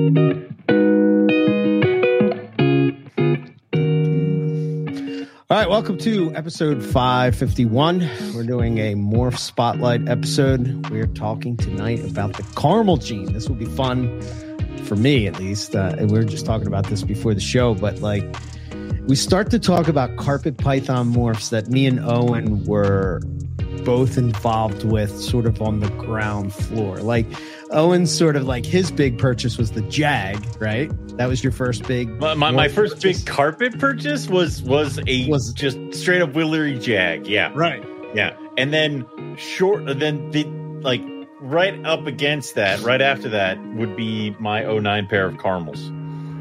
All right, welcome to episode 551. We're doing a morph spotlight episode. We're talking tonight about the caramel gene. This will be fun for me, at least. Uh, and we were just talking about this before the show, but like we start to talk about carpet python morphs that me and Owen were both involved with sort of on the ground floor. Like Owen's sort of like his big purchase was the Jag, right? That was your first big. My, my, my first purchase? big carpet purchase was was a Was- just straight up Will Leary Jag. Yeah, Right. yeah. And then short, then the like right up against that, right after that would be my 09 pair of caramels.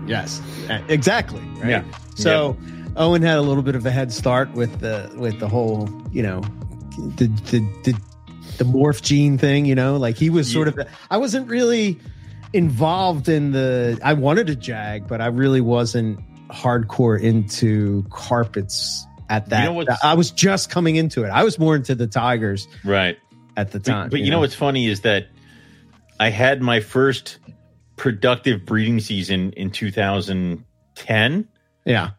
Yes. Eh, exactly. Right. Yeah. So Owen had a little bit of a head start with the with the whole, you know, the the the, the morph gene thing. You know, like he was sort of. I wasn't really involved in the. I wanted a jag, but I really wasn't hardcore into carpets at that. know what's- I was just coming into it. I was more into the tigers Right. at the time. but you know what's funny is that I had my first productive breeding season in 2010 Yeah.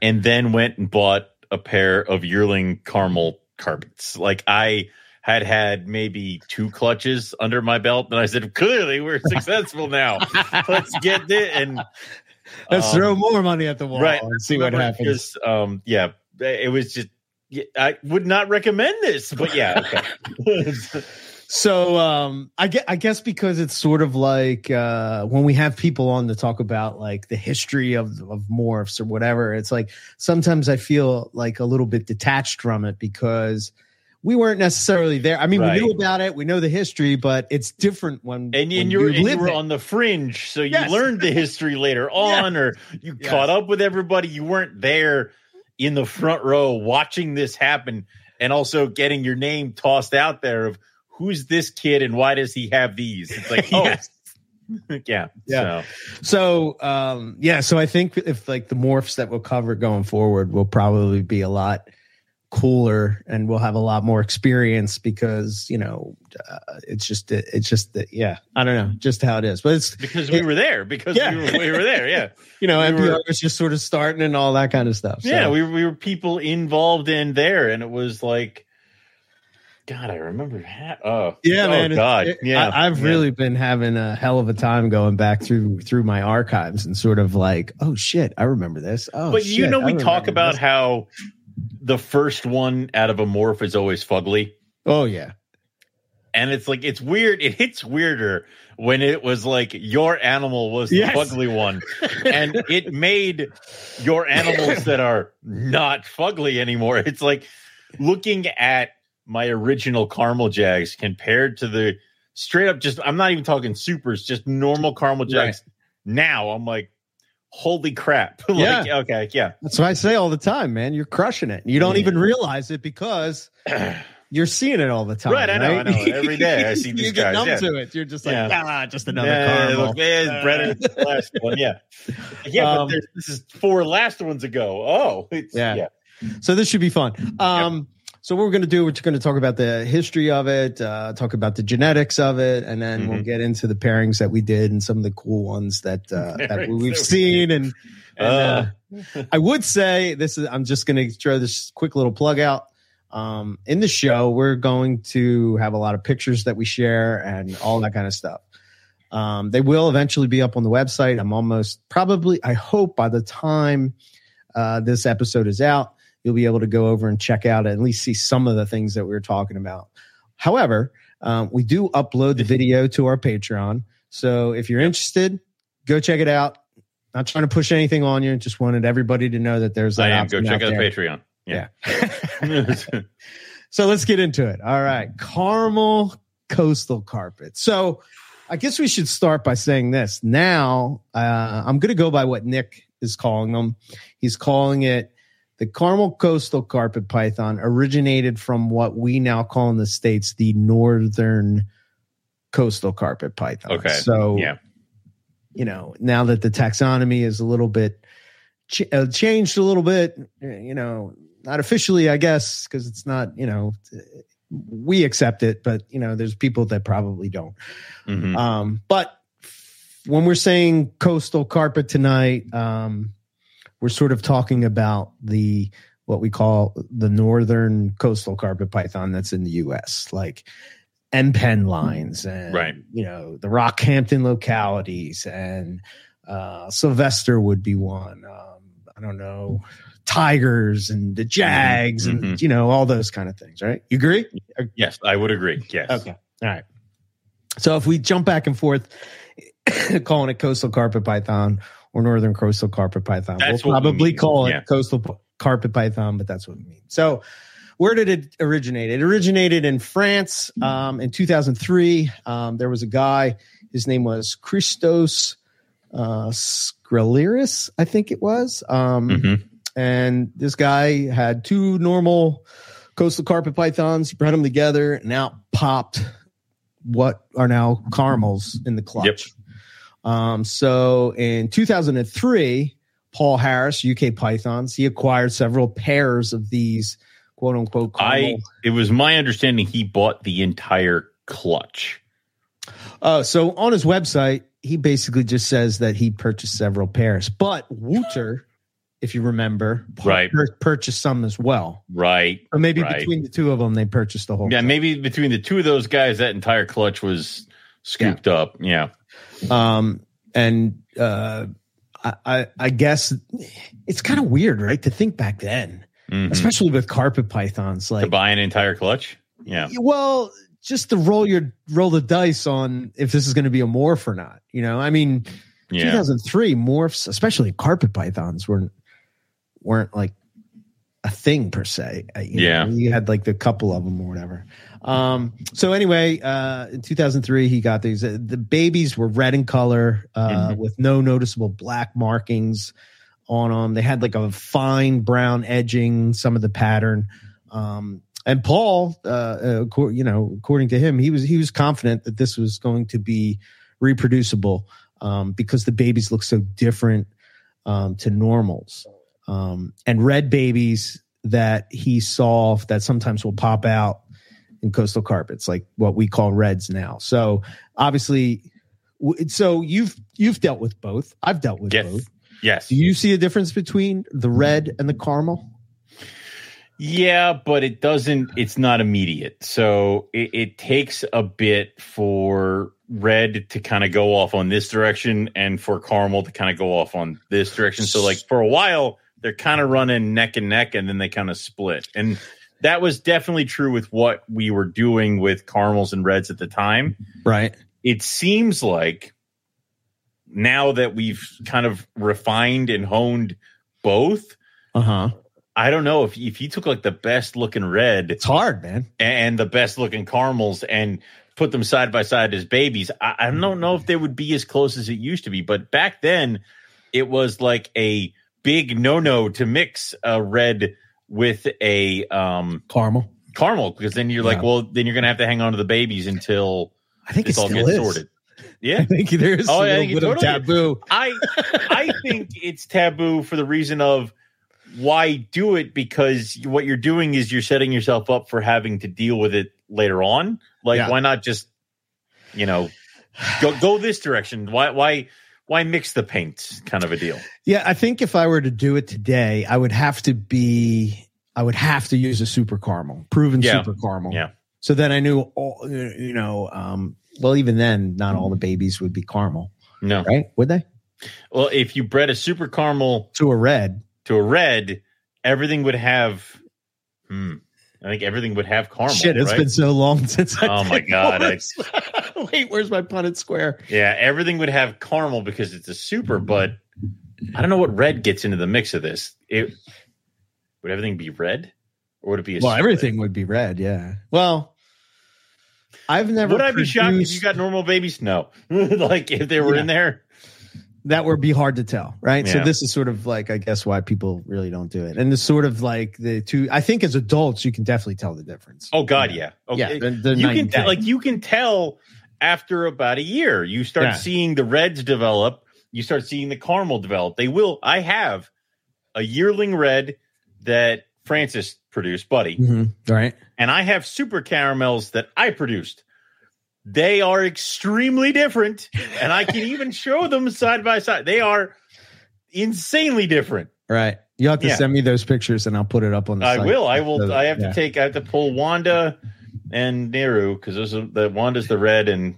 and then went and bought a pair of yearling caramel carpets. Like I had had maybe two clutches under my belt, and I said, "Clearly, we're successful now. Let's get it." And Let's um, throw more money at the wall right, and see what happens. Because, um, yeah, it was just. I would not recommend this, but yeah, okay. So um I guess, I guess because it's sort of like uh when we have people on to talk about like the history of of morphs or whatever, it's like sometimes I feel like a little bit detached from it because we weren't necessarily there. I mean, Right. we knew about it, we know the history, but it's different when and, when and you were, you were on the fringe, so you Yes. learned the history later on, or you Yes. caught up with everybody. You weren't there in the front row watching this happen, and also getting your name tossed out there of who's this kid and why does he have these? It's like, oh, Yes. yeah, Yeah. So, So um yeah, so I think if like the morphs that we'll cover going forward will probably be a lot cooler and we'll have a lot more experience because you know uh, it's just it's just that yeah I don't know just how it is but it's because we were there, because Yeah. we, were, we were there, yeah, you know We MPR were- was just sort of starting and all that kind of stuff so. yeah. We we were people involved in there, and it was like, God, I remember that. Oh, yeah oh, man God, it- yeah. I, I've yeah. really been having a hell of a time going back through through my archives and sort of like oh shit I remember this oh but you know, we talk about this. how the first one out of a morph is always fugly. oh yeah And it's like, it's weird. It hits weirder when it was like your animal was the Yes. fugly one. and it made your animals that are not fugly anymore. It's like looking at my original caramel jags compared to the straight up just, I'm not even talking supers, just normal caramel jags. Now I'm like, holy crap. like, okay, yeah. That's what I say all the time, man. You're crushing it. You don't Yeah. even realize it because you're seeing it all the time. Right, I know, I know. Every day I see these you get guys, numb yeah. to it. You're just like, Yeah. ah, just another Yeah, caramel. look, yeah, Brennan, the last one, yeah, yeah. Um, but this is four last ones ago. Oh, it's, Yeah. yeah, So this should be fun. Um, so what we're going to do, we're going to talk about the history of it, uh, talk about the genetics of it, and then we'll Mhm. get into the pairings that we did and some of the cool ones that uh, that we've seen. And, and uh, Uh. I would say this is. I'm just going to throw this quick little plug out. Um, in the show, we're going to have a lot of pictures that we share and all that kind of stuff. Um, they will eventually be up on the website. I'm almost probably, I hope by the time uh, this episode is out, you'll be able to go over and check out and at least see some of the things that we were talking about. However, um, we do upload the video to our Patreon. So if you're interested, go check it out. Not trying to push anything on you. Just wanted everybody to know that there's that I am. Go check out the Patreon. Yeah. so let's get into it. All right. Caramel coastal carpet. So I guess we should start by saying this. Now, uh, I'm going to go by what Nick is calling them. He's calling it the caramel coastal carpet python originated from what we now call in the States the northern coastal carpet python. Okay. So, yeah. you know, now that the taxonomy is a little bit ch- uh, changed a little bit, you know, not officially, I guess, because it's not, you know, we accept it, but you know, there's people that probably don't. Mhm. Um, but when we're saying coastal carpet tonight, um, we're sort of talking about the what we call the northern coastal carpet python that's in the U.S. Like M pen lines and Right. you know the Rockhampton localities and uh, Sylvester would be one. Um, I don't know tigers and the jags and Mhm. you know all those kind of things. Right? You agree? Yes, I would agree. Yes. Okay. All right. So if we jump back and forth, calling it coastal carpet python or northern coastal carpet python, That's we'll we probably mean, call it yeah. coastal carpet python, but that's what we mean. So where did it originate? It originated in France um, in 2003. Um, there was a guy, his name was Christos uh, Skreliris, I think it was. Um, Mhm. and this guy had two normal coastal carpet pythons. He bred them together and out popped what are now caramels in the clutch. Um, so in 2003, Paul Harris, UK Pythons, he acquired several pairs of these quote unquote I it was my understanding he bought the entire clutch. Oh, so on his website, he basically just says that he purchased several pairs, but Wouter, if you remember, Right. purchased some as well. Right. Or maybe Right. between the two of them, they purchased the whole. Yeah, maybe between the two of those guys, that entire clutch was scooped up. Yeah. Um, and uh, I, I, guess it's kind of weird, right, to think back then, Mhm. especially with carpet pythons. Like to buy an entire clutch. Yeah. well, just to roll your roll the dice on if this is going to be a morph or not. You know, I mean, Yeah. 2003 morphs, especially carpet pythons, weren't weren't like a thing per se. Uh, you Yeah. know, you had like the couple of them or whatever. Um, so anyway, uh, in 2003, he got these. Uh, the babies were red in color, uh, Mhm. with no noticeable black markings on them. They had like a fine brown edging, some of the pattern. Um, and Paul, uh, uh, you know, according to him, he was he was confident that this was going to be reproducible um, because the babies look so different um, to normals. Um, and red babies that he saw that sometimes will pop out in coastal carpets, like what we call reds now. So obviously, so you've you've dealt with both. I've dealt with Yes. both. Yes. Do you see a difference between the red and the caramel? Yeah, but it doesn't, it's not immediate. So it, it takes a bit for red to kind of go off on this direction and for caramel to kind of go off on this direction. So, like, for a while, they're kind of running neck and neck and then they kind of split. And that was definitely true with what we were doing with caramels and reds at the time. Right. It seems like now that we've kind of refined and honed both, Uh huh. I don't know if if you took like the best looking red It's hard, man. and the best looking caramels and put them side by side as babies, I, I don't know if they would be as close as it used to be. But back then, it was like a big no no to mix a red with a um, Caramel. caramel because then you're like, well, then you're gonna have to hang on to the babies until I think it's all gets is. sorted. I Yeah, think there is Oh, a little think it bit of taboo. I I think it's taboo for the reason of why do it because what you're doing is you're setting yourself up for having to deal with it later on. Like Yeah. why not just you know go go this direction? Why why why mix the paints kind of a deal? Yeah, I think if I were to do it today, I would have to be, I would have to use a super caramel, proven Yeah. super caramel. Yeah. So then I knew, all, you know, um, well, even then, not all the babies would be caramel, No. right? Would they? Well, if you bred a super caramel To a red. to a red, everything would have hmm, I think everything would have caramel. Shit, it's right? been so long since I. Oh my God, I- Wait, where's my Punnett square? Yeah, everything would have caramel because it's a super, but I don't know what red gets into the mix of this. It would everything be red, or would it be a Well, split? everything would be red. Yeah. Well, I've never. Would I be shocked if you got normal babies? No, like if they were Yeah. in there. that would be hard to tell, right? So this is sort of like, I guess, why people really don't do it. And it's sort of like the two. I think as adults, you can definitely tell the difference. Oh God, Yeah. yeah, yeah, okay. they're, they're you can and tell, day. like you can tell after about a year. You start Yeah. seeing the reds develop. You start seeing the caramel develop. They will. I have a yearling red that Francis produced, Buddy. Mhm, right. and I have super caramels that I produced. they are extremely different, and I can even show them side by side. They are insanely different. Right. You have to Yeah. send me those pictures and I'll put it up on the I site. will. I will. So, I have yeah. to take. I have to pull Wanda and Neru because those are the Wanda's the red and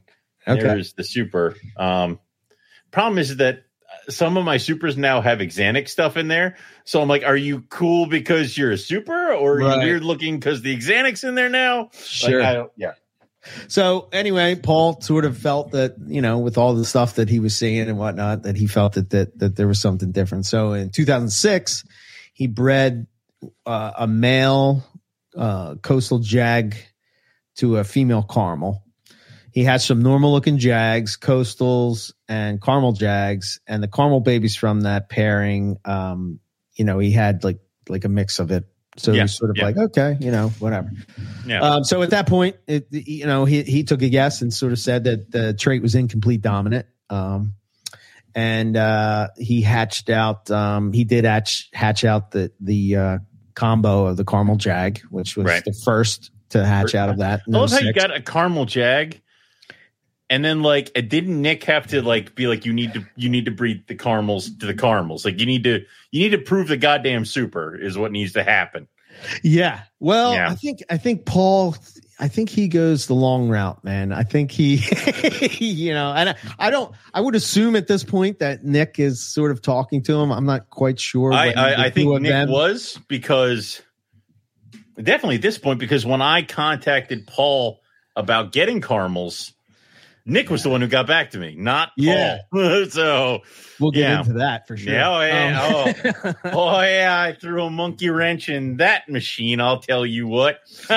Okay. Neru's the super. Um, problem is that some of my supers now have Xanax stuff in there. So I'm like, are you cool because you're a super, or are you weird looking because the Xanax in there now? Like, Sure. I don't, yeah. So anyway, Paul sort of felt that you know, with all the stuff that he was seeing and whatnot, that he felt that that that there was something different. So in 2006, he bred uh, a male uh, coastal jag to a female caramel. He had some normal looking jags, coastals, and caramel jags, and the caramel babies from that pairing. Um, you know, he had like like a mix of it. So Yeah, he's sort of yeah. like, okay, you know, whatever. Yeah. Um, so at that point, it, you know, he, he took a guess and sort of said that the trait was incomplete dominant. Um, and, uh, he hatched out, um, he did hatch, hatch out the, the, uh, combo of the caramel jag, which was Right. the first to hatch out of that. I love how you got a caramel jag, and then like, it didn't Nick have to like be like, you need to you need to breed the caramels to the caramels. Like you need to you need to prove the goddamn super is what needs to happen. Yeah. Well, Yeah. I think I think Paul I think he goes the long route, man. I think he you know, and I, I don't I would assume at this point that Nick is sort of talking to him. I'm not quite sure. I I, I think Nick them- was because definitely at this point because when I contacted Paul about getting caramels, Nick was the one who got back to me, not Yeah. Paul. so We'll get Yeah. into that for sure. Yeah, oh, yeah, Um, oh yeah, I threw a monkey wrench in that machine. I'll tell you what.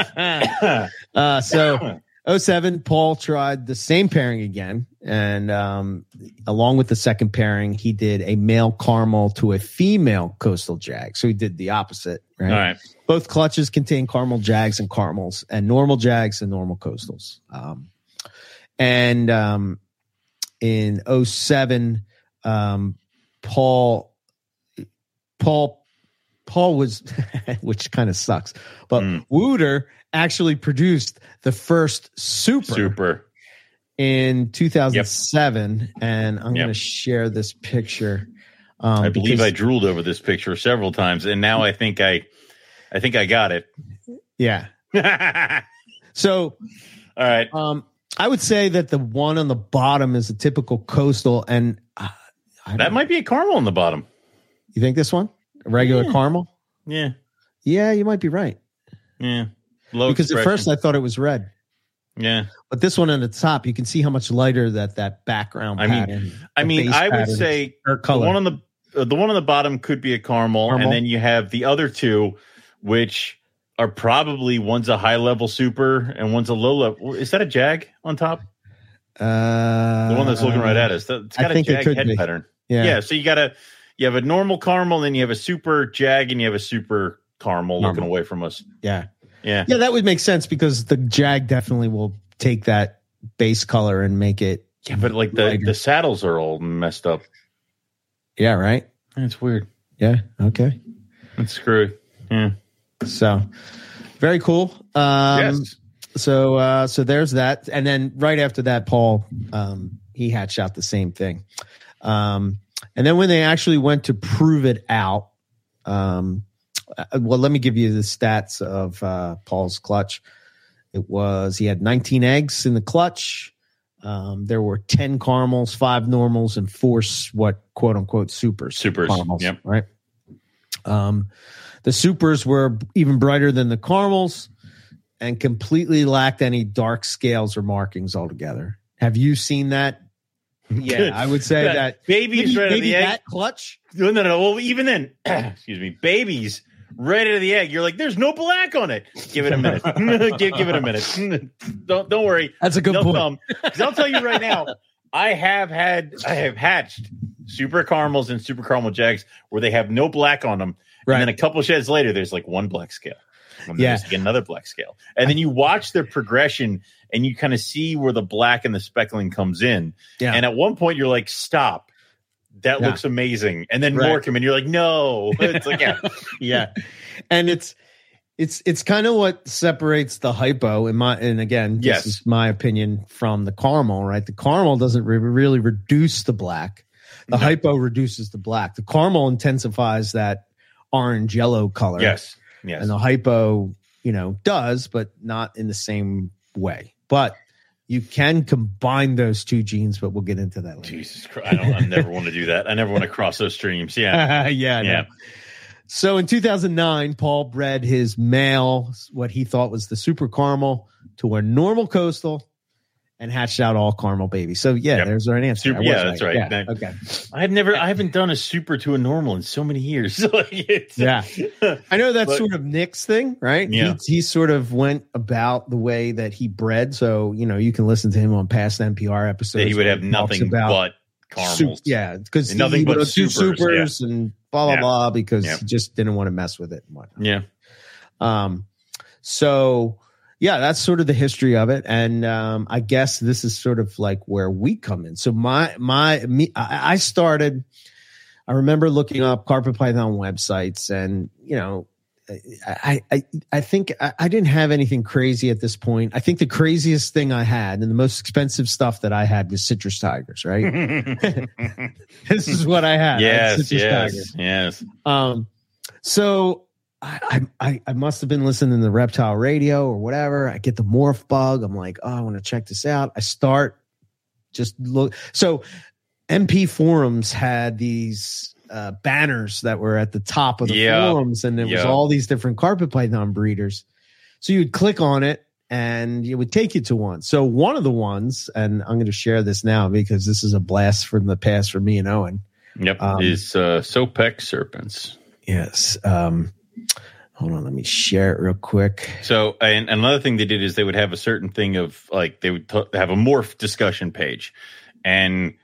uh, so 07, Paul tried the same pairing again. And um, along with the second pairing, he did a male caramel to a female coastal jag. So he did the opposite, right? All right. Both clutches contain caramel jags and caramels, and normal jags and normal coastals. Um, and um, in 07, um, Paul, Paul, Paul was, which kind of sucks, but Mm. Wouter actually produced the first super, Super. in 2007, and I'm Yep. going to share this picture. Um, I believe I drooled over this picture several times, and now I think I, I think I got it. yeah. So all right. Um, I would say that the one on the bottom is a typical coastal, and uh, That don't- might be a caramel on the bottom. you think this one a regular Yeah. caramel? Yeah. Yeah, you might be right Yeah. Low because at first I thought it was red, yeah. but this one on the top, you can see how much lighter that that background. I mean- pattern, I mean, I would say the one on the uh, the one on the bottom could be a caramel, Caramel. and then you have the other two, which are probably one's a high level super and one's a low level. Is that a jag on top? uh, The one that's looking right at us. It's I got a think it jag head be. pattern. Yeah, Yeah. So you got a you have a normal caramel, and then you have a super jag, and you have a super caramel, looking away from us. yeah, Yeah. yeah. That would make sense because the Jag definitely will take that base color and make it. Yeah, but like the Lighter. the saddles are all messed up. Yeah, right. That's weird. Yeah. Okay. That's screwy. Yeah. So very cool. Um, yes. so uh so there's that and then right after that paul um he hatched out the same thing um and then when they actually went to prove it out um uh, well let me give you the stats of uh paul's clutch it was he had 19 eggs in the clutch um there were 10 caramels five normals and four what quote unquote supers Supers, caramels, yep. right um the supers were even brighter than the caramels and completely lacked any dark scales or markings altogether. Have you seen that? Yeah, I would say Yeah, that babies maybe, right out of maybe the egg. that clutch. No, no, no. Well, even then, excuse me, babies right out of the egg. You're like, there's no black on it. Give it a minute. give, give it a minute. don't don't worry. That's a good They'll point. come. I'll tell you right now, I have had I have hatched super caramels and super caramel jags where they have no black on them. Right. And then a couple sheds later, there's like one black scale. And Yeah. there's another black scale. And then you watch their progression and you kind of see where the black and the speckling comes in. Yeah. And at one point you're like, stop. That Yeah. looks amazing. And then Right. more come in. You're like, no. It's like, yeah. yeah. And it's It's it's kind of what separates the hypo in my and again, this Yes. is my opinion from the caramel, right? The caramel doesn't re- really reduce the black. The No. hypo reduces the black. The caramel intensifies that orange yellow color. Yes. Yes. And the hypo, you know, does, but not in the same way. But you can combine those two genes, but we'll get into that later. Jesus Christ. I don't I never want to do that. I never want to cross those streams. Yeah. yeah. Yeah. So in 2009, Paul bred his male, what he thought was the super caramel, to a normal coastal and hatched out all caramel babies. So yeah, Yep. there's our answer. Super- yeah, that's right. Yeah, okay. I've never I haven't done a super to a normal in so many years. Yeah. I know that's But- sort of Nick's thing, right? Yeah. He, he sort of went about the way that he bred. So, you know, you can listen to him on past MPR episodes. he would have nothing about but caramels. yeah, because nothing but supers, supers and blah blah Yeah. blah because Yeah. he just didn't want to mess with it and whatnot. Yeah. Um, so yeah, that's sort of the history of it, and um, I guess this is sort of like where we come in. So my my me, I, I started. I remember looking up carpet python websites, and you know, I I I think I, I didn't have anything crazy at this point. I think the craziest thing I had and the most expensive stuff that I had was citrus tigers. Right, this is what I had. I had yes, citrus yes, tigers. yes. Um, so I, I I must have been listening to reptile radio or whatever. I get the morph bug. I'm like, oh, I want to check this out. I start just look. So MP forums had these uh, banners that were at the top of the Yeah. forums, and there was all these different carpet python breeders. So you'd click on it. And it would take you to one. So one of the ones, and I'm going to share this now because this is a blast from the past for me and Owen. Yep. Um, is uh Sopec serpents. Yes. Um, hold on, let me share it real quick. So, and another thing they did is they would have a certain thing of like they would t- have a morph discussion page, and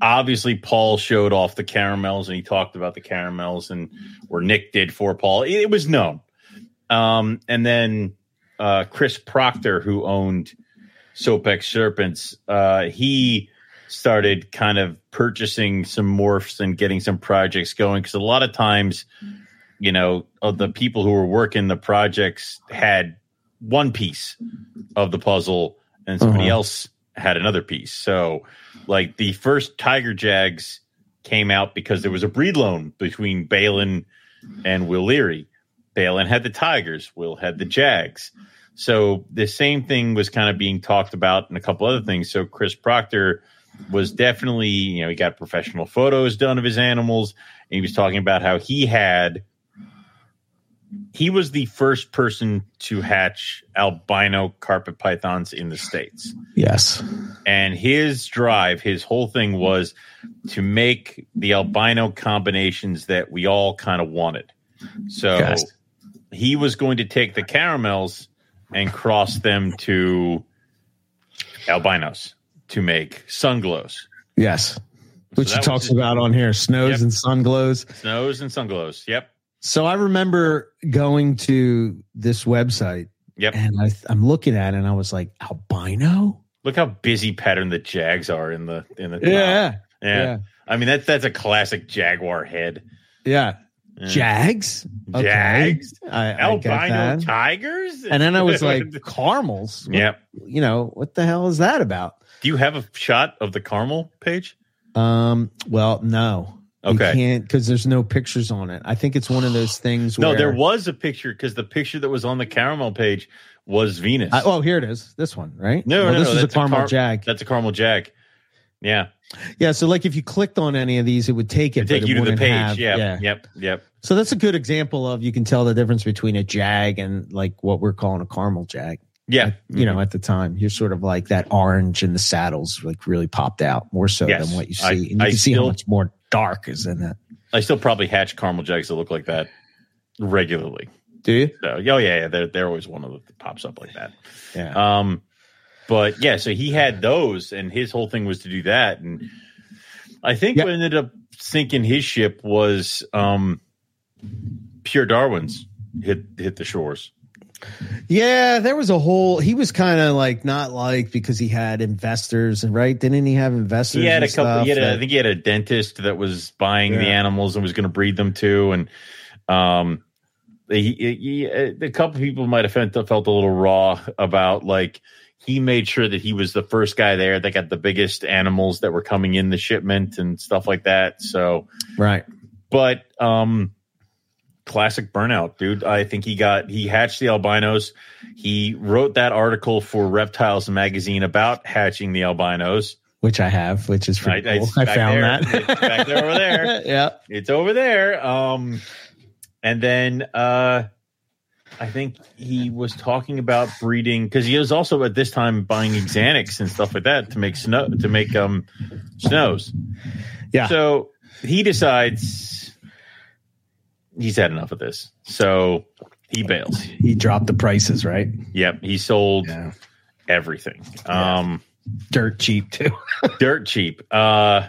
obviously Paul showed off the caramels and he talked about the caramels and or Nick did for Paul. It, it was known. Um, and then uh, Chris Proctor, who owned Sopex Serpents, uh, he started kind of purchasing some morphs and getting some projects going because a lot of times you know, of the people who were working the projects had one piece of the puzzle and somebody Uh-huh. else had another piece. So, like the first Tiger Jags came out because there was a breed loan between Balin and Will Leary. Balin had the Tigers, Will had the Jags. So the same thing was kind of being talked about and a couple other things. So Chris Proctor was definitely, you know, he got professional photos done of his animals and he was talking about how he had he was the first person to hatch albino carpet pythons in the states Yes. and his drive his whole thing was to make the albino combinations that we all kind of wanted so Yes. he was going to take the caramels and cross them to albinos to make sun glows Yes. Which he talks his- about on here snows Yep. and sun glows. snows and sun glows yep So I remember going to this website yep and I, I'm looking at it and I was like, albino? look how busy pattern the jags are in the in the top. Yeah. yeah. Yeah. I mean that's that's a classic jaguar head. Yeah. Yeah. Jags? Okay. Jags? I, I Albino that. tigers? And then I was like, caramels? What- yeah. You know, what the hell is that about? Do you have a shot of the caramel page? Um, well, no. You Okay. can't because there's no pictures on it. I think it's one of those things No, where there was a picture because the picture that was on the caramel page was Venus. I, oh, here it is. This one, right? no, Well, no, this no, is a caramel car- jag. That's a caramel jag. Yeah, Yeah, so like if you clicked on any of these, it would take it. to take it you to the page. have- yeah, yep, yep. So that's a good example of you can tell the difference between a jag and like what we're calling a caramel jag. Yeah, You know, at the time, you're sort of like that orange in the saddles, like really popped out more so Yes. than what you see, I- and you I can see how much more dark is in that. I still probably hatch caramel jags that look like that regularly. Do you? So, oh yeah, yeah, they're they're always one of the that pops up like that. Yeah. Um, but yeah, so he had those, and his whole thing was to do that. And I think Yeah. what ended up sinking his ship was um, pure Darwin's hit hit the shores. Yeah, there was a whole. He was kind of like not liked because he had investors, and right? Didn't he have investors? He had a couple. He had a, I think he had a dentist that was buying the animals and was going to breed them too, and um, he, he, a couple people might have felt, felt a little raw about like he made sure that he was the first guy there that got the biggest animals that were coming in the shipment and stuff like that. So, right. But, um, classic burnout, dude. I think he got, he hatched the albinos. He wrote that article for Reptiles magazine about hatching the albinos. Which I have, which is pretty I, cool. I, found there. that. it's back there over there. yeah. It's over there. Um, and then, uh, I think he was talking about breeding because he was also at this time buying Xanax and stuff like that to make snow to make um snows. Yeah. So he decides he's had enough of this. So he bails. He dropped the prices, right? Yep. He sold yeah. everything. Yeah. Um dirt cheap too. dirt cheap. Uh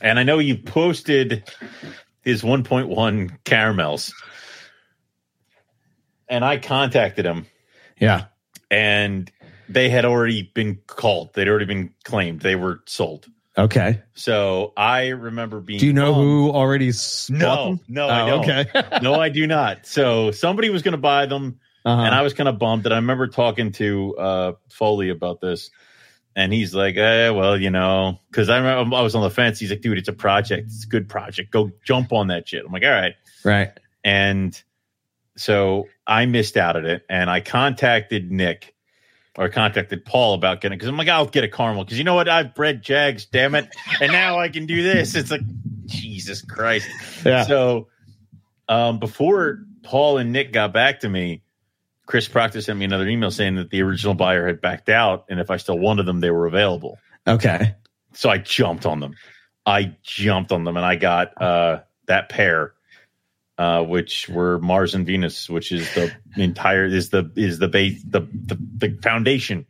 and I know you posted his 1.1 caramels and I contacted him. Yeah. And they had already been called. They'd already been claimed. They were sold. Okay. So I remember being. Do you know bummed. who already? No, them? no, I oh, don't. Okay. no, I do not. So somebody was going to buy them, uh-huh. and I was kind of bummed. And I remember talking to uh, Foley about this, and he's like, eh, "Well, you know, because I remember I was on the fence. He's like, dude, it's a project. It's a good project. Go jump on that shit." I'm like, "All right, right." And so I missed out at it, and I contacted Nick or contacted Paul about getting because I'm like, I'll get a caramel because you know what? I've bred Jags, damn it, and now I can do this. It's like Jesus Christ. Yeah. So um, before Paul and Nick got back to me, Chris Proctor sent me another email saying that the original buyer had backed out, and if I still wanted them, they were available. Okay. So I jumped on them. I jumped on them, and I got uh, that pair uh, which were Mars and Venus, which is the entire is the is the base the the, the foundation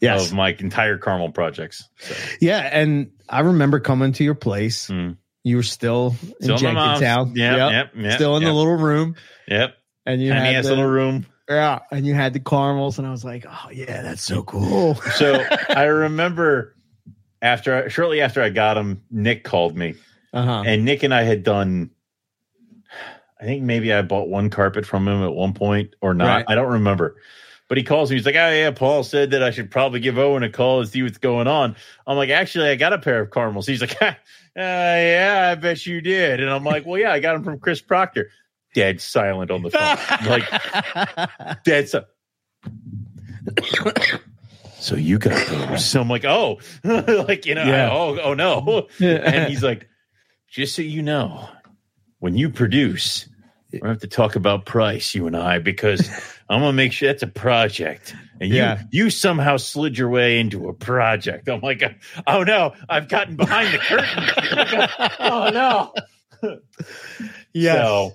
yes. of my entire caramel projects. So. Yeah, and I remember coming to your place. Mm. You were still in still Jenkintown. Yeah, yep, yep, yep, still in yep. the little room. Yep. And you Tiny had the little room. Yeah, and you had the caramels, and I was like, "Oh yeah, that's so cool." so I remember after shortly after I got them, Nick called me, uh-huh. and Nick and I had done I think maybe I bought one carpet from him at one point or not. Right. I don't remember. But he calls me. He's like, "Oh yeah, Paul said that I should probably give Owen a call and see what's going on." I'm like, "Actually, I got a pair of caramels." He's like, uh, "Yeah, I bet you did." And I'm like, "Well, yeah, I got them from Chris Proctor." Dead silent on the phone, like dead silent. so you got those? So I'm like, "Oh, like you know, yeah. Oh, oh no." and he's like, "Just so you know, when you produce, we have to talk about price, you and I, because I'm gonna make sure that's a project. And you yeah. you somehow slid your way into a project. I'm like, oh no, I've gotten behind the curtain. oh no. yeah.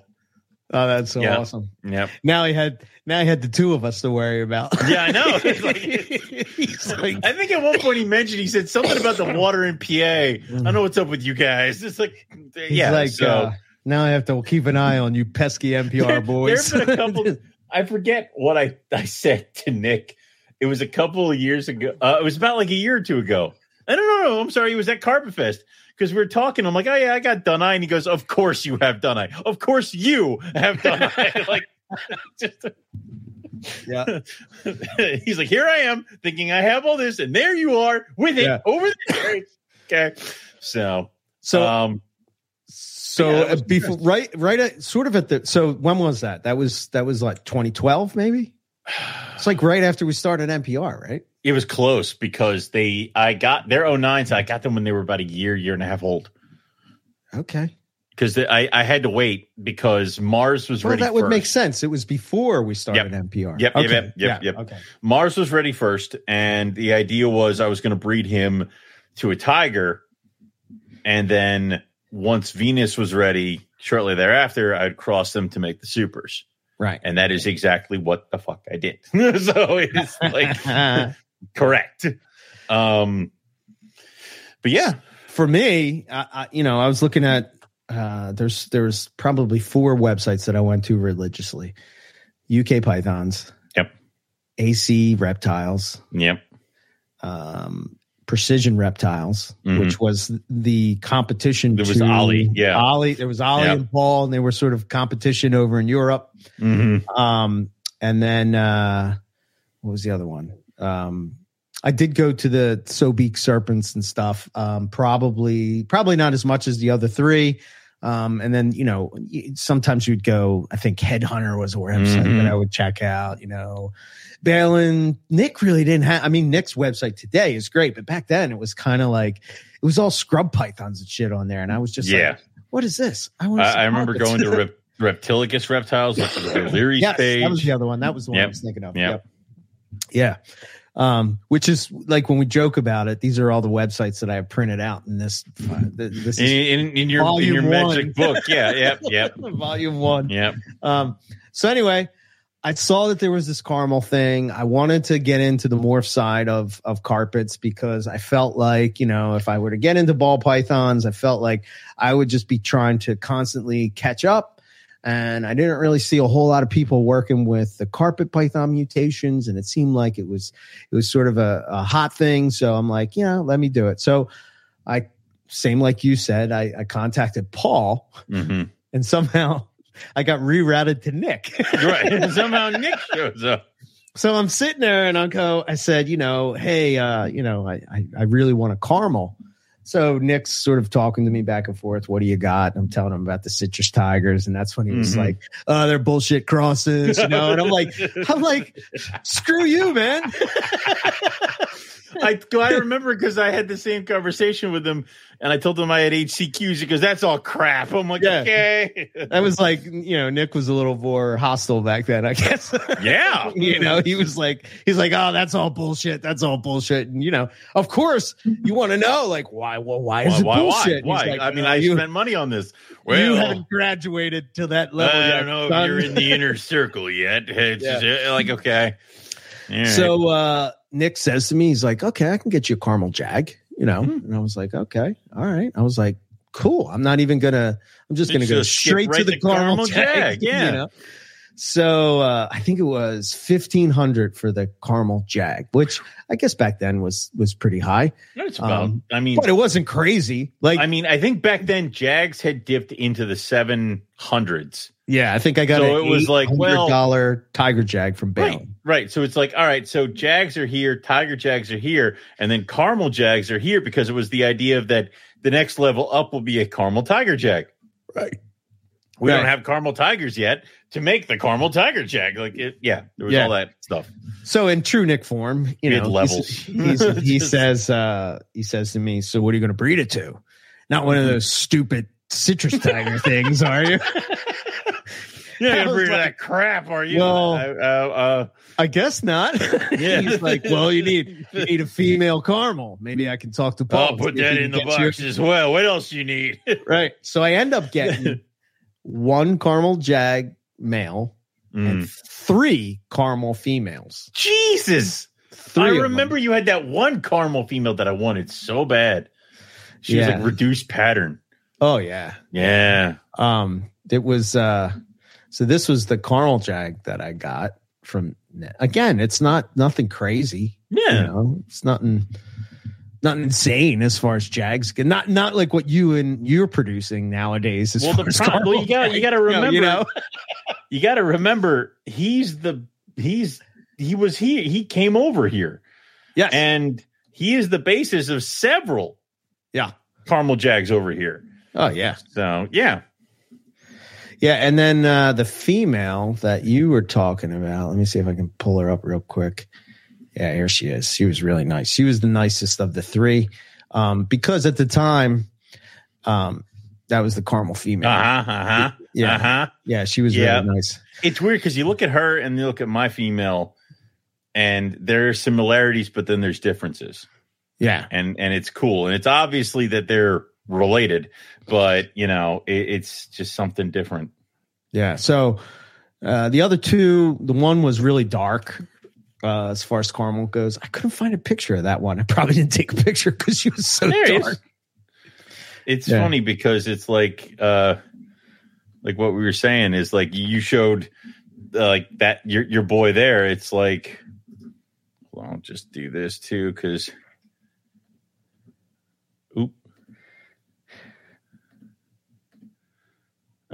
So, oh, that's so yeah. awesome. Yep. Now he had now he had the two of us to worry about. Yeah, I know. Like, He's like, I think at one point he mentioned he said something about the water in PA. I don't know what's up with you guys. It's like, yeah. Like, so. Uh, now I have to keep an eye on you pesky MPR boys. There's been a couple. I forget what I, I said to Nick. It was a couple of years ago. Uh, it was about like a year or two ago. I don't know. I'm sorry. It was at Carpet Fest because we were talking. I'm like, oh yeah, I got Dunai, and he goes, of course you have Dunai. Of course you have Dunai. like, just. Yeah. He's like, here I am thinking I have all this, and there you are with it yeah. over there. okay. So, so, um, so yeah, uh, before, right, right, at, sort of at the. So when was that? That was that was like 2012, maybe. It's like right after we started MPR, right? It was close because they, I got their 09s. I got them when they were about a year, year and a half old. Okay. Because I, I had to wait because Mars was well, ready. That would first. make sense. It was before we started yep. MPR. Yep, okay. yep, yep, yeah, yep. Okay. Mars was ready first, and the idea was I was going to breed him to a tiger, and then once Venus was ready, shortly thereafter, I'd cross them to make the supers. Right. And that is exactly what the fuck I did. so it's like correct. Um, but yeah, for me, I, I, you know, I was looking at uh, there's there's probably four websites that I went to religiously. UK Pythons. Yep. AC Reptiles. Yep. Um, Precision Reptiles, Mhm. which was the competition. There was Ollie, yeah. Ollie. There was Ollie Yeah. and Paul, and they were sort of competition over in Europe. Mhm. Um, and then uh, what was the other one? Um, I did go to the Sobeek Serpents and stuff. Um, probably, probably not as much as the other three. Um, and then you know, sometimes you'd go. I think Headhunter was a website Mhm. that I would check out. You know, Balin. Nick really didn't have. I mean, Nick's website today is great, but back then it was kind of like it was all scrub pythons and shit on there, and I was just Yeah. like, "What is this?" I want. I, I remember going to Rep- Reptilicus Reptiles, which is the Leary's yes, page. that was the other one. That was the one I was thinking of. Yep. Yeah. Um, which is like when we joke about it, these are all the websites that I have printed out in this. uh, This in, is in, in your in your magic book. Yeah, yep, yep, volume one. yep. Um, so anyway, I saw that there was this caramel thing. I wanted to get into the morph side of of carpets because I felt like, you know, if I were to get into ball pythons, I felt like I would just be trying to constantly catch up. And I didn't really see a whole lot of people working with the carpet python mutations, and it seemed like it was it was sort of a, a hot thing. So I'm like, yeah, let me do it. So I same like you said, I, I contacted Paul, hmm and somehow I got rerouted to Nick. Right. Somehow Nick shows up. so I'm sitting there and I go, I said, you know, hey, uh, you know, I, I, I really want a caramel. So Nick's sort of talking to me back and forth. What do you got? I'm telling him about the citrus tigers, and that's when he was Mhm. like, "Oh, they're bullshit crosses," you know. And I'm like, I'm like, screw you, man. I I remember because I had the same conversation with him, and I told him I had HCQs because that's all crap. I'm like, Yeah. okay, That was like, you know, Nick was a little more hostile back then, I guess. yeah, you know, he was like, he's like, oh, that's all bullshit. That's all bullshit. And you know, of course, you want to know, like, why? Well, why is Why? it bullshit? Why? Why? like, I mean, "Uh, I you, spent money on this. Well, you haven't graduated to that level I yet. don't know son." if you're in the inner circle yet. It's Yeah. just, like okay. Right. So uh, Nick says to me, he's like, okay, I can get you a caramel jag, you know. Hmm. And I was like, okay, all right. I was like, cool. I'm not even gonna. I'm just gonna go straight to right the caramel, caramel jag. jag, yeah. You know? So uh, I think it was fifteen hundred for the caramel jag, which I guess back then was was pretty high, That's about. um, I mean, but it wasn't crazy. Like, I mean, I think back then Jags had dipped into the seven hundreds. Yeah, I think I got it. So it was like, well- dollar tiger jag from Bailey. Right, right. So it's like, all right. So Jags are here, Tiger Jags are here, and then Caramel Jags are here because it was the idea of that the next level up will be a Caramel Tiger Jag. Right. We don't have Caramel Tigers yet to make the Caramel Tiger Jag. Like, it, yeah, there was Yeah. all that stuff. So in true Nick form, you Mid know, levels. he's- he's- he says, uh, he says to me, "So what are you going to breed it to? Not one of those stupid citrus tiger things, are you?" You're I not gonna was like, that crap, are you? well, uh, uh, I guess not. Yeah. he's like, "Well, you need you need a female caramel. Maybe I can talk to Paul. I'll put that in the box as well. What else you need? Right. So I end up getting one caramel jag male and Mm. three caramel females. Jesus. Three I remember you had that one caramel female that I wanted so bad. She was Yeah. like reduced pattern. Oh yeah. Yeah. Um, it was uh, so this was the caramel jag that I got from. Again, it's not nothing crazy. Yeah. You know, it's nothing, nothing insane as far as jags. go. Not not like what you and you're producing nowadays. As Well, far the as pro- well, you got- you gotta remember- You know, You got to remember, he's the he's he was here. He came over here, yes, and he is the basis of several yeah. caramel jags over here. Oh yeah. So yeah, Yeah, and then uh, the female that you were talking about. Let me see if I can pull her up real quick. Yeah, here she is. She was really nice. She was the nicest of the three, um, because at the time, um, that was the caramel female. uh huh, uh huh, Yeah. uh huh. Yeah, she was Yeah. really nice. It's weird because you look at her and you look at my female, and there are similarities, but then there's differences. Yeah, and and it's cool and it's obviously that they're related but you know it, it's just something different yeah. So uh, the other two, the one was really dark. Uh, as far as caramel goes, I couldn't find a picture of that one. I probably didn't take a picture because she was so There dark. is. it's Yeah. funny because it's like uh like what we were saying is like you showed uh, like that your your boy there it's like well I'll just do this too because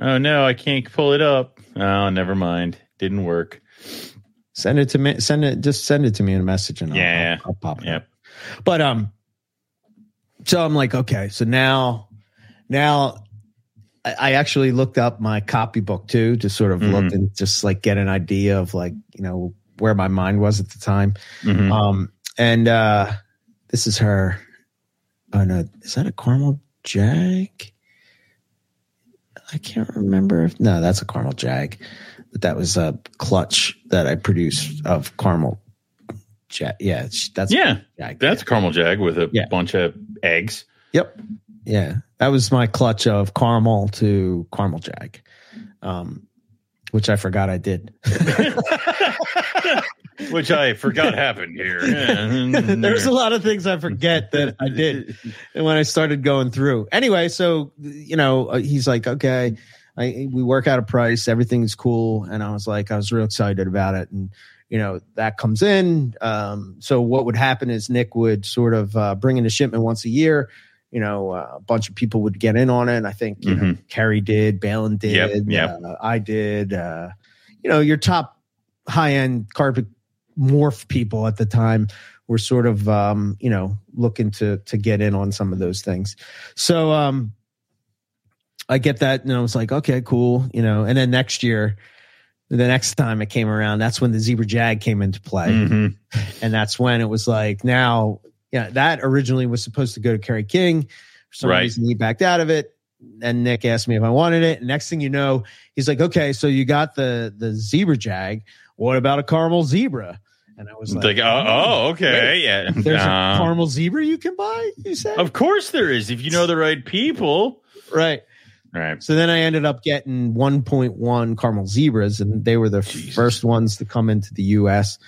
Oh no, I can't pull it up. Oh, never mind. Didn't work. Send it to me. Send it. Just send it to me in a message, and I'll, Yeah. I'll, I'll pop it. Yep. up. But um, so I'm like, okay, so now, now, I, I actually looked up my copybook too to sort of look Mhm. and just like get an idea of like you know where my mind was at the time. Mhm. Um, and uh, this is her. Oh no, is that a caramel jag? I can't remember if no, that's a caramel jag, but that was a clutch that I produced of caramel. Jag. Yeah, that's Yeah, jag. that's a caramel jag with a Yeah. bunch of eggs. Yep. Yeah, that was my clutch of caramel to caramel jag, um, which I forgot I did. Which I forgot happened here. There's a lot of things I forget that I did when I started going through. Anyway, so you know, uh, he's like, okay, I, we work out a price, everything's cool, and I was like, I was real excited about it, and you know, that comes in. Um, so what would happen is Nick would sort of uh, bring in a shipment once a year. You know, uh, a bunch of people would get in on it. And I think you know, Kerry did, Balin did, Yep, yep. Uh, I did. Uh, you know, your top high end carpet morph people at the time were sort of um, you know looking to to get in on some of those things. So um, I get that, and I was like, okay, cool, you know. And then next year, the next time it came around, that's when the Zebra Jag came into play, Mhm. and that's when it was like, now, yeah, that originally was supposed to go to Kerry King. For some Right. reason, he backed out of it. And Nick asked me if I wanted it. And next thing you know, he's like, okay, so you got the the Zebra Jag. What about a caramel zebra? And I was like, like, oh, oh, okay, wait, yeah. there's a Uh, caramel zebra you can buy. You said of course there is. If you know the right people, right. right? So then I ended up getting 1.1 caramel zebras, and they were the Jesus. first ones to come into the U.S.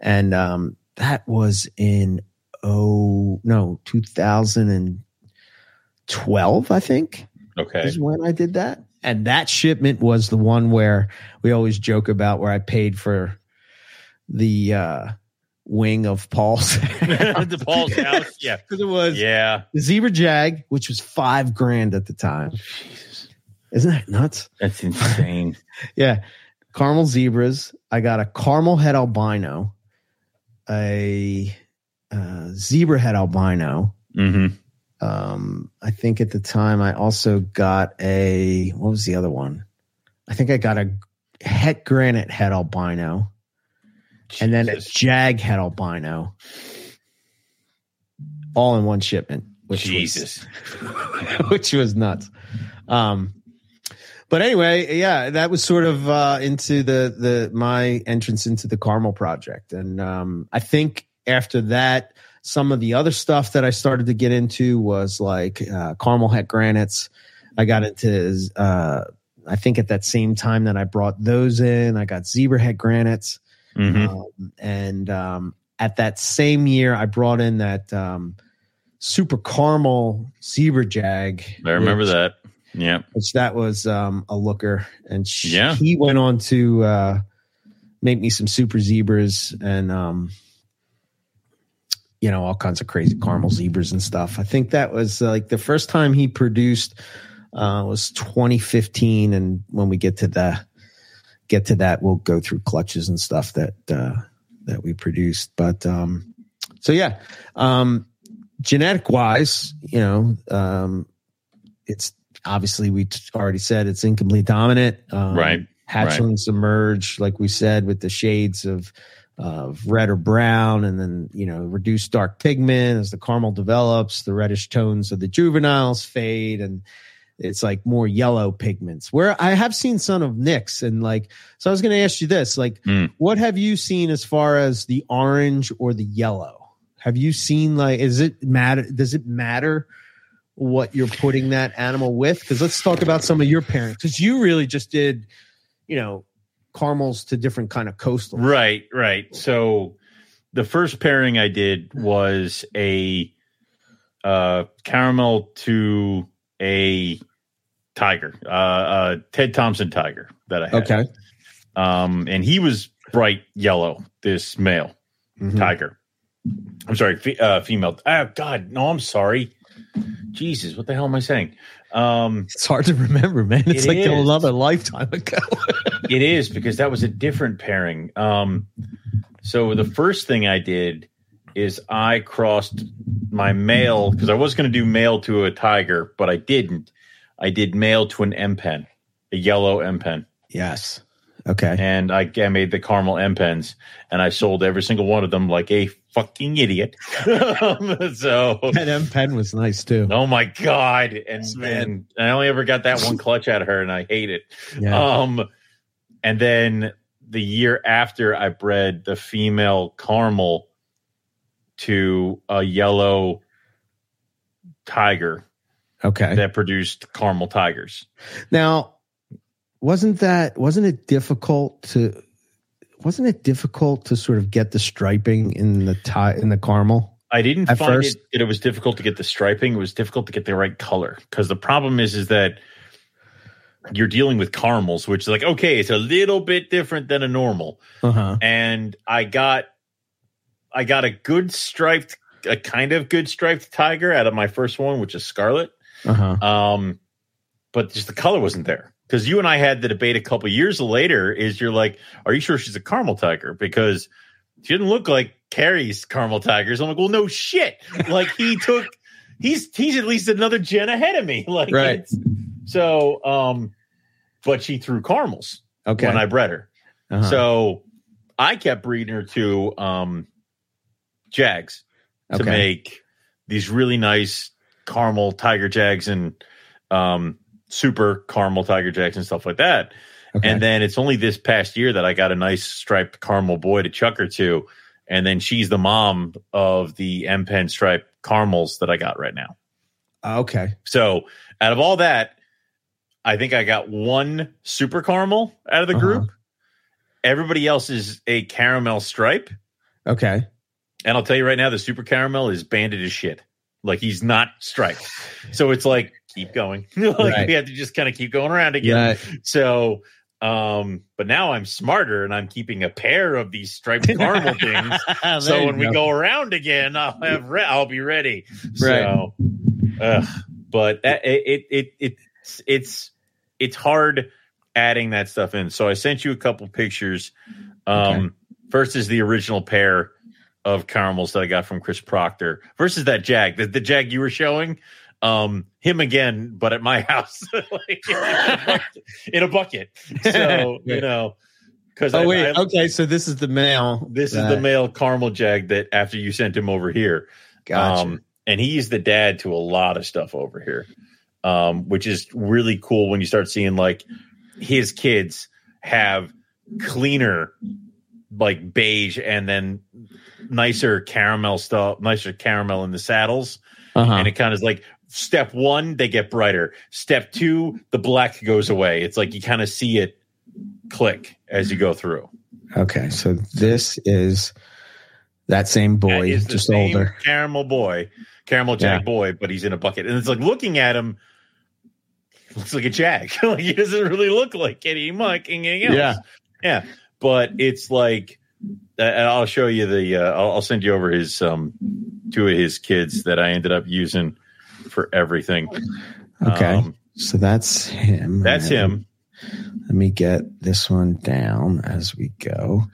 And um, that was in oh no 2012, I think Okay. is when I did that. And that shipment was the one where we always joke about where I paid for the uh, wing of Paul's the Paul's house. Yeah. because it was Yeah. the zebra jag, which was five grand at the time. Jesus. Isn't that nuts? That's insane. Yeah. Caramel zebras. I got a caramel head albino, a uh, zebra head albino. hmm Um, I think at the time I also got a what was the other one? I think I got a het granite head albino and then a jag head albino, all in one shipment. Which Jesus. was, which was nuts. Um, but anyway, yeah, that was sort of uh, into the the my entrance into the caramel project, and um, I think after that, some of the other stuff that I started to get into was like uh, caramel het granites. I got into, uh, I think at that same time that I brought those in, I got zebra het granites. Hmm Um, and um, at that same year, I brought in that um, super caramel zebra jag. I remember which, that. Yeah. Which that was um, a looker, and she, Yeah. he went on to uh, make me some super zebras and um, you know all kinds of crazy caramel zebras and stuff. I think that was uh, like the first time he produced uh, was 2015, and when we get to the get to that, we'll go through clutches and stuff that uh, that we produced. But um, so yeah, um, genetic wise, you know, um, it's obviously we already said it's incomplete dominant. Um, Right. Hatchlings emerge, like we said, with the shades of of red or brown, and then you know reduced dark pigment as the caramel develops. The reddish tones of the juveniles fade, and it's like more yellow pigments. Where I have seen some of Nick's, and like, so I was going to ask you this: like, Mm. what have you seen as far as the orange or the yellow? Have you seen like, is it matter? Does it matter? what you're putting that animal with because let's talk about some of your parents because you really just did you know caramels to different kind of coastal Right, right. So the first pairing I did was a uh, caramel to a tiger, uh, uh, Ted Thompson tiger that I had. okay Um, and he was bright yellow, this male Mhm. tiger. I'm sorry, fe- uh, female. Oh, God, no, I'm sorry. Jesus, what the hell am I saying? Um, It's hard to remember, man. It's It like is. another lifetime ago. it is because that was a different pairing. Um, so the first thing I did is I crossed my male because I was going to do male to a tiger, but I didn't. I did male to an M pen, a yellow M pen, yes. Okay. and I, I made the caramel M pens, and I sold every single one of them like a fucking idiot. So That M pen was nice too. Oh my god! And, Yes, and I only ever got that one clutch out of her, and I hate it. Yeah. Um, and then the year after, I bred the female caramel to a yellow tiger okay. that produced caramel tigers. Now, wasn't that wasn't it difficult to wasn't it difficult to sort of get the striping in the tie in the caramel? I didn't find first- it it was difficult to get the striping. It was difficult to get the right color because the problem is is that you're dealing with caramels, which is like okay, it's a little bit different than a normal. Uh huh. and I got I got a good striped a kind of good striped tiger out of my first one, which is scarlet. Uh huh. Um, but just the color wasn't there because you and I had the debate a couple years later. Is you're like, are you sure she's a caramel tiger? Because she didn't look like Kerry's caramel tigers. I'm like, well, no shit. Like he took, he's he's at least another gen ahead of me. Like, Right. So, um, but she threw caramels Okay. when I bred her. Uh-huh. So I kept breeding her to um, Jags to make these really nice caramel tiger jags and um, super caramel tiger jags and stuff like that. Okay. And then it's only this past year that I got a nice striped caramel boy to chuck her to. And then she's the mom of the M Pen striped caramels that I got right now. okay. So out of all that, I think I got one super caramel out of the Uh-huh. group. Everybody else is a caramel stripe. Okay. And I'll tell you right now, the super caramel is banded as shit. Like he's not striped. So it's like, keep going. like Right. we have to just kind of keep going around again. Yeah. So um, but now I'm smarter and I'm keeping a pair of these striped caramel things. so when we go around again, I'll have re- I'll be ready. So, ugh. but that, it, it it it's it's it's hard adding that stuff in. So I sent you a couple pictures. Um, First is the original pair of caramels that I got from Chris Proctor versus that Jag, the, the Jag you were showing. Um, him again, but at my house, like, in a bucket. So you know, because Oh wait. okay. So this is the male. this is the male caramel jag that after you sent him over here. Gotcha. Um, and he's the dad to a lot of stuff over here, um, which is really cool when you start seeing like his kids have cleaner, like beige, and then nicer caramel stuff, nicer caramel in the saddles. uh-huh. And it kind of is like step one, they get brighter. Step two, the black goes away. It's like you kind of see it click as you go through. okay. So this is that same boy, That is the just same older. caramel boy, caramel jag Yeah. boy, but he's in a bucket, and it's like looking at him. Looks like a jag. like he doesn't really look like any muck anything else. Yeah. yeah. But it's like, I'll show you the. Uh, I'll, I'll send you over his um two of his kids that I ended up using for everything. Okay. Um, so that's him. that's right? him. Let me get this one down as we go.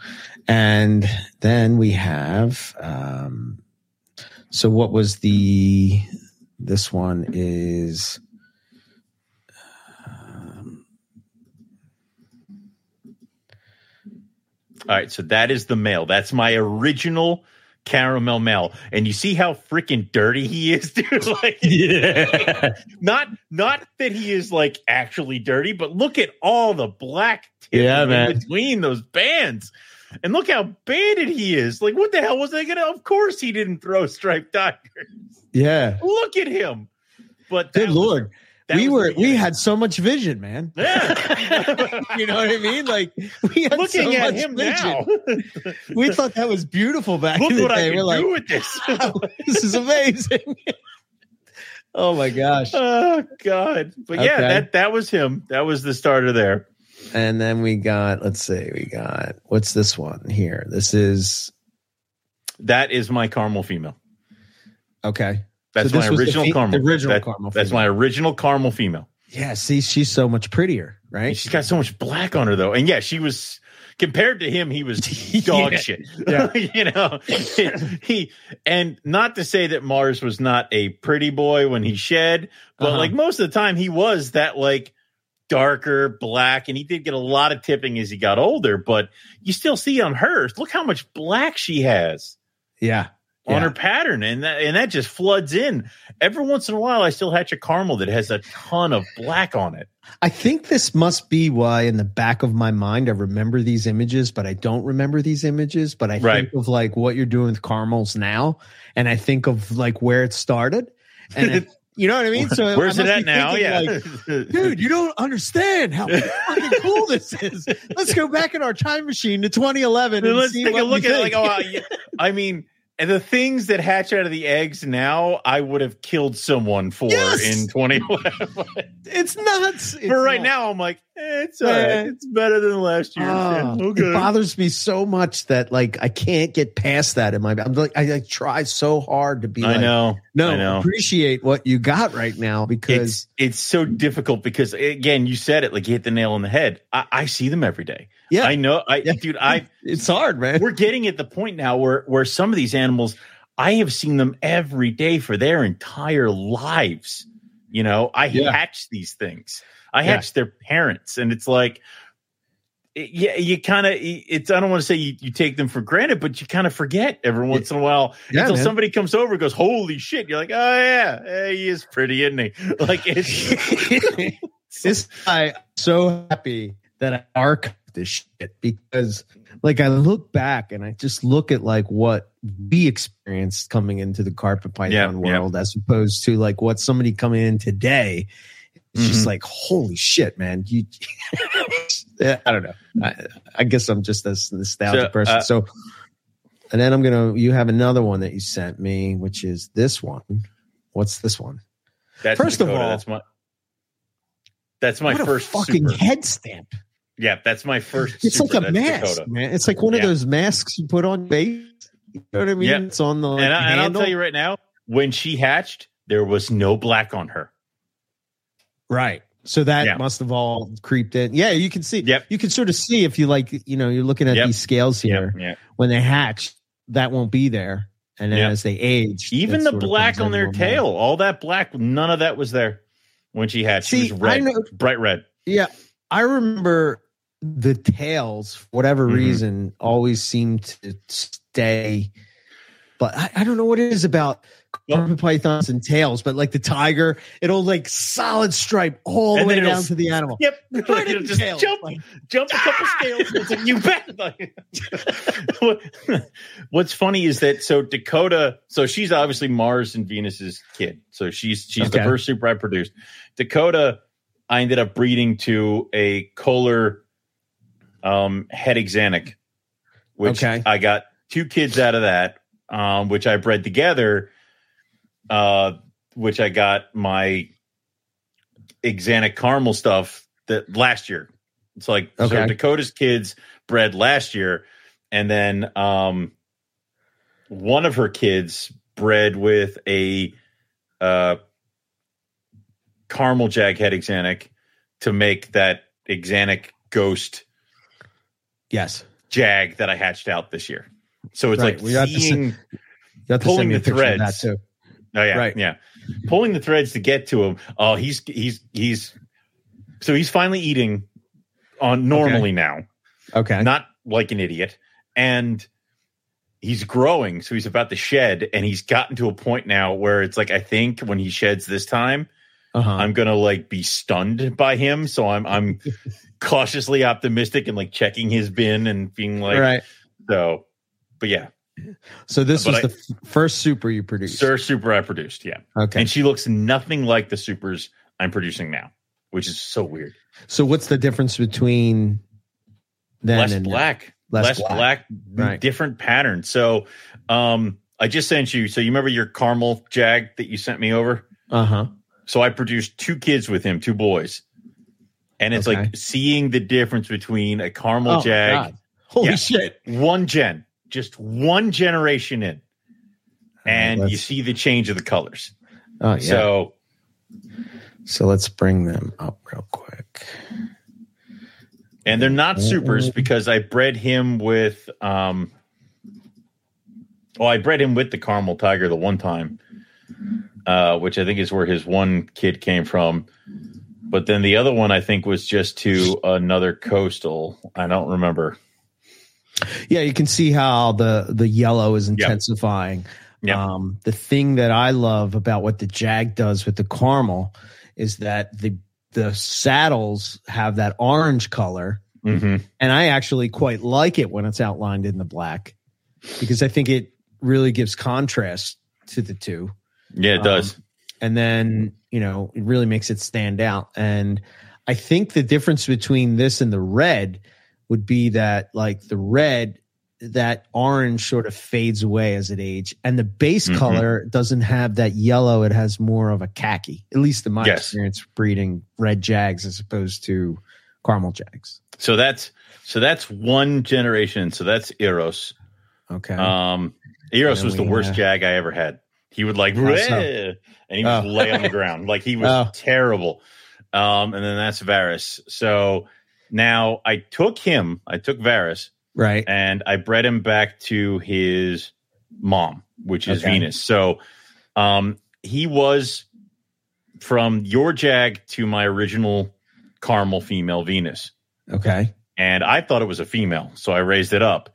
And then we have um so what was the this one is All right, so that is the male. That's my original caramel male, and you see how freaking dirty he is, dude. like, yeah. not not that he is like actually dirty, but look at all the black Yeah, man. between those bands. And look how banded he is. Like, what the hell was I gonna? Of course, he didn't throw striped tiger. Yeah. Look at him. But Good lord. That We were we had so much vision, man. Yeah. you know what I mean? Like we had looking so at much him vision. now. We thought that was beautiful back Look in the day. We're like, with this. this is amazing. oh my gosh. oh God! But yeah, Okay. that that was him. That was the starter there. And then we got, let's see, we got what's this one here? This is That is my caramel female. okay. That's So my this was the original fe- caramel. original That- caramel That's female. my original caramel female. Yeah, see, she's so much prettier, And right? she's got so much black on her though. And yeah, she was compared to him, he was dog Yeah. shit. Yeah. you know, he and not to say that Mars was not a pretty boy when he shed, but Uh-huh. like most of the time he was that like darker black and he did get a lot of tipping as he got older, but you still see on hers, look how much black she has Yeah. On Yeah. her pattern and that and that just floods in. Every once in a while I still hatch a caramel that has a ton of black on it. I think this must be why in the back of my mind I remember these images, but I don't remember these images. But I Right. think of like what you're doing with caramels now, and I think of like where it started, and it- you know what I mean. So Where's it at now? Yeah. like, dude, you don't understand how fucking cool this is. Let's go back in our time machine to 2011 Then and let's see take a look at it. Like, oh, I mean, and the things that hatch out of the eggs now, I would have killed someone for Yes! in 2011. it's nuts. It's For right nuts. now, I'm like, eh, it's all right. It's better than last year. Ah, Yeah, okay. It bothers me so much that like I can't get past that in my. I'm like I like try so hard to be. I like, know. No, I know. appreciate what you got right now because It's it's so difficult because again, you said it like you hit the nail on the head. I, I see them every day. Yeah, I know. I Yeah. dude, I it's hard, man. we're getting at the point now where where some of these animals I have seen them every day for their entire lives. You know, I Yeah. hatch these things. I Yeah. hatch their parents, and it's like, it- yeah, you kind of. It's I don't want to say you, you take them for granted, but you kind of forget every once in a while until man. somebody comes over and goes, "Holy shit!" You're like, "Oh yeah, eh, he is pretty, isn't he?" Like it's this I'm so happy that I archived this shit because like I look back and I just look at like what we experienced coming into the carpet python yeah. world as opposed to like what somebody coming in today. It's just Mhm. like holy shit, man! You, I don't know. I, I guess I'm just a nostalgic So, person. uh, so, and then I'm gonna. You have another one that you sent me, which is this one. What's this one? that's First of all- that's my that's my first fucking super. head stamp. Yeah, that's my first. It's super. like a mask, Dakota. man. It's like one of those masks you put on your face. You know what I mean? Yeah. It's on the like, and, I, and I'll tell you right now, when she hatched, there was no black on her. right. So that Yeah. must have all creeped in. Yeah, you can see. Yep. You can sort of see if you like, you know, you're looking at Yep. these scales here. yeah. When they hatch, that won't be there, and then Yeah. as they age, Even the black on their little more. tail, all that black, none of that was there when she hatched. See, she was red, bright red. Yeah, I remember the tails, for whatever Mhm. reason, always seem to stay. But I, I don't know what it is about carpet pythons and tails, but like the tiger, it'll like solid stripe all the And way down to the animal. Yep, Right It'll just tail. jump, Like- jump a couple scales. It's like, you bet. Like, what's funny is that so Dakota, so she's obviously Mars and Venus's kid. So she's she's the first super I produced. Dakota, I ended up breeding to a Kohler um, head exanic, which Okay. I got two kids out of that, um, which I bred together. Uh, which I got my exanic caramel stuff that last year. It's like so Dakota's kids bred last year, and then um, one of her kids bred with a uh, caramel jag head exanic to make that exanic ghost Yes, jag that I hatched out this year. So it's Right. like We got seeing. to Pulling the threads. too. Oh yeah, Right. yeah. Pulling the threads to get to him. Oh, he's he's he's so he's finally eating on normally now, Okay, not like an idiot, and he's growing. So he's about to shed, and he's gotten to a point now where it's like I think when he sheds this time, uh-huh. I'm gonna like be stunned by him. So I'm I'm cautiously optimistic and like checking his bin and being like right. so. But yeah, So this but was I- the f- first super you produced. Sir Super I produced, yeah. Okay. and she looks nothing like the supers I'm producing now, which is so weird. So what's the difference between then less and now? black, Less less, black. black, Right. different pattern. So, um, I just sent you. So you remember your caramel jag that you sent me over? Uh huh. So I produced two kids with him, two boys, and it's Okay. like seeing the difference between a caramel Oh, jag. Holy Yeah. shit! one gen, just one generation in, and you see the change of the colors. Oh yeah. So So let's bring them up real quick. and they're not supers because I bred him with um oh I bred him with the caramel tiger the one time. Uh, which I think is where his one kid came from. But then the other one I think was just to another coastal. I don't remember. Yeah, you can see how the the yellow is intensifying. Yeah. Um, the thing that I love about what the Jag does with the caramel is that the the saddles have that orange color, Mm-hmm. and I actually quite like it when it's outlined in the black because I think it really gives contrast to the two. Yeah, it does. And then you know it really makes it stand out and i think the difference between this and the red would be that like the red that orange sort of fades away as it age and the base Mhm. color doesn't have that yellow it has more of a khaki at least in my Yes. experience breeding red jags as opposed to caramel jags So that's so that's one generation. So that's Eros. okay Um, Eros was the worst have- jag I ever had. He would like, How so? "Bleh," and he would Oh. lay on the ground like he was Oh. terrible. Um, and then that's Varus. So now I took him, I took Varus, right and I bred him back to his mom, which is Okay. Venus. So um, he was from your jag to my original caramel female Venus okay and I thought it was a female, so I raised it up.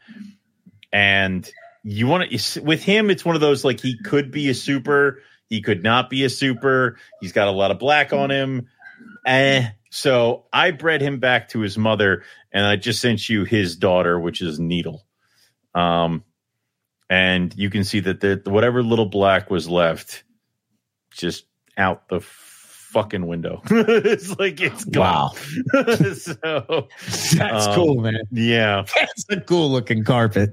And you want to with him, it's one of those like he could be a super, he could not be a super. He's got a lot of black on him. Eh. So I bred him back to his mother, and I just sent you his daughter, which is Needle. Um, and you can see that the whatever little black was left, just out the fucking window. it's like it's gone. so that's Um, cool man yeah, that's a cool looking carpet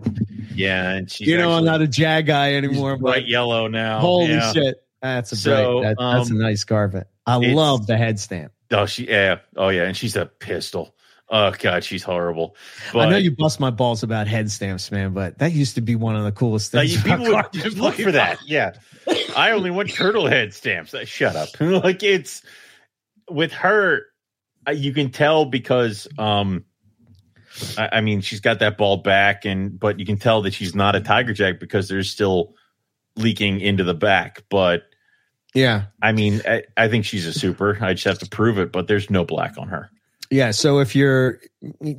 yeah, and she's you know i'm not a jag guy she's anymore but bright yellow now. Holy yeah. shit. That's a So, bright, that, that's a um, nice carpet. I love the head stamp. Oh, she yeah. Oh yeah, and she's a pistol. Oh god, she's horrible. But I know you bust my balls about head stamps, man, but that used to be one of the coolest things. about people would carpet. look for that. Yeah, I only want turtle head stamps. Uh, Shut up. like it's with her, uh, you can tell because um, I, I mean she's got that bald back, and but you can tell that she's not a tiger jag because there's still leaking into the back. But Yeah. I mean, I, I think she's a super. I just have to prove it, but there's no black on her. Yeah. So if you're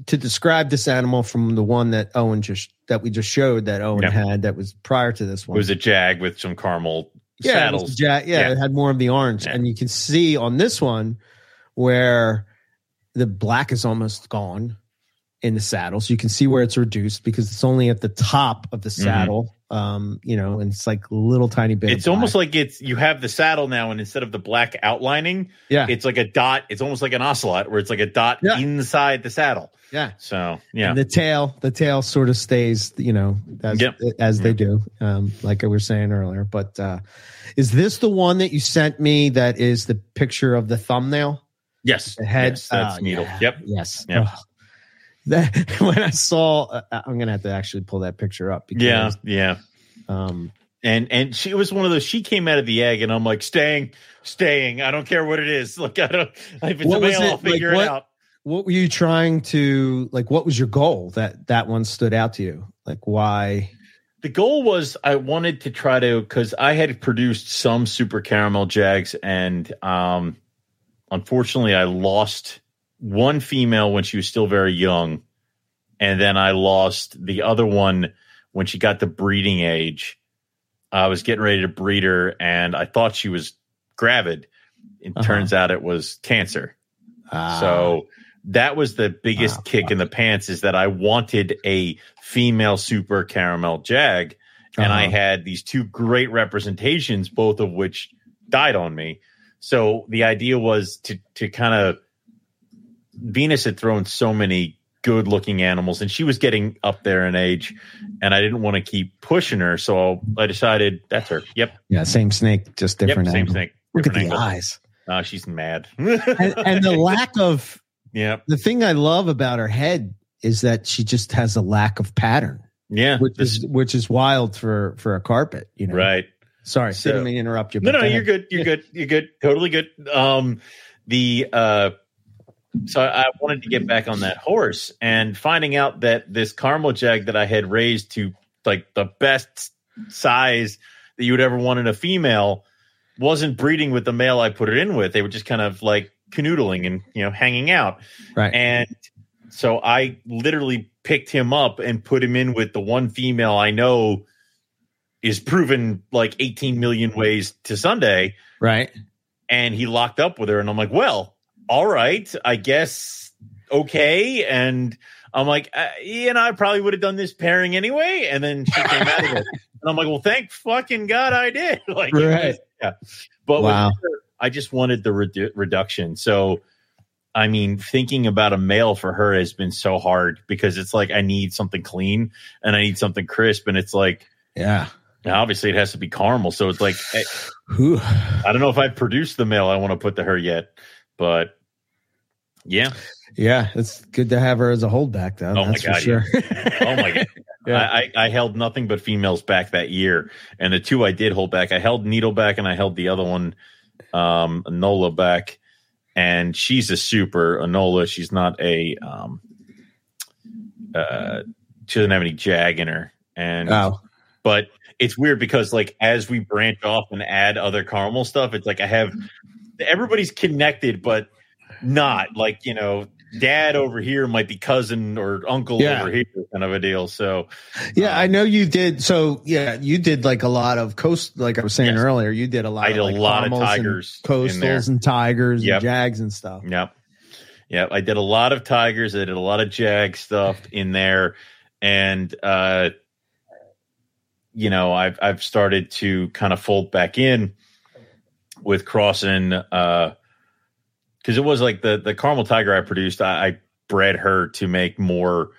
to describe this animal from the one that Owen just that we just showed that Owen Yeah. had that was prior to this one, It was a jag with some caramel yeah, saddles. a yeah, Yeah. it had more of the orange. Yeah. And you can see on this one where the black is almost gone in the saddle, so You can see where it's reduced because it's only at the top of the mm-hmm. saddle. Um, you know, and it's like little tiny bit. It's almost like it's you have the saddle now, and instead of the black outlining, yeah, it's like a dot. It's almost like an ocelot, where it's like a dot Yeah. inside the saddle. yeah. So yeah, And the tail, the tail sort of stays, you know, as, Yep. as they do, um, like I was saying earlier. But uh, is this the one that you sent me that is the picture of the thumbnail? yes, The head? yes, that's Oh, needle. yeah. Yep. Yes. Yep. That, when I saw, uh, I'm going to have to actually pull that picture up. Because, Yeah, yeah. Um, And and she was one of those. She came out of the egg, and I'm like, staying, staying. I don't care what it is. Like I don't. If it's What a male? I'll figure Like, it out. what were you trying to, like, what was your goal that that one stood out to you? Like, why? The goal was I wanted to try to because I had produced some super caramel jags, and um, unfortunately, I lost one female when she was still very young, and then I lost the other one when she got the breeding age. I was getting ready to breed her, and I thought she was gravid. It Uh-huh. turns out it was cancer. Ah, So that was the biggest kick in the pants is that I wanted a female super caramel jag. And I Uh-huh. had these two great representations, both of which died on me. So the idea was to to kind of Venus had thrown so many good looking animals and she was getting up there in age and I didn't want to keep pushing her. So I decided that's her. Yep. yeah, same snake, just different yep. Same angle. thing. Look at the angle. eyes. Uh, she's mad. and, and the lack of yeah. the thing I love about her head is that she just has a lack of pattern, Yeah. which This- is which is wild for for a carpet. You know, Right. Sorry, So- didn't mean to interrupt you. No, but no, you're good. You're good. You're good. Totally good. Um, the uh, so I wanted to get back on that horse and finding out that this caramel jag that I had raised to like the best size that you would ever want in a female wasn't breeding with the male I put it in with. They were just kind of like canoodling and you know hanging out. Right. And so I literally picked him up and put him in with the one female I know is proven like 18 million ways to Sunday. Right. And he locked up with her. And I'm like, well, all right, I guess okay. And I'm like, uh, know, I probably would have done this pairing anyway. And then she came out of it. And I'm like, well, thank fucking God I did. like, Right. was- yeah. But Wow. her, I just wanted the redu- reduction. So, I mean, thinking about a male for her has been so hard because it's like I need something clean and I need something crisp, and it's like Yeah. obviously it has to be caramel. So it's like I, I don't know if I've produced the male I want to put to her yet, but yeah. Yeah, it's good to have her as a holdback, though. Oh my that's for God, sure. Oh my god. Yeah. I, I held nothing but females back that year, and the two I did hold back, I held Needle back, and I held the other one, um, Anola back, and she's a super Anola. She's not a um, uh, she doesn't have any jag in her, and oh, but it's weird because like as we branch off and add other caramel stuff, it's like I have everybody's connected, but not like you know. Dad over here might be cousin or uncle Yeah. over here, kind of a deal. So, yeah, I know you did. So, yeah, you did like a lot of coast, like I was saying Yes. earlier, you did a lot I of did a lot of caramels and tigers coastals and tigers Yep. and jags and stuff. Yep. Yep. I did a lot of Tigers. I did a lot of Jag stuff in there. And uh you know, I've I've started to kind of fold back in with crossing uh because it was like the the caramel tiger I produced, I, I bred her to make more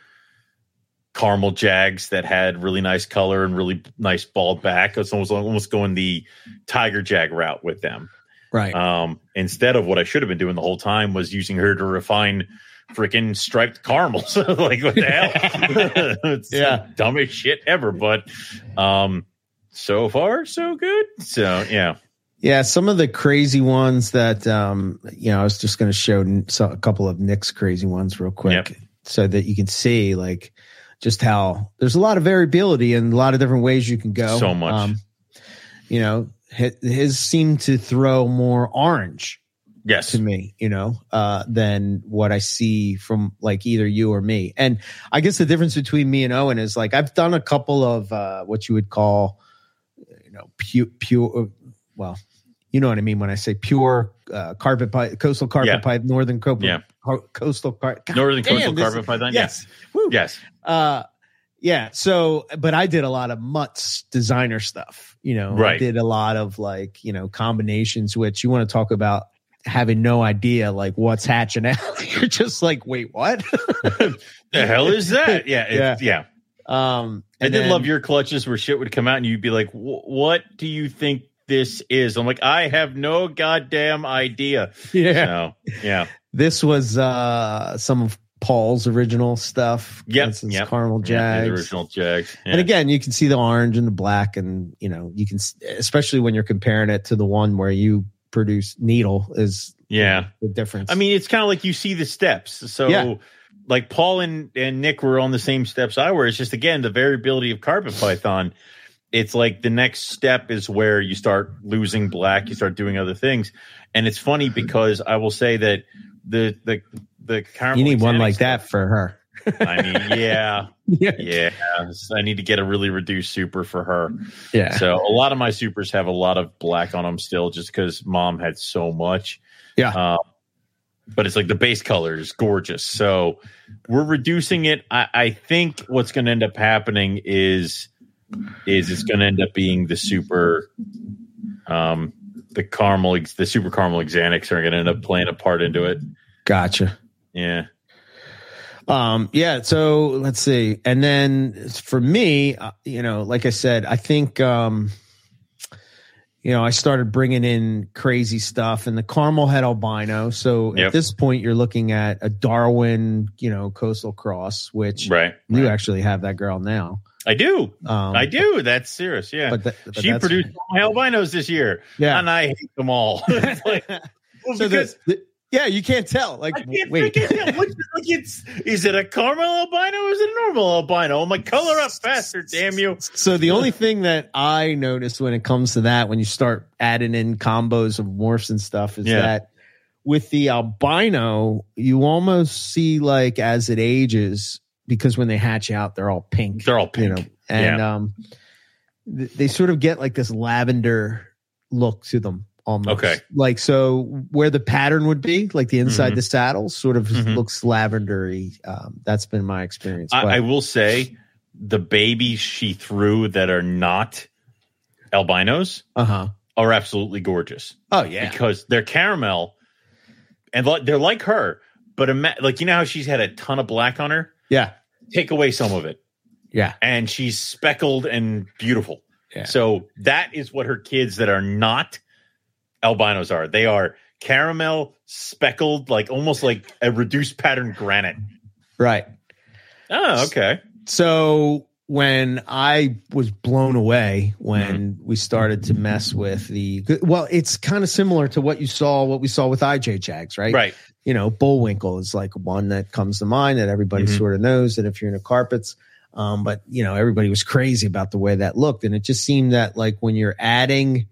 caramel jags that had really nice color and really nice bald back. It's almost almost going the tiger jag route with them. Right. Um, instead of what I should have been doing the whole time was using her to refine freaking striped caramels. like what the hell? it's Yeah. the dumbest shit ever. But um, so far so good. So yeah, Yeah, some of the crazy ones that um, you know, I was just going to show a couple of Nick's crazy ones real quick, Yep. so that you can see like just how there's a lot of variability and a lot of different ways you can go. Um, So much. you know, his, his seemed to throw more orange yes, to me, you know, uh, than what I see from like either you or me. And I guess the difference between me and Owen is like I've done a couple of uh, what you would call, you know, pure, pure. Well, you know what I mean when I say pure uh, carpet pipe, coastal carpet Yeah. pipe, northern carpet, Yeah. co- coastal carpet. northern coastal this- carpet python. Yes. Woo. yes, Uh, yeah. So, but I did a lot of Mutts designer stuff. You know, I did a lot of like you know combinations, which you want to talk about having no idea like what's hatching out. You're just like, wait, what? the hell is that? Yeah, it's, yeah. um, I did then- love your clutches where shit would come out and you'd be like, "What do you think this is?" I'm like, "I have no goddamn idea." Yeah. So yeah, This was uh some of Paul's original stuff. Yep, This is yep. caramel yeah, jags. the original Jags. Yeah. And again, you can see the orange and the black, and you know, you can, especially when you're comparing it to the one where you produce needle, is yeah. the difference. I mean, it's kind of like you see the steps. So, Yeah. like Paul and, and Nick were on the same steps I were. It's just again the variability of carpet python. It's like the next step is where you start losing black, you start doing other things, and it's funny because I will say that the the the caramel you need one like stuff- that for her. I mean, yeah, yeah. yeah. I need to get a really reduced super for her. Yeah. So a lot of my supers have a lot of black on them still, just because mom had so much. Yeah. Um, but it's like the base color is gorgeous. So we're reducing it. I, I think what's going to end up happening is is it's going to end up being the super, um, the caramel, the super caramel exanics are going to end up playing a part into it. Gotcha. Yeah. Um, yeah. So let's see. And then for me, uh, you know, like I said, I think, um, you know, I started bringing in crazy stuff and the caramel had albino. So Yep. at this point, you're looking at a Darwin, you know, coastal cross, which Right. you right. actually have that girl now. I do. Um, I do. That's serious. Yeah. But, th- but she produced all my albinos this year, yeah. and I hate them all. Like, well, so because the, the- yeah, you can't tell. Like, I can't wait, freaking tell. Which, like it's, is it a caramel albino or is it a normal albino? I'm like, color up faster, damn you. So the only thing that I notice when it comes to that, when you start adding in combos of morphs and stuff, is Yeah. that with the albino, you almost see like as it ages, because when they hatch out, they're all pink. They're all pink. you know, and um, th- they sort of get like this lavender look to them. Almost Okay. like so where the pattern would be, like the inside Mhm. the saddle, sort of Mhm. looks lavendery. Um, that's been my experience. I, But- I will say the babies she threw that are not albinos uh-huh. are absolutely gorgeous Oh yeah. because they're caramel and they're like her, but ima- like you know how she's had a ton of black on her. Yeah. Take away some of it, Yeah. and she's speckled and beautiful. Yeah. So that is what her kids that are not albinos are. They are caramel speckled, like almost like a reduced pattern granite. Right. Oh, okay. So when I was blown away when we started to mess with the well, it's kind of similar to what you saw, what we saw with IJ Jags, right? Right. You know, Bullwinkle is like one that comes to mind that everybody Mhm. sort of knows that if you're in a carpets. Um, but you know, everybody was crazy about the way that looked. And it just seemed that like when you're adding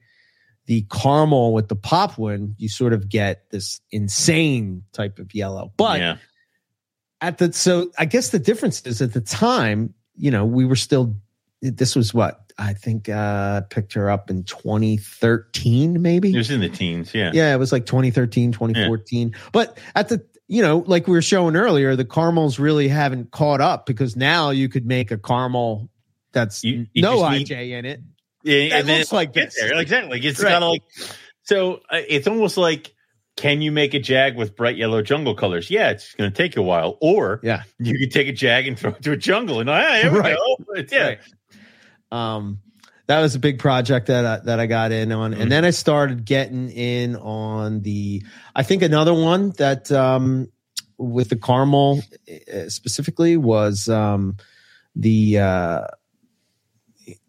the caramel with the pop one, you sort of get this insane type of yellow. But yeah. at the so I guess the difference is at the time, you know, we were still this was what I think uh picked her up in 2013 maybe. It was in the teens. Yeah. yeah, it was like 2013, 2014. But at the you know, like we were showing earlier, the caramels really haven't caught up because now you could make a caramel that's You- you no just need- IJ in it. Yeah, That and then looks like this. there. Exactly. It's Right. kind of like so. Uh, it's almost like can you make a jag with bright yellow jungle colors? Yeah, it's going to take a while. Or Yeah. you could take a jag and throw it to a jungle, and ah, here we Right. go. But yeah, Right. Um, that was a big project that I, that I got in on, Mhm. and then I started getting in on the. I think another one that um, with the caramel uh, specifically was um, the uh,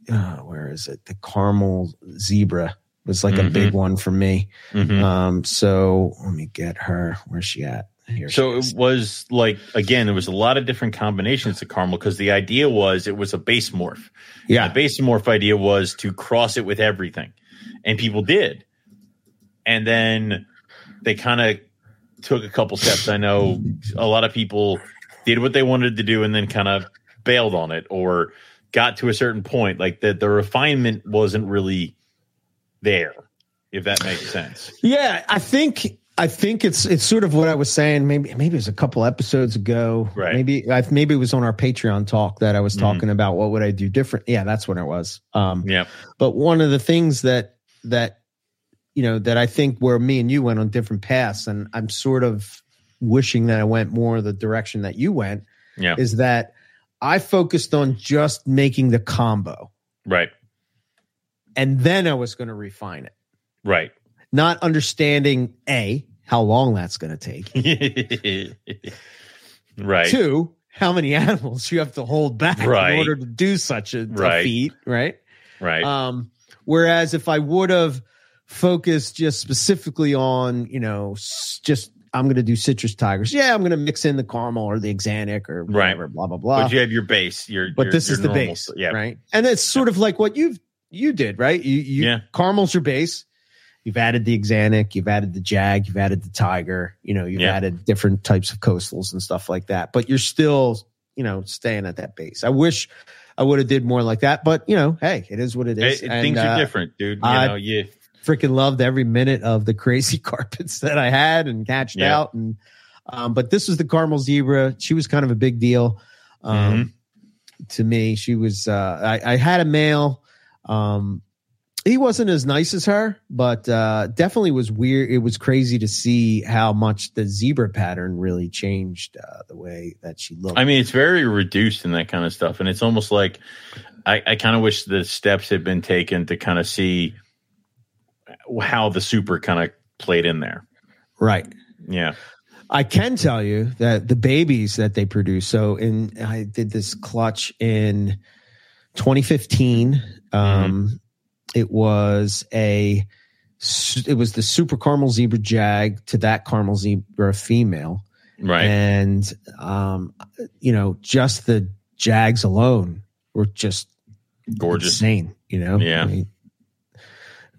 uh, where is it? The caramel zebra was like a Mhm. big one for me. Mhm. Um, so let me get her. Where's she at? Here So it was like again, there was a lot of different combinations of caramel because the idea was it was a base morph. yeah, The base morph idea was to cross it with everything, and people did. And then they kind of took a couple steps. I know a lot of people did what they wanted to do and then kind of bailed on it or got to a certain point. Like that, the refinement wasn't really there, if that makes sense. Yeah, I think I think it's it's sort of what I was saying. Maybe maybe it was a couple episodes ago. Right. Maybe I, maybe it was on our Patreon talk that I was Mhm. talking about. What would I do different? Yeah, that's what it was. Um, Yeah. but one of the things that that you know that I think where me and you went on different paths, and I'm sort of wishing that I went more the direction that you went. Yeah. is that I focused on just making the combo, Right. And then I was going to refine it. Right. not understanding a how long that's going to take right. two how many animals you have to hold back Right. in order to do such a, a feat right Right. um whereas if i would have focused just specifically on you know just i'm going to do citrus tigers yeah i'm going to mix in the caramel or the exanic or Right. whatever blah blah blah but you have your base. Your but your- this your is the normal base Yeah. right and it's sort of like what you've you did right you, you Yeah. caramel's your base you've added the exanic you've added the jag you've added the tiger you know you've Yeah. added different types of coastals and stuff like that but you're still you know staying at that base i wish i would have did more like that but you know hey it is what it is It- And, things uh, are different, dude. You I- know, you freaking loved every minute of the crazy carpets that I had and catched Yeah. out. And um, but this was the caramel zebra. She was kind of a big deal um, Mm-hmm. to me. She was. Uh, I, I had a male. Um, he wasn't as nice as her, but uh, definitely was weird. It was crazy to see how much the zebra pattern really changed uh, the way that she looked. I mean, it's very reduced in that kind of stuff, and it's almost like I, I kind of wish the steps had been taken to kind of see how the super kind of played in there. right. Yeah, I can tell you that the babies that they produce. So in I did this clutch in 2015. Um, It was a it was the super caramel zebra jag to that caramel zebra female, Right. and um, you know, just the jags alone were just Gorgeous. insane. You know, Yeah. I mean,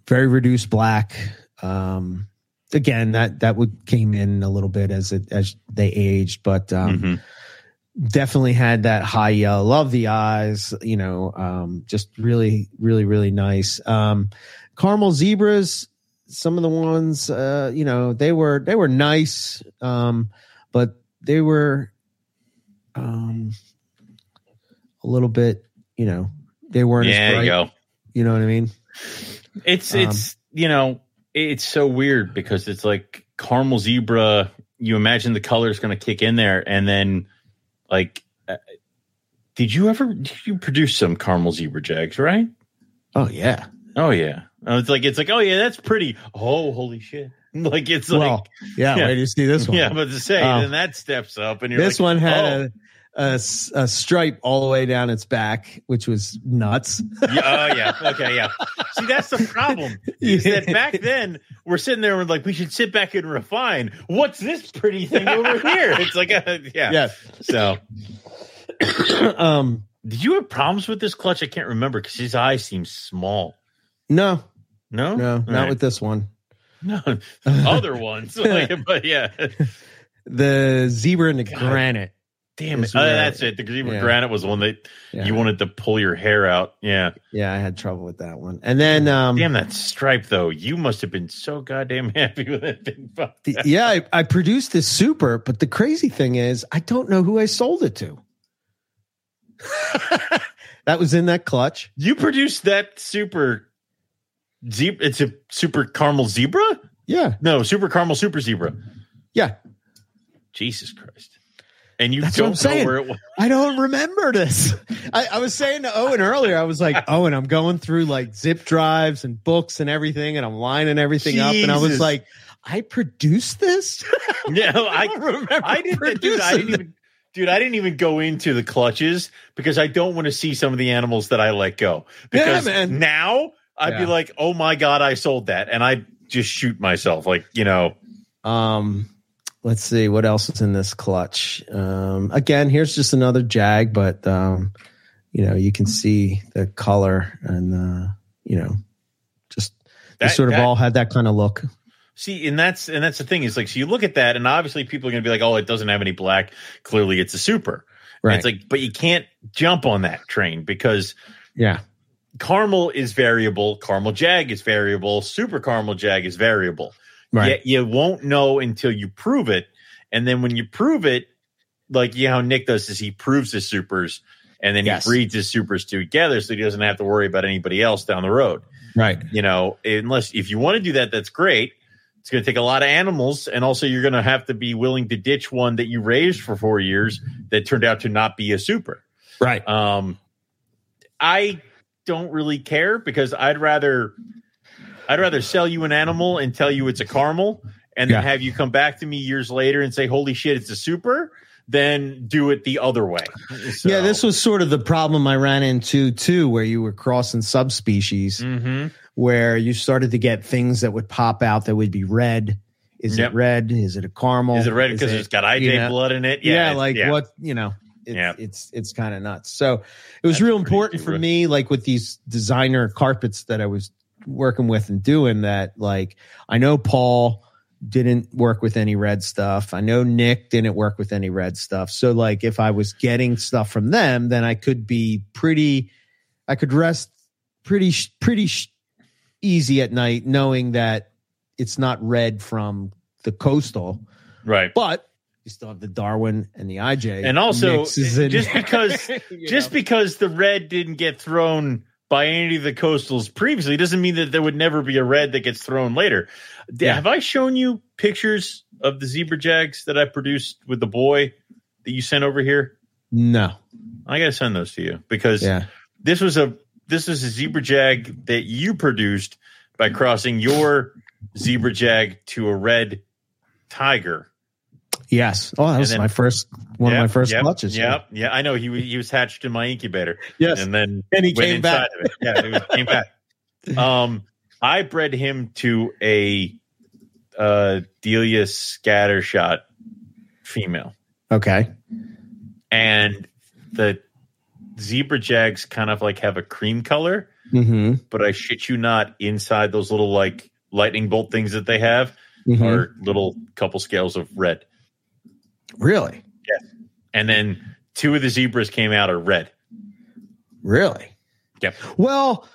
very reduced black. Um, again, that that would came in a little bit as it as they aged, but um, Mhm. Definitely had that high yellow. Love the eyes. You know, um, just really, really, really nice. Um, caramel zebras. Some of the ones, uh, you know, they were they were nice, um, but they were um, a little bit, you know, they weren't Yeah, as there bright. you go. You know what I mean? It's Um, it's you know it's so weird because it's like caramel zebra. You imagine the color is going to kick in there, and then like, uh, did you ever did you produce some caramel zebra jags? Right? Oh yeah. Oh yeah. Oh, it's like it's like oh yeah, that's pretty. Oh holy shit! Like it's like well, yeah, yeah. Wait to see this one. yeah, but to say Oh. then that steps up, and you're this like, one had oh. A, a stripe all the way down its back, which was nuts. yeah, oh yeah, okay, yeah. See, that's the problem. Is that back then we're sitting there and we're like, we should sit back and refine. What's this pretty thing over here? It's like, a, yeah. yeah. So, um. did you have problems with this clutch? I can't remember because his eyes seem small. No, No, no, All not right. with this one. no other ones. Like, but yeah, The zebra and the God. granite. Damn it. Oh, that's it. The Zebra yeah. Granite was the one that Yeah. you wanted to pull your hair out. Yeah. yeah, I had trouble with that one. And then, um, Damn that stripe though. You must have been so goddamn happy with that the- yeah, I, I produced this super, but the crazy thing is, I don't know who I sold it to. that was in that clutch. You produced that super zebra. It's a super caramel zebra. Yeah, No, super caramel super zebra. yeah. Jesus Christ! And you That's what I'm don't know saying. where it was. I don't remember this. I, I was saying to Owen earlier, I was like, Owen, I'm going through like zip drives and books and everything, and I'm lining everything up. And I was like, I produced this? No, I don't remember I didn't. Dude, I didn't even. Dude, I didn't even go into the clutches because I don't want to see some of the animals that I let go. Because man. now I'd be like, "Oh my god, I sold that," and I just shoot myself. Like you know, Um, let's see what else is in this clutch. Um, again, here's just another jag, but um, you know, you can see the color and uh, you know, just they That- sort of that- all had that kind of look. See, and that's and that's the thing is like, so you look at that, and obviously people are going to be like, "Oh, it doesn't have any black. Clearly, it's a super." And Right. It's like, but you can't jump on that train because yeah. caramel is variable, caramel jag is variable, super caramel jag is variable. Right. Yet you won't know until you prove it, and then when you prove it, like yeah, how Nick does is he proves his supers, and then Yes. he breeds his supers together, so he doesn't have to worry about anybody else down the road Right. you know unless if you want to do that that's great it's going to take a lot of animals and also you're going to have to be willing to ditch one that you raised for four years that turned out to not be a super Right. um i don't really care because i'd rather i'd rather sell you an animal and tell you it's a caramel and then Yeah. have you come back to me years later and say holy shit it's a super than do it the other way So- Yeah, this was sort of the problem I ran into too, where you were crossing subspecies, Mhm. where you started to get things that would pop out that would be red. Is Yep. it red? Is it a caramel? is it red because it- it's got IJ you know, blood in it Yeah, it's- like what you know. It's Yeah. it's it's kind of nuts. So it was That's real important for me, like with these designer carpets that I was working with and doing that. Like I know Paul didn't work with any red stuff. I know Nick didn't work with any red stuff. So like if I was getting stuff from them, then I could be pretty. I could rest pretty sh- pretty sh- easy at night knowing that it's not red from the coastal right but you still have the Darwin and the IJ. And also, just because just know? because the red didn't get thrown by any of the coastals previously doesn't mean that there would never be a red that gets thrown later. Yeah. Have I shown you pictures of the zebra jags that I produced with the boy that you sent over here? no, I gotta send those to you because yeah, this was a this was a zebra jag that you produced by crossing your zebra jag to a red tiger. Yes. Oh, that was then- my first one Yep, of my first yep, clutches. Yep. Yeah, I know. He he was hatched in my incubator. Yes. and then And he came back. it. Yeah, he came back. Um, I bred him to a uh, Delia scattershot female, Okay. and the zebra jags kind of like have a cream color, Mm-hmm. but I shit you not, inside those little like lightning bolt things that they have Mhm. are little couple scales of red, Really? Yes. And then two of the zebras came out are red. Really? Yep. Well,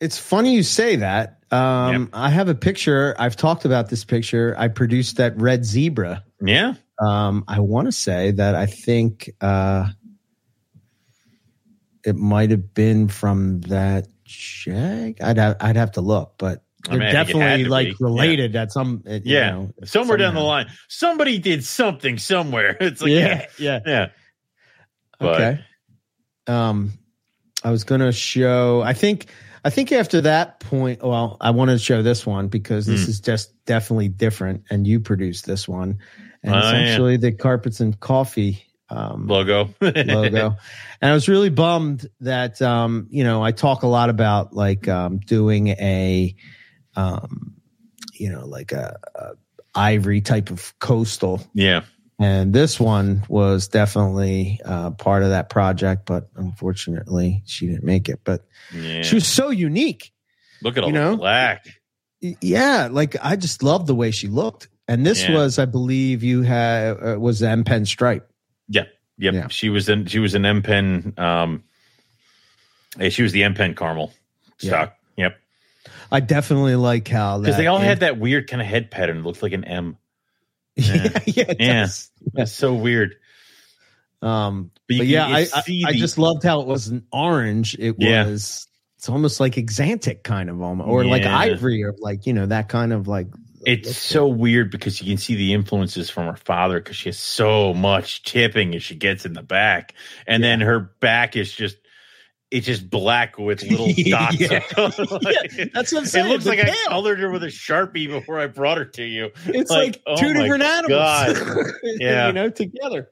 it's funny you say that. Um, I have a picture. I've talked about this picture. I produced that red zebra. Yeah. Um, I want to say that I think uh, it might have been from that jag. I'd have, I'd have to look, but they're I it had definitely like be. related at some. uh, you Yeah. know, Somewhere down the line, somebody did something somewhere. It's like, yeah, yeah. yeah. But- okay. Um, I was going to show. I think. I think after that point, well, I wanted to show this one because this Hmm. is just definitely different, and you produced this one, and Oh, it's yeah. actually the carpets and coffee um, logo. logo. And I was really bummed that um, you know I talk a lot about like um, doing a, um, you know, like a, a ivory type of coastal yeah. and this one was definitely uh, part of that project, but unfortunately, she didn't make it. But Yeah. she was so unique. Look at all you the know? black. Yeah, like I just loved the way she looked. And this Yeah. was, I believe, you had uh, was the M Pen stripe. Yep. Yeah. She was in she was an M pen um eh, she was the M pen caramel Yeah. stock. I definitely like how Because they all had that weird kind of head pattern. It looked like an M. yeah, yeah, Yeah. does. That's so weird. Um, But but yeah, I, I, I just loved how it was an orange. It Yeah. was. It's almost like Axanthic kind of almost, or like ivory, or like you know that kind of like. It's so weird because you can see the influences from her father because she has so much tipping as she gets in the back, and then her back is just it's just black with little dots. Yeah. like- That's what I'm saying. It looks the like I colored her with a sharpie before I brought her to you. It's like, like, oh two different animals. Yeah. you know, together.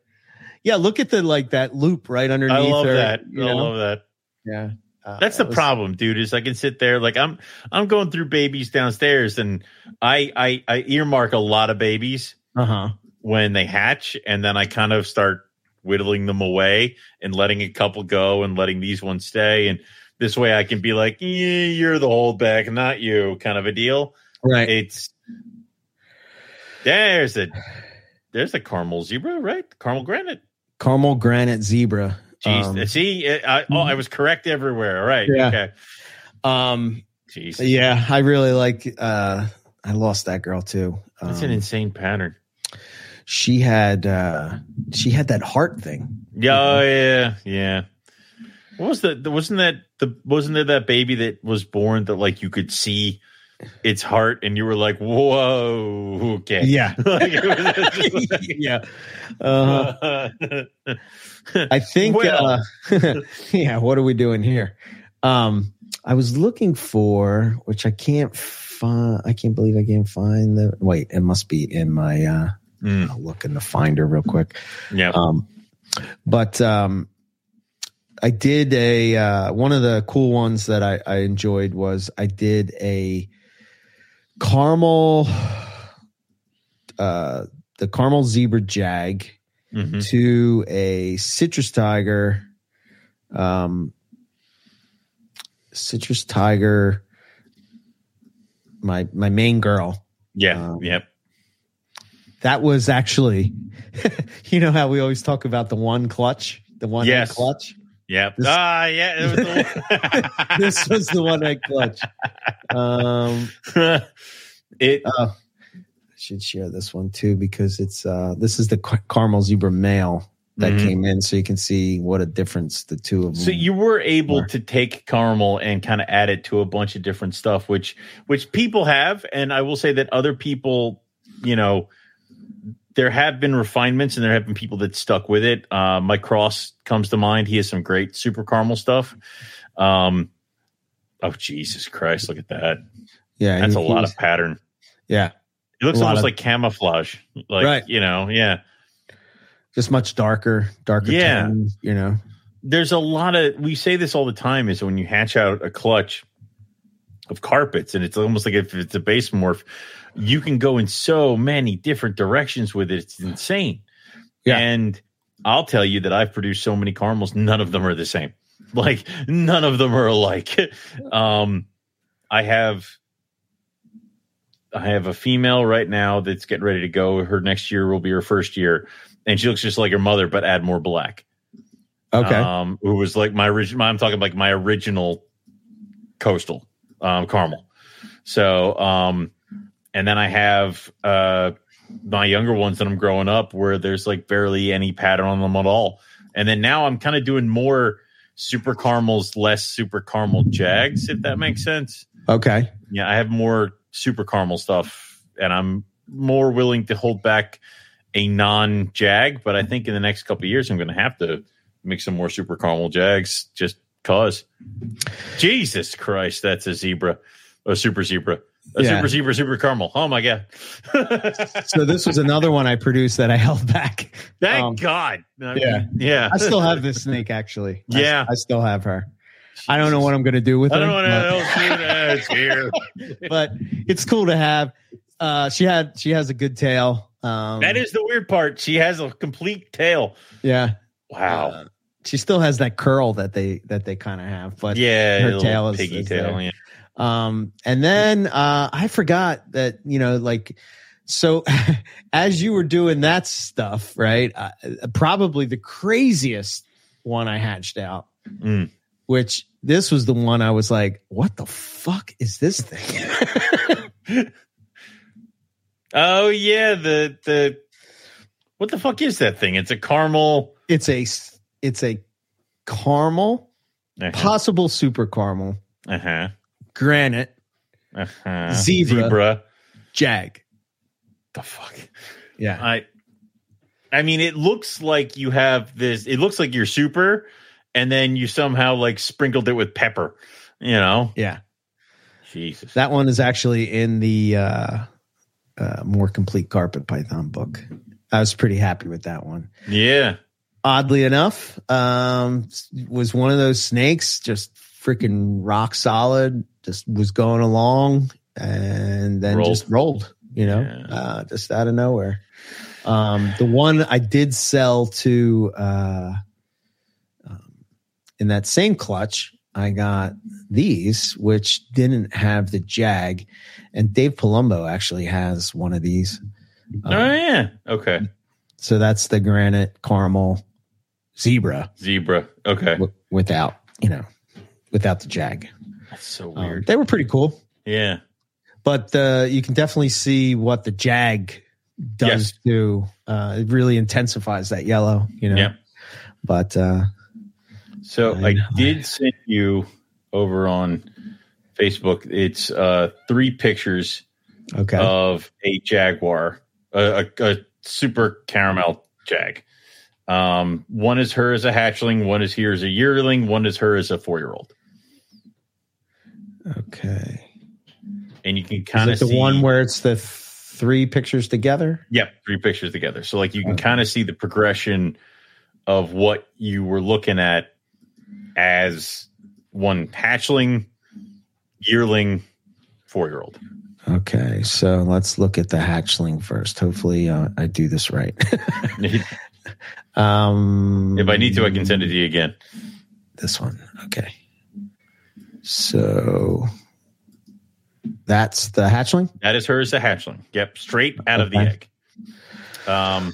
Yeah, look at the like that loop right underneath. I love her, that. you I know? love that. Yeah, Uh, That's the it was- problem, dude. Is I can sit there like I'm I'm going through babies downstairs, and I I, I earmark a lot of babies Uh-huh. when they hatch, and then I kind of start whittling them away and letting a couple go and letting these ones stay, and this way I can be like, yeah, you're the holdback, not you, kind of a deal. Right. It's there's a there's a caramel zebra, right? Caramel granite. Caramel granite zebra. Jeez, Um, see, I, oh, I was correct everywhere. All right, Yeah. okay. um Jeez, yeah, I really like uh I lost that girl too. that's Um, an insane pattern. She had uh she had that heart thing. Yeah, oh, yeah, yeah. What was that? Wasn't that the? Wasn't there that baby that was born that like you could see its heart and you were like, whoa, okay, Yeah. Like, was- yeah. Uh, I think Well. uh yeah, what are we doing here? Um I was looking for which I can't find I can't believe I can't find the wait, it must be in my uh Mm, I'll look in the finder real quick. yeah, Um but um I did a uh one of the cool ones that I, I enjoyed was I did a caramel uh the caramel zebra jag mhm. to a citrus tiger um citrus tiger my my main girl yeah, um, yep. That was actually you know how we always talk about the one clutch the one egg Yes. clutch Yep. this- ah, yeah. Was the this was the one egg clutch um it. uh, I should share this one too because it's uh this is the car- caramel zebra male that Mhm. came in so you can see what a difference the two of them So you were able More. to take caramel and kind of add it to a bunch of different stuff, which which people have, and I will say that other people, you know, there have been refinements and there have been people that stuck with it. Uh, Mike Cross comes to mind; he has some great super caramel stuff. Um, oh Jesus Christ, look at that! yeah That's he- a lot of pattern. Yeah. It looks almost of- like camouflage. Like Right. you know, yeah. just much darker, darker. Yeah. tones, you know. There's a lot of we say this all the time is when you hatch out a clutch of carpets and it's almost like if it's a base morph, you can go in so many different directions with it. It's insane. Yeah. And I'll tell you that I've produced so many caramels, none of them are the same. Like none of them are alike. um I have I have a female right now that's getting ready to go. Her next year will be her first year, and she looks just like her mother, but add more black. Okay. Um, who was like my original? I'm talking like my original coastal um, caramel. So, um, and then I have uh, my younger ones that I'm growing up where there's like barely any pattern on them at all. And then now I'm kind of doing more super caramels, less super caramel jags, if that makes sense. okay. Yeah, I have more super caramel stuff, and I'm more willing to hold back a non jag. But I think in the next couple of years, I'm going to have to make some more super caramel jags just cause. Jesus Christ, that's a zebra, a super zebra, a Yeah. super zebra, super caramel. Oh my god! So this was another one I produced that I held back. Thank um, God. I mean, yeah. yeah. I still have this snake actually. Yeah. I, still have her. I don't know what I'm going to do with it. I her. don't know but-. It's here. but it's cool to have. Uh, she had she has a good tail. Um, That is the weird part. She has a complete tail. yeah. Wow. Uh, she still has that curl that they that they kind of have, but yeah, her tail is- piggy is tail. there. Yeah. Um, and then uh, I forgot that you know like so as you were doing that stuff, right? Uh, probably the craziest one I hatched out, Mm. which this was the one I was like, what the fuck is this thing? Oh yeah, the the what the fuck is that thing? It's a caramel. it's a it's a caramel, Uh-huh. possible super caramel, Uh-huh. Granite, uh-huh. Zebra. Zebra. jag. The fuck. Yeah. I I mean it looks like you have this it looks like you're super and then you somehow like sprinkled it with pepper, you know? Yeah. Jesus. That one is actually in the uh, uh, more complete carpet python book. I was pretty happy with that one. yeah. Oddly enough, um, was one of those snakes just freaking rock solid, just was going along and then Rolled. just rolled, you know, Yeah. uh, just out of nowhere. Um, the one I did sell to uh, um, in that same clutch, I got these, which didn't have the jag, and Dave Palumbo actually has one of these. Um, oh yeah. Okay. So that's the granite caramel zebra Zebra. Okay. w- without, you know, without the jag. That's so Um, weird. they were pretty cool, yeah. but uh, you can definitely see what the jag does Yes. do. Uh, it really intensifies that yellow, you know. Yeah. But uh, So I I, did send you over on Facebook. It's uh three pictures okay, of a jaguar, a, a, a super caramel jag. Um, one is her as a hatchling, one is here as a yearling, one is her as a four year old, okay. and you can kind of the see one where it's the th- three pictures together? Yep, three pictures together. So like you can Okay. kind of see the progression of what you were looking at as one hatchling, yearling, four year old. Okay, so let's look at the hatchling first. Hopefully, uh, I do this right. if um, I need to, I can send it to you again. This one, okay. So that's the hatchling. That is hers, the hatchling. Yep, straight out of the egg. Um,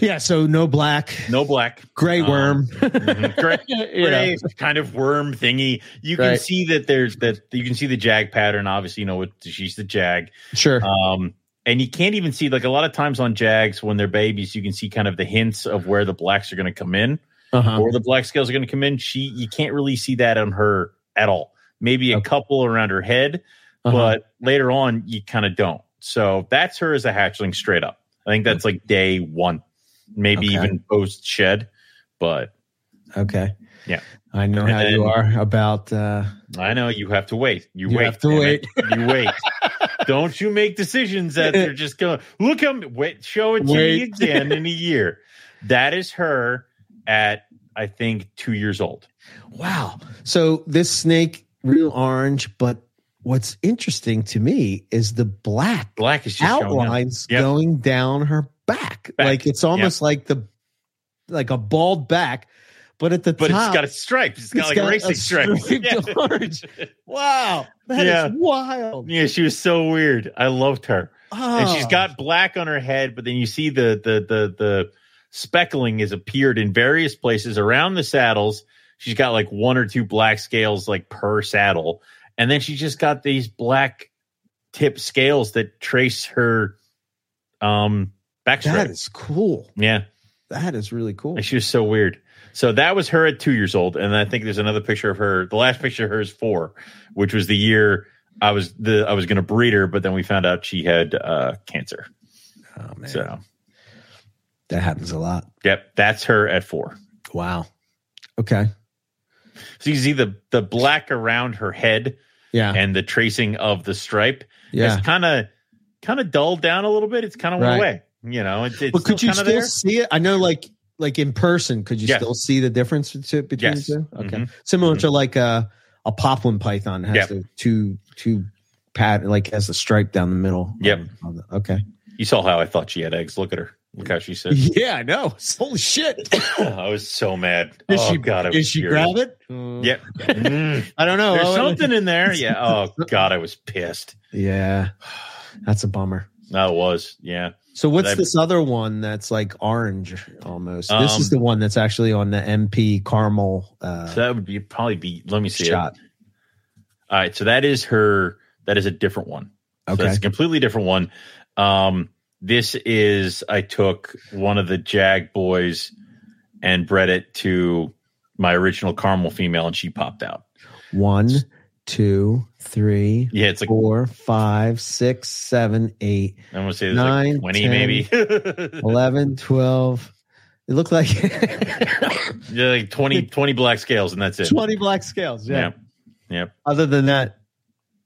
Yeah, so no black, no black, gray Um, worm. mhm, gray, You know. gray kind of worm thingy. You can Right. see that there's that you can see the jag pattern. Obviously, you know what she's the jag. Sure. Um, and you can't even see like a lot of times on Jags when they're babies, you can see kind of the hints of where the blacks are going to come in Uh-huh. or the black scales are going to come in. She you can't really see that on her at all. Maybe a Okay. couple around her head, Uh-huh. but later on you kind of don't. So that's her as a hatchling straight up. I think that's like day one, maybe Okay. even post shed. But okay. Yeah. I know And how you are about. uh I know you have to wait. You, You wait. have to wait. it. You wait. don't you make decisions that they're just gonna Look how wait, show it to me again in a year. That is her at I think two years old. Wow. So this snake, real orange, but what's interesting to me is the black Black is just outlines Yep. going down her back. Back. Like it's almost like the like a bald back, but at the but top, it's got a stripe. It's got it's like got racing Yeah. orange. wow, that is Yeah. wild. yeah, she was so weird. I loved her. and she's Oh. got black on her head, but then you see the the the the speckling has appeared in various places around the saddles. She's got like one or two black scales like per saddle, and then she's just got these black tip scales that trace her um back that stripe. cool. Yeah, That is really cool. and she was so weird. So that was her at two years old, and I think there's another picture of her. The last picture of her is four, which was the year I was the I was going to breed her, but then we found out she had uh cancer. Oh man, So that happens a lot. Yep, that's her at four. Wow. Okay. So you see the the black around her head Yeah. and the tracing of the stripe. yeah. It's kind of kind of dulled down a little bit. It's kind of went Right. away. You know, it's, it's but could you still there. see it? I know, like like in person, could you Yes. still see the difference between Yes. the two? Okay, Mhm. similar Mhm. to like a a poplin python has Yep. the two two pat like has the stripe down the middle. Yep. on- on the- okay. You saw how I thought she had eggs. Look at her. Look how she said. Yeah, I know. Holy shit! I was so mad. Did oh she God, I Did she furious. grab it? Uh, Yep. Mm. I don't know. There's Oh, something in there. Yeah. Oh God, I was pissed. Yeah, that's a bummer. No, was. Yeah. So what's I- this other one that's like orange almost? this Um, is the one that's actually on the MP caramel uh, So that would be probably be. Let me see. It. shot. All right. So that is her. That is a different one. So Okay. that's a completely different one. Um, this is I took one of the Jag boys and bred it to my original caramel female, and she popped out. One, two, three, Yeah, it's like four, five, six, seven, eight, I'm gonna say Nine, like twenty, 10, maybe. 11, 12. It looked like yeah, like 20, 20 black scales, and that's it. 20 black scales. Yeah. Yeah. Yep. Other than that,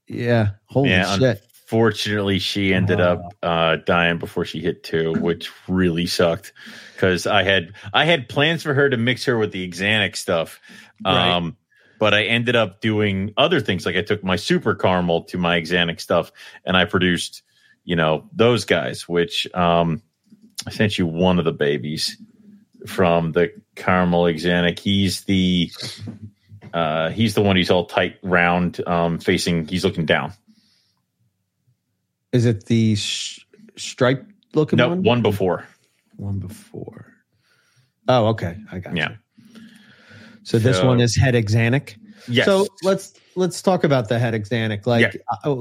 yeah. Holy Yeah, shit. Fortunately, she ended up uh, dying before she hit two, which really sucked because I had I had plans for her to mix her with the axanthic stuff, Right. um, but I ended up doing other things. Like I took my super caramel to my axanthic stuff, and I produced, you know, those guys. Which um, I sent you one of the babies from the caramel axanthic. He's the uh, he's the one who's all tight, round, um, facing. He's looking down. Is it the sh- stripe looking No, one? one before. One before. Oh, okay. I got you. Yeah. you. So this one is het axanthic. Yes. So let's let's talk about the het axanthic. Like, uh,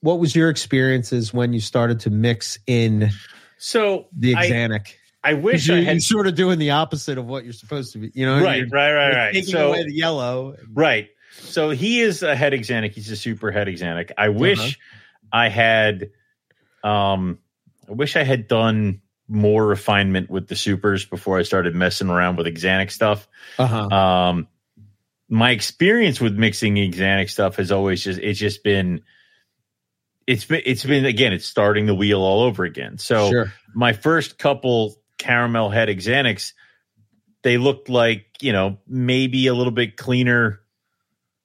what was your experiences when you started to mix in so the I, axanthic? I wish you, I had sort of doing the opposite of what you're supposed to be. You know, right, right, right, right. Taking So away the yellow. right. So he is a het axanthic. He's a super het axanthic. I wish Uh-huh. I had um I wish I had done more refinement with the supers before I started messing around with axanthic stuff. Uh huh. Um my experience with mixing axanthic stuff has always just it's just been it's been it's been again it's starting the wheel all over again. So sure. my first couple caramel het axanthics, they looked like, you know, maybe a little bit cleaner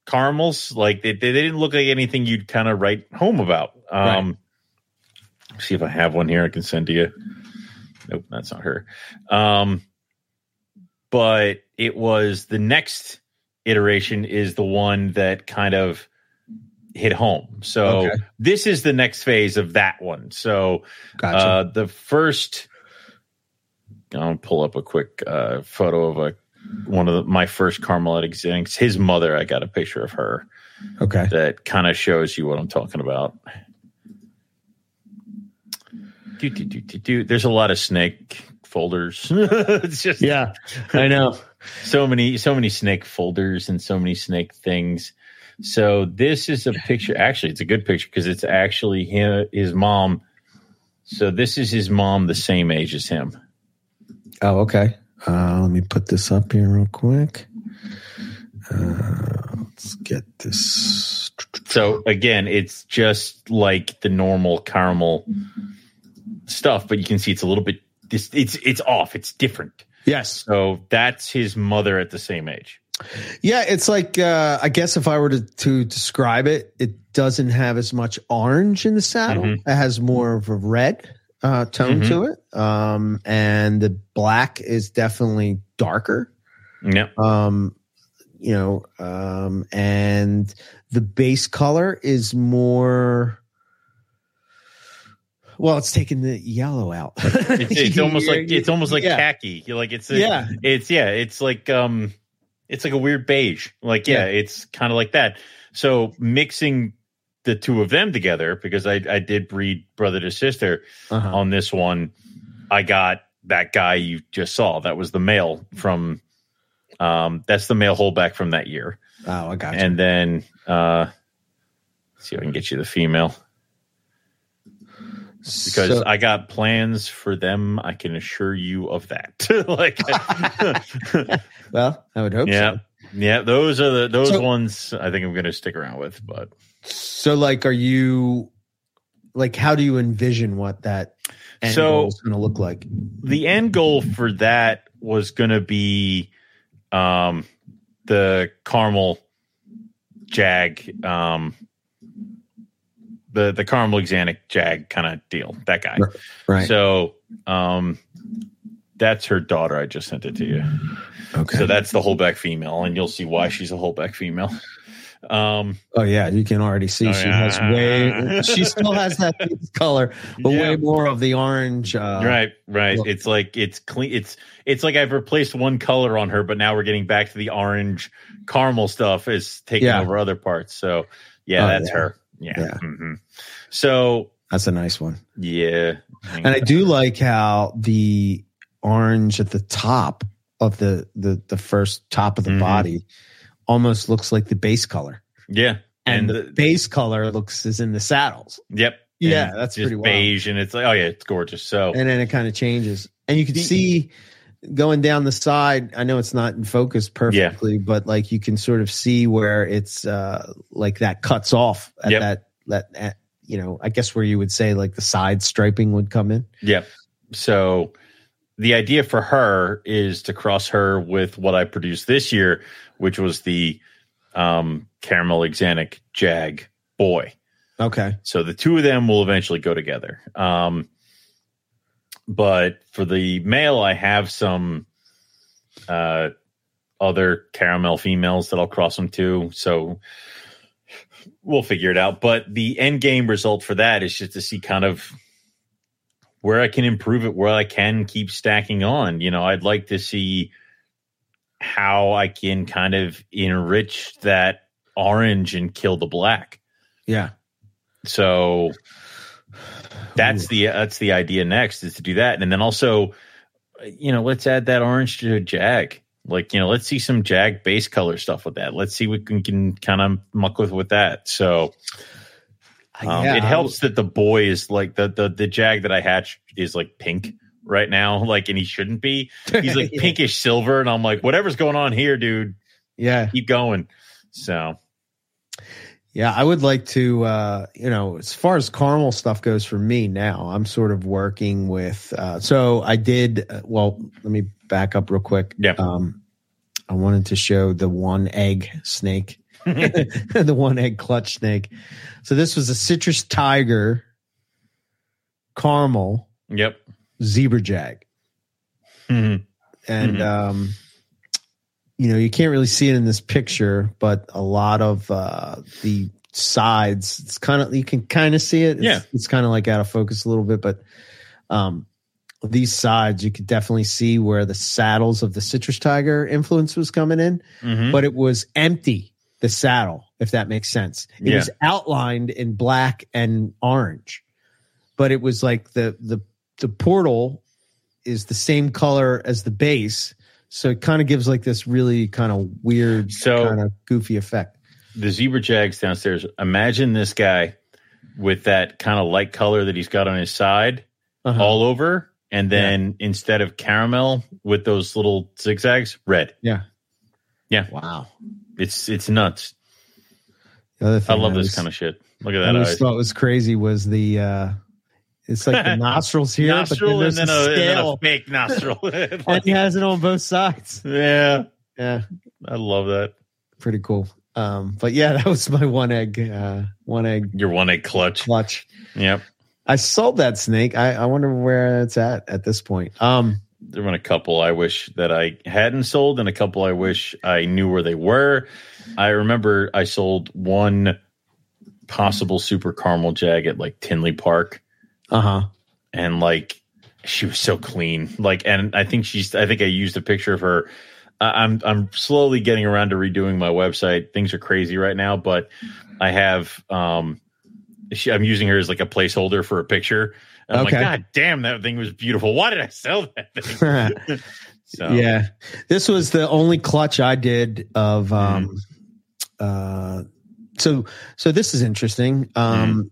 caramels. Like they, they didn't look like anything you'd kind of write home about. Um, See if I have one here I can send to you. Nope, that's not her. Um, but it was the next iteration is the one that kind of hit home. So Okay. this is the next phase of that one. So Gotcha. uh, the first, I'll pull up a quick uh, photo of a one of the, my first Carmelite execs. His mother, I got a picture of her okay. that kind of shows you what I'm talking about. Do, do, do, do, do. There's a lot of snake folders. it's just Yeah, I know. so many, so many snake folders and so many snake things. So this is a picture. Actually, it's a good picture because it's actually him, his mom. So this is his mom, the same age as him. Oh, okay. Uh, let me put this up here real quick. Uh, let's get this. So again, it's just like the normal caramel stuff, but you can see it's a little bit. This it's it's off. It's different. Yes. So that's his mother at the same age. Yeah, it's like uh, I guess if I were to, to describe it, it doesn't have as much orange in the saddle. Mhm. It has more of a red uh, tone Mhm. to it, um, and the black is definitely darker. Yeah. Um, you know, um, and the base color is more. Well, it's taking the yellow out. It's, it's almost like it's almost like Yeah. khaki. Like it's a, Yeah. It's yeah. It's like um, it's like a weird beige. Like yeah, it's kind of like that. So mixing the two of them together because I I did breed brother to sister Uh-huh. on this one. I got that guy you just saw. That was the male from. Um, that's the male holdback from that year, Oh, I got you. and then uh, see if I can get you the female because So- I got plans for them. I can assure you of that. like, well, I would hope yeah, so. Yeah, those are the those So- ones I think I'm going to stick around with. But So, like, are you like, how do you envision what that end So- goal is going to look like? the end goal for that was going to be um, the caramel jag, um, the the caramel axanthic jag kind of deal. That guy. Right. So um, that's her daughter. I just sent it to you. okay. So that's the holdback female, and you'll see why she's a holdback female. Um, oh yeah, you can already see Oh, she yeah. has way. She still has that color, but Yeah. way more of the orange. Uh, right, right. look. It's like it's clean. It's it's like I've replaced one color on her, but now we're getting back to the orange caramel stuff is taking Yeah. over other parts. So yeah, Oh, that's her. Yeah. Yeah. mhm. So That's a nice one. yeah, And I do like how the orange at the top of the the the first top of the Mhm. body almost looks like the base color, yeah, and, and the the- base color looks is in the saddles. yep, Yeah, And that's just pretty wild. beige, and it's like oh yeah, it's gorgeous. So and then it kind of changes and you can see going down the side i know it's not in focus perfectly but like you can sort of see where it's uh like that cuts off at Yep. that that at, you know i guess where you would say like the side striping would come in Yep. So the idea for her is to cross her with what I produced this year, which was the um, caramel axanthic jag boy. okay So the two of them will eventually go together. Um, but for the male, I have some uh, other caramel females that I'll cross them to. So we'll figure it out. But the end game result for that is just to see kind of where I can improve it, where I can keep stacking on. You know, I'd like to see how I can kind of enrich that orange and kill the black. yeah So that's Ooh. the that's the idea next is to do that, and then also, you know, let's add that orange to a jag. Like you know, let's see some jag base color stuff with that. Let's see what we can kind of muck with with that. So um, Yeah, it helps that the boy is like the the the jag that I hatched is like pink right now, like, and he shouldn't be. He's like Yeah. pinkish silver, and I'm like, whatever's going on here, dude, yeah keep going. So yeah i would like to uh you know as far as caramel stuff goes for me now i'm sort of working with uh so i did uh, well let me back up real quick Yeah. um i wanted to show the one egg snake the one egg clutch snake. So this was a citrus tiger caramel yep. zebra jag. Mhm. And Mhm. um you know, you can't really see it in this picture, but a lot of uh the sides, it's kind of you can kind of see it. It's, Yeah. it's kind of like out of focus a little bit, but um these sides you could definitely see where the saddles of the citrus tiger influence was coming in. Mhm. but it was empty the saddle if that makes sense it Yeah. was outlined in black and orange but it was like the the the portal is the same color as the base so it kind of gives like this really kind of weird So- kind of goofy effect the zebra jags downstairs. Imagine this guy with that kind of light color that he's got on his side Uh-huh. all over, and then instead of caramel with those little zigzags, red. yeah Yeah. wow It's it's nuts. The other I thing love that this was- kind of shit. Look at I that always thought was crazy was the uh it's like the nostrils here, nostril but and then then, a, a and then a fake nostril. and he has it on both sides. yeah, Yeah, I love that. pretty cool. Um, but yeah, that was my one egg, uh, one egg Your one egg clutch. clutch. Yep. I sold that snake. I, I wonder where it's at at this point. Um, There been a couple I wish that I hadn't sold, and a couple I wish I knew where they were. I remember I sold one possible super caramel jag at like Tinley Park, uh huh. and like she was so clean. Like, and I think she's. I think I used a picture of her. I- I'm I'm slowly getting around to redoing my website. Things are crazy right now, but I have um, she, I'm using her as like a placeholder for a picture. And I'm Okay. like, God damn, that thing was beautiful. Why did I sell that thing? So Yeah, this was the only clutch I did of. Um, uh, so so this is interesting. Um,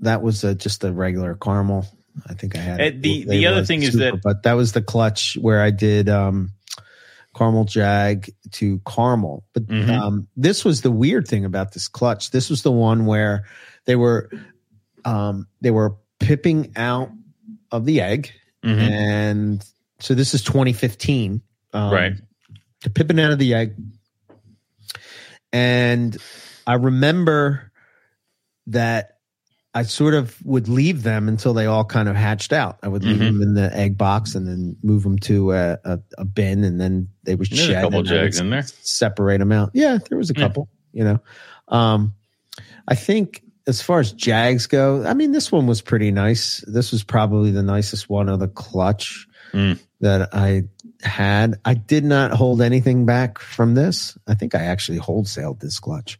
that was uh just a regular caramel. I think I had. Uh, it the- the other thing is that- but that was the clutch where I did um, caramel jag to caramel. But Mhm. um, this was the weird thing about this clutch. This was the one where they were um, they were pipping out of the egg, Mhm. and so this is 2015. Um, Right. The pipping out of the egg, and I remember that I sort of would leave them until they all kind of hatched out. I would leave Mhm. them in the egg box and then move them to a, a, a bin, and then they would There's a couple jags in there. Separate them out. Yeah, there was a Yeah. couple. You know, um, I think as far as jags go, I mean, this one was pretty nice. This was probably the nicest one of the clutch Mm. that I had. I did not hold anything back from this. I think I actually wholesaled this clutch,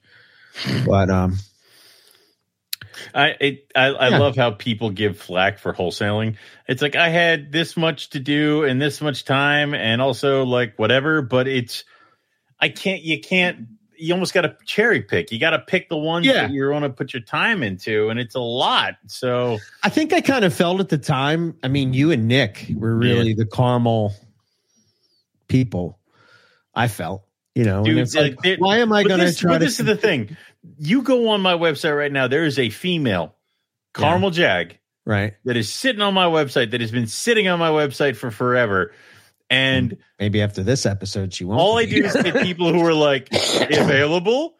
but um, I it, I, I Yeah. love how people give flack for wholesaling. It's like I had this much to do and this much time, and also like whatever. But it's I can't. You can't. You almost got to cherry pick. You got to pick the ones Yeah. that you want to put your time into, and it's a lot. So I think I kind of felt at the time. I mean, you and Nick were really the caramel people. I felt, you know, Dude, and it's like, like, why am I going to try but to? this is the thing. You go on my website right now. There is a female caramel jag right? that is sitting on my website that has been sitting on my website for forever, and. Maybe after this episode, she won't. All I do is get people who are like available,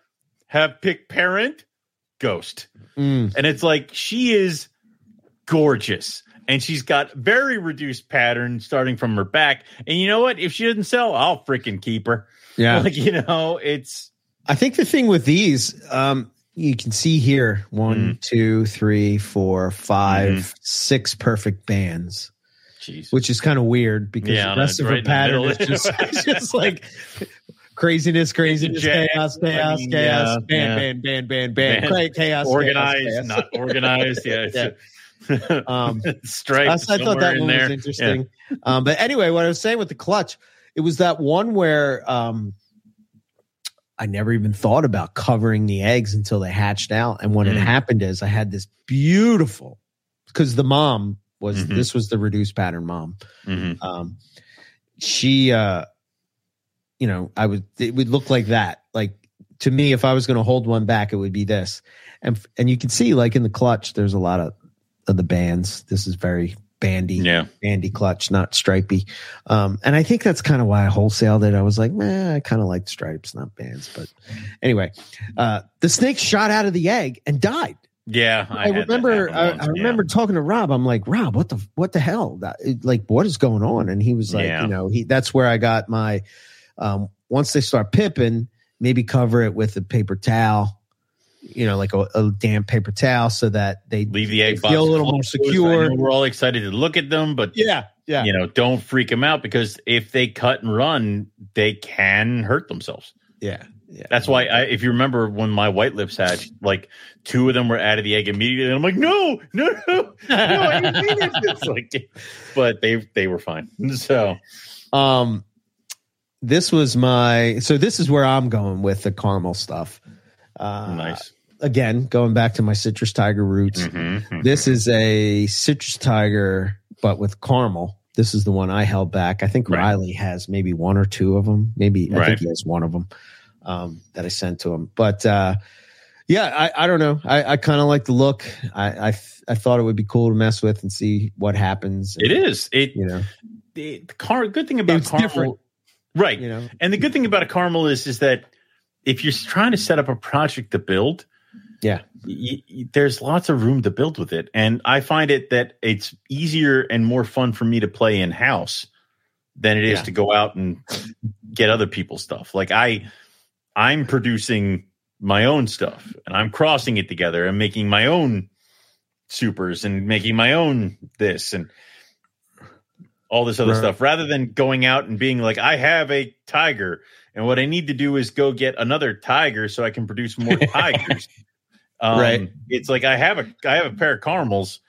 have pick parent, ghost. Mm, And it's like she is gorgeous. And she's got very reduced pattern starting from her back. And you know what? If she doesn't sell, I'll freaking keep her. yeah, Like, you know, it's I think the thing with these, um, you can see here one, Mm. two, three, four, five, Mm-hmm. six perfect bands. Jeez. which is kind of weird because Yeah, the rest no, of right her pattern is just, just like craziness, craziness, Jazz, chaos, I chaos, mean, chaos, yeah, band, yeah. band, band, band, band, Band. Great chaos, organized, chaos, chaos. not organized. Yeah. it's- Um, Stripe I, I thought that one there. was interesting. Um, but anyway, what I was saying with the clutch, it was that one where um, I never even thought about covering the eggs until they hatched out. And what Mm. had happened is I had this beautiful because the mom was Mhm. this was the reduced pattern mom. Mhm. um she uh you know i would it would look like that like to me if i was going to hold one back it would be this and and you can see like in the clutch there's a lot of of the bands this is very bandy Yeah. bandy clutch not stripy um and i think that's kind of why i wholesaled it i was like man i kind of like stripes not bands but anyway uh the snake shot out of the egg and died Yeah. I, that remember. I, I yeah. remember talking to Rob. I'm like, Rob, what the what the hell? That, like, what is going on? And he was like, Yeah. you know, he that's where I got my. Um, once they start pipping, maybe cover it with a paper towel, you know, like a, a damp paper towel, so that they leave the egg feel a little more secure. We're all excited to look at them, but Yeah, yeah, you know, don't freak them out because if they cut and run, they can hurt themselves. yeah, yeah. That's why, I, if you remember when my white lips hatched, like two of them were out of the egg immediately, and I'm like, no, no, no, no, I didn't mean it. Like, but they they were fine. So Um, this was my. So this is where I'm going with the caramel stuff. Uh, nice. Again, going back to my citrus tiger roots. Mhm, This is a citrus tiger, but with caramel. This is the one I held back. I think Right. Riley has maybe one or two of them. Maybe I Right. think he has one of them um, that I sent to him. But uh, Yeah, I, I don't know. I, I kind of like the look. I, I I thought it would be cool to mess with and see what happens. It is. It You know, the, the car. Good thing about It's caramel, different. right? you know. And the good thing about a caramel is is that if you're trying to set up a project to build, Yeah. y- y- there's lots of room to build with it. And I find it that it's easier and more fun for me to play in house than it is Yeah. to go out and get other people's stuff. Like I, I'm producing my own stuff and I'm crossing it together and making my own supers and making my own this and all this other Right. stuff rather than going out and being like, I have a tiger and what I need to do is go get another tiger so I can produce more tigers. Um, Right. It's like I have a I have a pair of caramels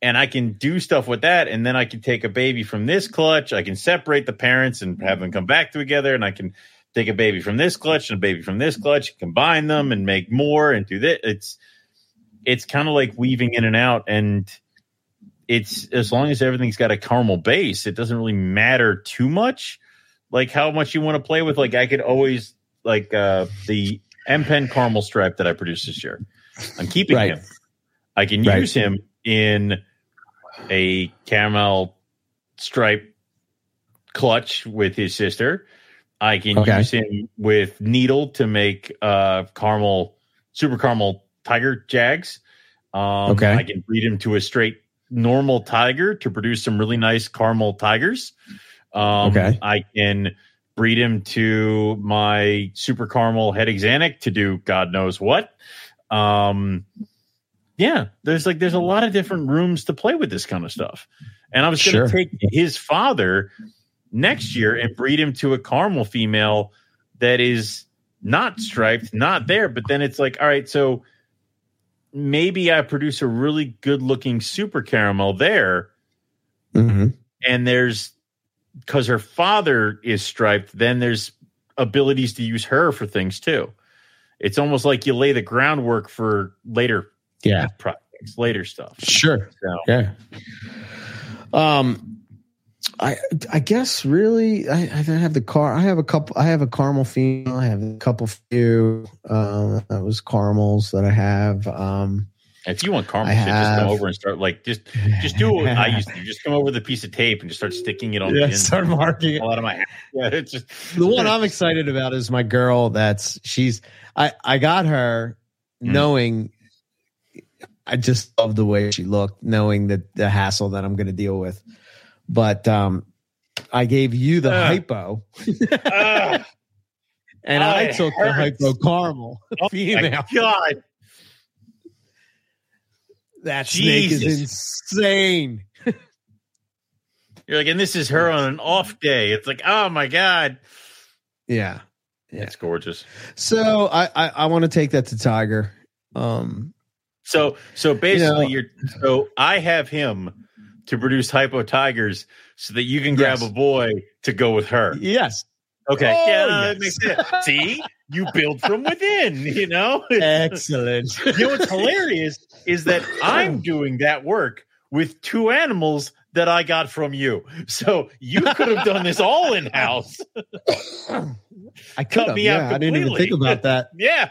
and I can do stuff with that. And then I can take a baby from this clutch. I can separate the parents and have them come back together. And I can take a baby from this clutch and a baby from this clutch, combine them and make more and do that. It's it's kind of like weaving in and out. And it's as long as everything's got a caramel base, it doesn't really matter too much. Like how much you want to play with. Like I could always like uh the M Pen caramel stripe that I produced this year. I'm keeping Right. him. I can Right. use him in a caramel stripe clutch with his sister. I can Okay. use him with needle to make uh caramel super caramel tiger jags. Um Okay. I can breed him to a straight normal tiger to produce some really nice caramel tigers. Um Okay. I can breed him to my super caramel het axanthic to do God knows what. Um yeah, there's like there's a lot of different rooms to play with this kind of stuff. And I was going to Sure. take his father next year and breed him to a caramel female that is not striped, not there. But then it's like, all right, so maybe I produce a really good looking super caramel there, hmm and there's because her father is striped, then there's abilities to use her for things too. It's almost like you lay the groundwork for later Yeah. projects, later stuff. Sure. So Yeah. Um, I I guess really I, I have the car. I have a couple. I have a caramel female. I have a couple few. Um, that was caramels that I have. Um, if you want caramel I shit, just come over and start like just just do what I used to do. Just come over with a piece of tape and just start sticking it on the yeah, end. start marking it. a lot of my house. Yeah, it's just the one I'm excited about is my girl. That's she's. I I got her Mm. knowing. I just love the way she looked, knowing that the hassle that I'm going to deal with. But um, I gave you the Ugh. hypo, Ah, and I, I took the hypo caramel my female. God. That snake is insane. You're like, and this is her on an off day. It's like, oh my God. Yeah. Yeah. It's gorgeous. So I I, I want to take that to Tiger. Um. So so basically know- you're so I have him to produce hypo tigers so that you can grab Yes. a boy to go with her. Yes. Okay. Oh, yeah, that yes. makes sense. See? You build from within, you know? Excellent. you know what's hilarious is that I'm doing that work with two animals that I got from you. So you could have done this all in house. I Cut could have. me out Yeah, I didn't even think about that. Yeah.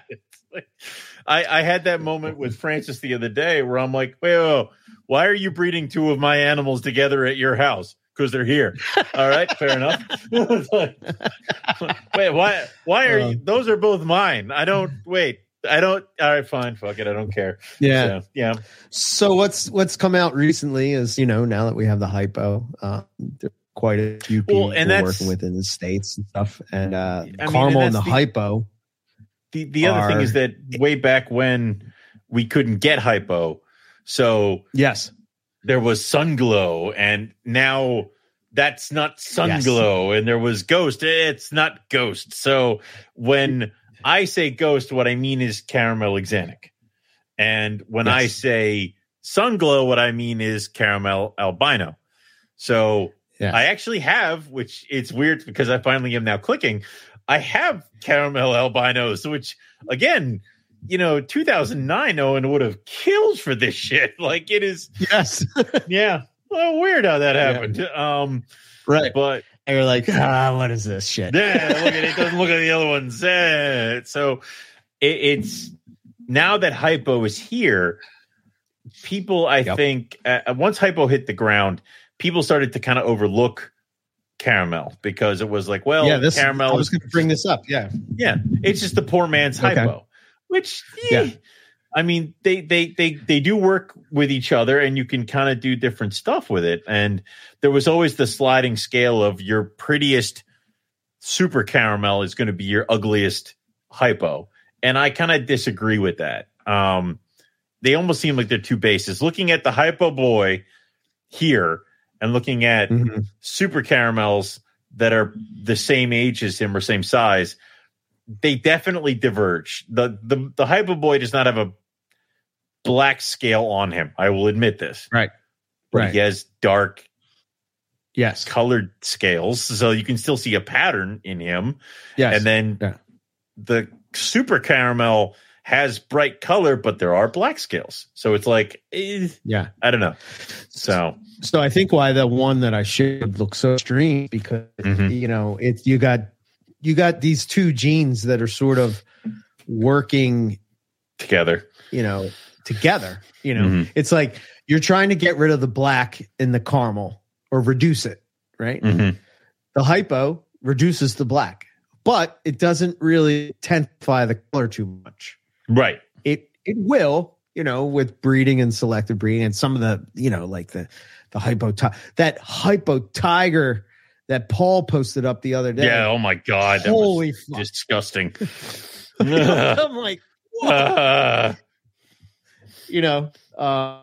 I, I had that moment with Francis the other day where I'm like, wait, wait, wait, why are you breeding two of my animals together at your house? Because they're here. All right, fair enough. Like, wait, why? Why are you? Uh. Those are both mine. I don't. Wait, I don't. All right, fine. Fuck it. I don't care. Yeah. So, yeah. So what's what's come out recently is you know now that we have the hypo, uh, quite a few people Well, and working within the states and stuff, and uh, and caramel and the, the- hypo. The the other thing is that way back when we couldn't get hypo, so Yes, there was sun glow and now that's not sun Yes. glow and there was ghost. It's not ghost. So when i say ghost what i mean is caramel axanthic. And when i say sun glow what i mean is caramel albino. So Yes. i actually have which it's weird because i finally am now clicking i have caramel albinos which again you know 2009 owen would have killed for this shit like it is yes, yeah. Well, weird how that Yeah. happened. Um, right. but And you're like, ah, what is this shit? yeah, look at it. Doesn't look at the other ones. Eh. So it, it's now that hypo is here, people, I Yep. think, uh, once hypo hit the ground, people started to kind of overlook caramel because it was like, well, yeah, this caramel I was going to bring this up. Yeah, yeah, it's just the poor man's Okay. hypo, which Yeah. yeah. I mean, they they they they do work with each other, and you can kind of do different stuff with it. And there was always the sliding scale of your prettiest super caramel is going to be your ugliest hypo, and I kind of disagree with that. Um, they almost seem like they're two bases. Looking at the hypo boy here, and looking at Mhm. super caramels that are the same age as him or same size, they definitely diverge. The the the hypo boy does not have a black scale on him. I will admit this. Right. But Right. he has dark yes, colored scales, so you can still see a pattern in him. yes, And then Yeah. the super caramel has bright color, but there are black scales. So it's like eh, yeah. I don't know. So So I think why the one that I showed looks so extreme because Mhm. you know it's you got you got these two genes that are sort of working together. you know together you know Mhm. it's like you're trying to get rid of the black in the caramel or reduce it right Mhm. the hypo reduces the black but it doesn't really intensify the color too much Right. it it will you know with breeding and selective breeding and some of the you know like the the hypo that hypo tiger that paul posted up the other day Yeah. Oh my god. That holy disgusting. i'm like Uh, you know uh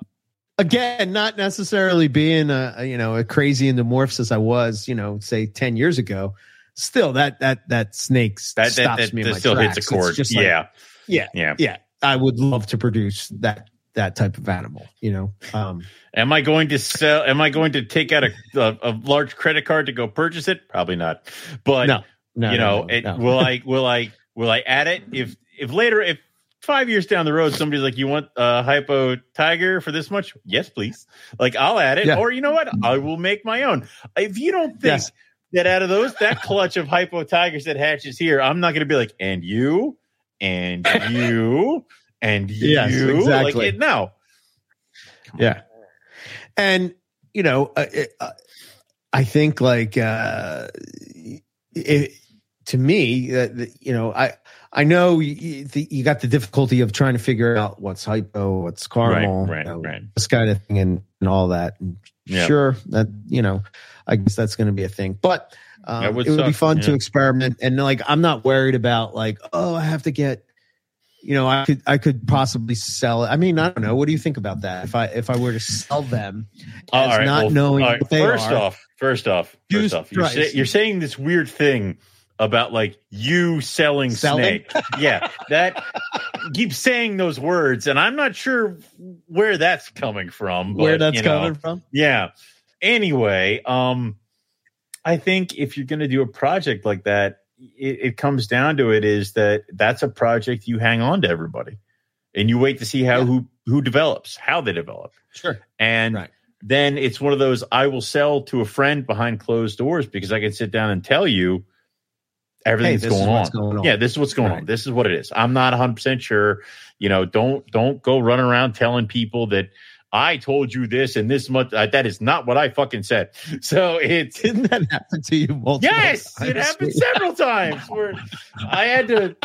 again not necessarily being a, you know a crazy into morphs as i was you know say 10 years ago still that that that snake that that, stops that, me in that still tracks. hits a chord. like, yeah. Yeah Yeah. yeah i would love to produce that that type of animal you know um Am I going to sell? Am I going to take out a, a, a large credit card to go purchase it? Probably not. But no no you know, no, no, it, will I? Will I? Will I add it if if later if five years down the road somebody's like, you want a hypo tiger for this much? Yes, please. Like I'll add it, Yeah. or you know what? I will make my own. If you don't think Yes. that out of those that clutch of hypo tigers that hatches here, I'm not going to be like, and you, and you, and you, exactly. Like it, no, yeah and you know uh, uh, i think like uh it, to me uh, the, you know i i know you, the, you got the difficulty of trying to figure out what's hypo what's caramel right, you know, right. this kind of thing and, and all that and Yeah. sure that you know i guess that's going to be a thing but um, would it would be suck, fun to experiment and like i'm not worried about like oh i have to get you know i could i could possibly sell it i mean i don't know what do you think about that if i if i were to sell them All as right, not well, knowing all right, what they first are. off, first off, first off, you're, say, you're saying this weird thing about like you selling, Selling? snake. yeah, that keep saying those words, and I'm not sure where that's coming from. But, where that's you know, coming from Yeah. Anyway, um, I think if you're going to do a project like that, it, it comes down to it is that that's a project you hang on to everybody, and you wait to see how Yeah. who who develops, how they develop. sure And Right. then it's one of those I will sell to a friend behind closed doors because I can sit down and tell you everything hey that's this is going, what's on. going on Yeah, this is what's going on. This is what it is. I'm not 100% sure. You know, don't don't go running around telling people that I told you this and this much. Uh, that is not what I fucking said. So it's didn't that happen to you multiple yes, times? it happened several times where I had to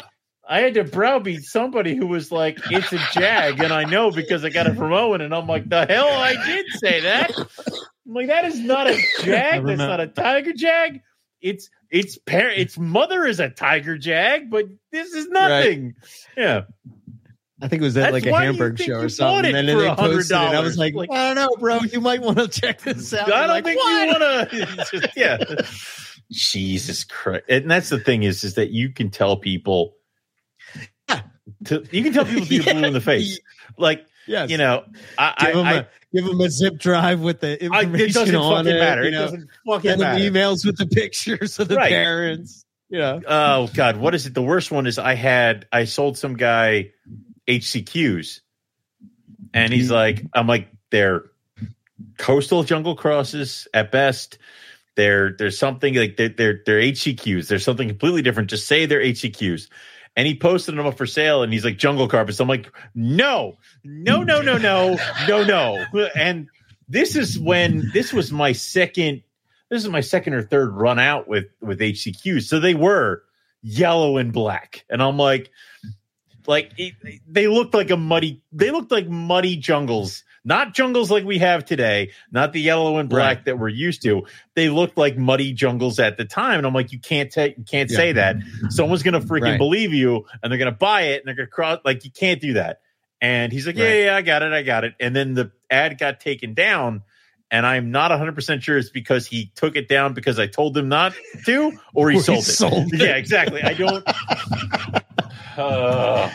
I had to browbeat somebody who was like, "It's a jag," and I know because I got it from Owen, and I'm like, "The hell, I did say that." I'm like, "That is not a jag. That's not a tiger jag. It's its parent. Its mother is a tiger jag, but this is nothing." Yeah, I think it was at That's like a Hamburg show or something. And then they posted it. I was like, Like- I don't know, bro. You might want to check this out. I don't like, think "What?" you want to. yeah. Jesus Christ! And that's the thing is, is that you can tell people. Yeah. To, you can tell people to be blue in the face, like Yes. you know. I, I, give them, I, a, give them a zip drive with the information on fucking it. matter. You It doesn't fucking matter. emails with the pictures of the Right. parents. Yeah. Oh God, what is it? The worst one is I had I sold some guy HCQs, and he's mm-hmm. like, I'm like, they're coastal jungle crosses at best. They're there's something like they're they're, they're HCQs. There's something completely different. Just say they're HCQs. and he posted them up for sale, and he's like jungle carpets. I'm like, no, no, no, no, no, no, no. And this is when this was my second. This is my second or third run out with with HCQ. So they were yellow and black, and I'm like, like it, they looked like a muddy. They looked like muddy jungles, not jungles like we have today, not the yellow and black Right. that we're used to. They looked like muddy jungles at the time, and I'm like, you can't take, you can't Yeah. say that. Someone's gonna freaking Right. believe you, and they're gonna buy it, and they're gonna cross. Like you can't do that. And he's like, yeah, Right. yeah, I got it, I got it. And then the ad got taken down. And I'm not 100% sure it's because he took it down because I told him not to, or he Or he sold it. sold it. Yeah, exactly. I don't. Uh,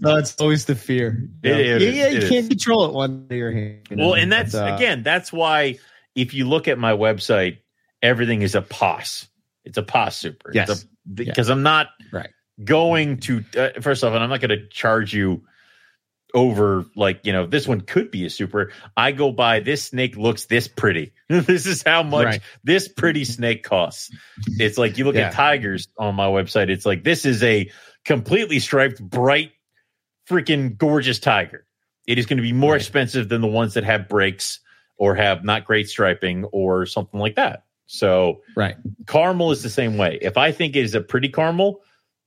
No, it's always the fear. It yeah, yeah, yeah, you it can't control it one day your hand. you know, well, and that's but, uh, again, that's why if you look at my website, everything is a POS. It's a POS super. Yes. Because I'm not Right. going to uh, first off, and I'm not going to charge you over like you know this one could be a super. I go by this snake looks this pretty. this is how much Right. this pretty snake costs. It's like you look Yeah. at tigers on my website. It's like this is a completely striped, bright, freaking gorgeous tiger. It is going to be more Right. expensive than the ones that have breaks or have not great striping or something like that. So right. caramel is the same way. If I think it is a pretty caramel,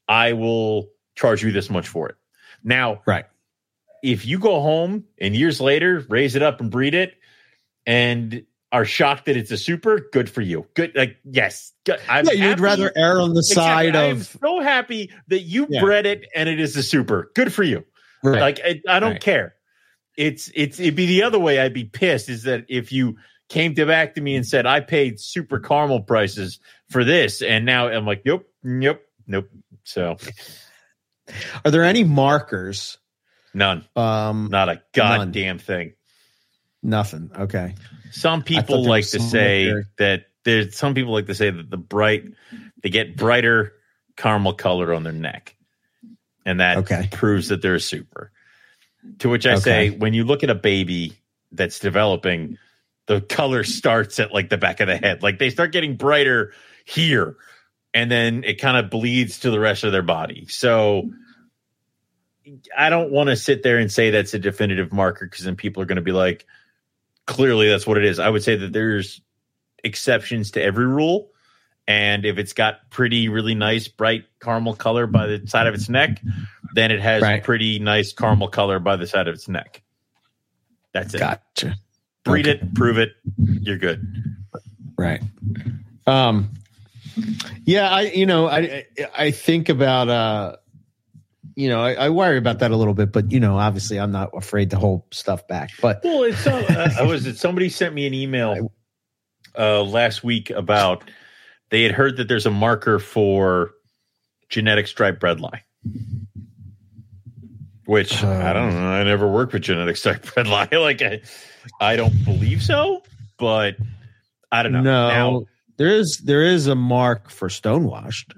I will charge you this much for it. Now, Right. if you go home and years later raise it up and breed it and are shocked that it's a super, good for you. Good, like yes, good. I'm yeah, you'd happy- rather err on the Exactly. side I am so happy that you Yeah. bred it and it is a super. Good for you. right. Like I, I don't Right. care. It's it's it'd be the other way. I'd be pissed. Is that if you came to back to me and said I paid super caramel prices for this, and now I'm like, nope, nope, nope. So Are there any markers? none, Um, not a goddamn thing. Nothing. Okay. Some people like to say there. that there's some people like to say that the bright they get brighter caramel color on their neck, and that Okay. proves that they're a super. To which I Okay. say, when you look at a baby that's developing, the color starts at like the back of the head. Like they start getting brighter here, and then it kind of bleeds to the rest of their body. So I don't want to sit there and say that's a definitive marker because then people are going to be like, clearly that's what it is. I would say that there's exceptions to every rule. And if it's got pretty, really nice, bright caramel color by the side of its neck, then it has Right. pretty nice caramel color by the side of its neck. That's it. Gotcha. Breed Okay. it, prove it, you're good. Right. Um. Yeah, I you know I I- I think about uh, you know I, I worry about that a little bit, but you know obviously I'm not afraid to hold stuff back. But Well, it's uh, I was it somebody sent me an email uh, last week about they had heard that there's a marker for genetic striped breadline. Which I don't know. I never worked with genetic striped breadline. Like I, I don't believe so, but I don't know. no, Now, there is there is a mark for stonewashed.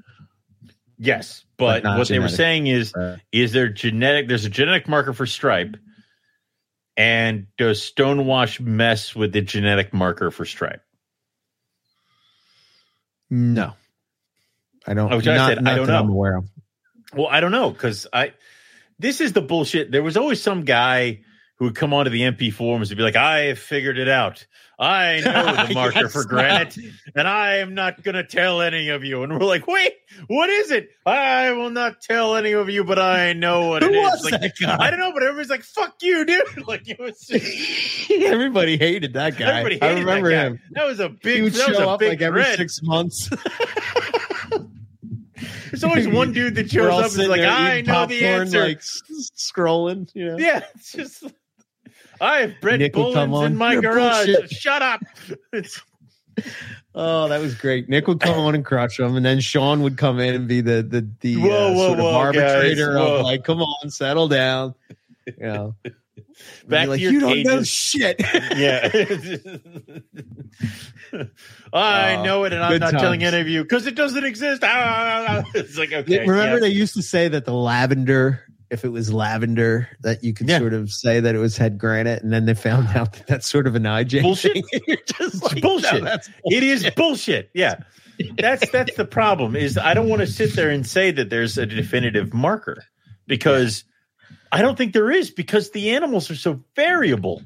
Yes, But but, what they were saying is Uh, is there genetic there's a genetic marker for stripe and does stonewash mess with the genetic marker for stripe no, I don't. Oh, which I not, said, I don't that I'm know. aware of. well i don't know because i this is the bullshit there was always some guy who would come onto the mp forums and be like i figured it out i know the marker Yes. for granite and i am not going to tell any of you and we're like wait what is it i will not tell any of you but i know what it is was like i don't know but everybody's like fuck you dude like it was just, Everybody hated that guy. Everybody I hated remember that guy. him. That was a big, He would show up like every thread. six months. There's always one dude that shows up and is like, "I know the answer." like scrolling. You know, yeah, it's just. I have bred Nick would come bullets in my "You're garage. bullshit." Shut up. Oh, that was great. Nick would come on and crush him, and then Sean would come in and be the the the Whoa, uh, whoa, sort of whoa, arbitrator guys, of like, come on, settle down. You know, Back be like to your you don't know shit. yeah. I Oh, know it, and I'm good not telling any of you because it doesn't exist. Ah, It's like okay. Remember, yeah. they used to say that the lavender, if it was lavender, that you could Yeah. sort of say that it was het granite, and then they found uh-huh. out that that's sort of an IJ Bullshit. thing. You're just like, bullshit. no, that's It is bullshit. Yeah. that's that's the problem. Is I don't want to sit there and say that there's a definitive marker because I don't think there is because the animals are so variable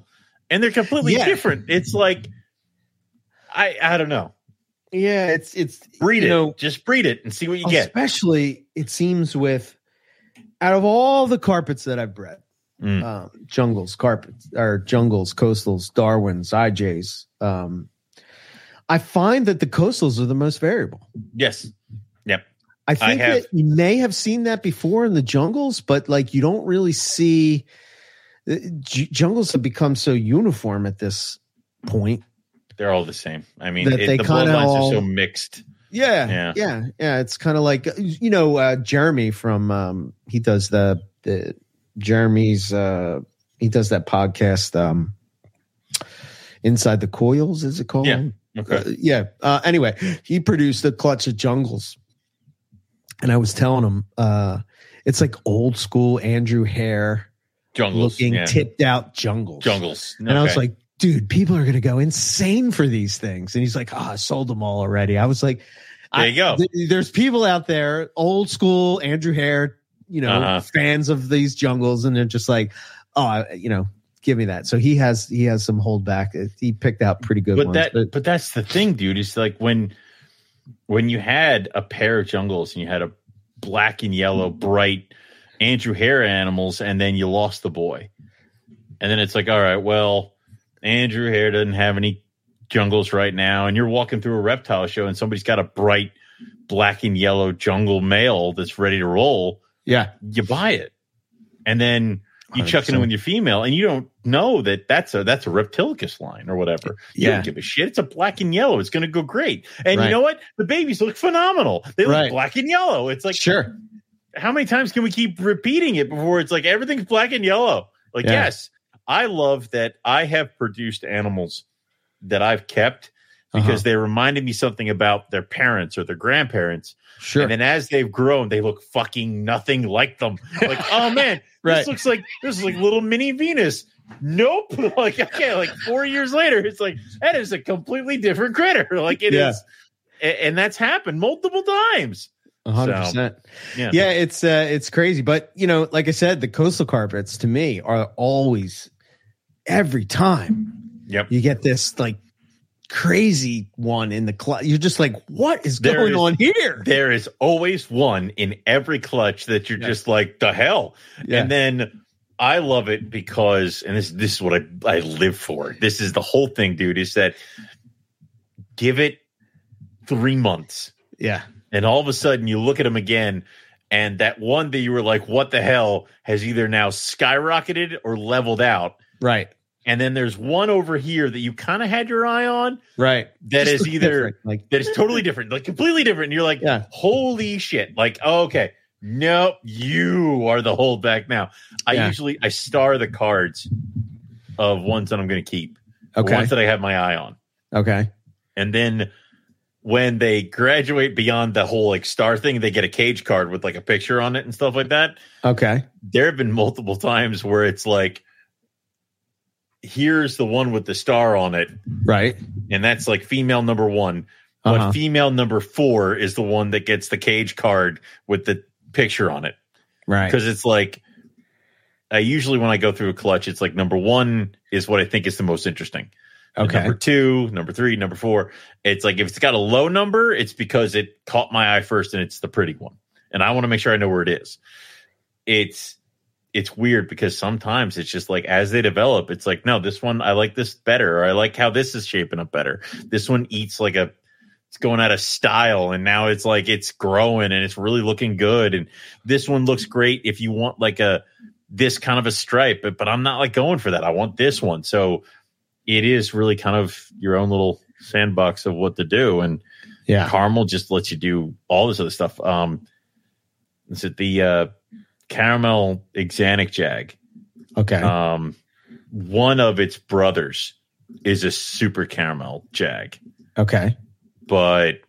and they're completely Yeah. different. It's like I I don't know. Yeah, it's it's Breed you it. know, Just breed it and see what you get. especially it seems with out of all the carpets that I've bred, Mm. um, jungles, carpets, or jungles, coastals, Darwins, IJs. Um, I find that the coastals are the most variable. Yes. Yep. I think have- that you may have seen that before in the jungles, but like you don't really see uh, j- jungles have become so uniform at this point. They're all the same. I mean, it, the bloodlines all- are so mixed. Yeah, Yeah. yeah, yeah, It's kind of like you know uh, Jeremy from um, he does the the Jeremy's uh, he does that podcast um, inside the coils is it called? Yeah. Okay. Uh, yeah. Uh, anyway, he produced a clutch of jungles, and I was telling him uh, it's like old school Andrew Hare Jungles. looking yeah. tipped out jungles. Jungles. And I was like, dude, people are going to go insane for these things. And he's like, oh, I sold them all already. I was like, There you go. Th- there's people out there, old school Andrew Hare, you know, Uh-huh. fans of these jungles, and they're just like, oh, you know, give me that. So he has he has some holdback. He picked out pretty good but ones. that but but that's the thing dude it's like when when you had a pair of jungles and you had a black and yellow bright andrew hare animals and then you lost the boy and then it's like all right well andrew hare doesn't have any jungles right now and you're walking through a reptile show and somebody's got a bright black and yellow jungle male that's ready to roll yeah, you buy it and then you chuck it in 100%. with your female and you don't know that that's a that's a reptilicus line or whatever you Yeah. don't give a shit it's a black and yellow it's going to go great and Right. you know what the babies look phenomenal they look Right. black and yellow it's like sure. how many times can we keep repeating it before it's like everything's black and yellow like Yeah. yes i love that i have produced animals that i've kept because Uh-huh. they reminded me something about their parents or their grandparents Sure. and then as they've grown, they look fucking nothing like them. Like, oh man, Right. this looks like this is like little mini Venus. Nope. Like, okay, like four years later, it's like that is a completely different critter. Like it is, Yeah. a- and that's happened multiple times. Hundred percent. Yeah. Yeah, it's uh, it's crazy, but you know, like I said, the coastal carpets to me are always every time Yep. you get this like crazy one in the clutch. You're just like, what is There going is- on here? There is always one in every clutch that you're Yeah. just like the hell. Yeah. And then I love it because, and this this is what I I live for. This is the whole thing, dude. Is that give it three months, yeah, and all of a sudden you look at them again, and that one that you were like, "What the hell?" has either now skyrocketed or leveled out. right, And then there's one over here that you kind of had your eye on right. that is either different, like that is totally different, like completely different. And you're like, Yeah. holy shit. Like, oh, okay, nope, you are the holdback now. I Yeah. usually I star the cards of ones that I'm gonna keep. okay, Ones that I have my eye on. okay, And then when they graduate beyond the whole like star thing, they get a cage card with like a picture on it and stuff like that. okay, There have been multiple times where it's like, here's the one with the star on it, right. and that's like female number one. But Uh-huh. female number four is the one that gets the cage card with the picture on it. Right. Because it's like, I usually when I go through a clutch, it's like number one is what I think is the most interesting. And Okay. Number two, number three, number four. It's like if it's got a low number, it's because it caught my eye first and it's the pretty one. And I want to make sure I know where it is. It's it's weird because sometimes it's just like as they develop, it's like, no, this one I like this better, or I like how this is shaping up better. This one eats like a it's going out of style and now it's like it's growing and it's really looking good. And this one looks great if you want like a this kind of a stripe, but, but I'm not like going for that. I want this one. So it is really kind of your own little sandbox of what to do. And Yeah. caramel just lets you do all this other stuff. Um, is it the uh, caramel axanthic jag? Okay. Um, one of its brothers is a super caramel jag, okay. but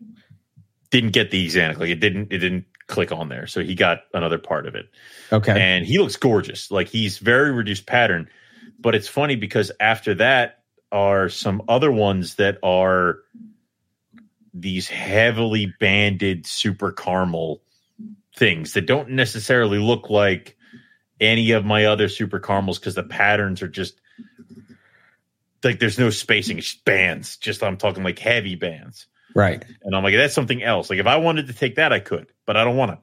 didn't get the axanthic. Like it didn't, it didn't click on there. So he got another part of it Okay. and he looks gorgeous. Like he's very reduced pattern. But it's funny because after that are some other ones that are these heavily banded super caramel things that don't necessarily look like any of my other super caramels because the patterns are just like there's no spacing. It's just bands. Just I'm talking like heavy bands. Right. And I'm like, that's something else. Like if I wanted to take that, I could, but I don't want to.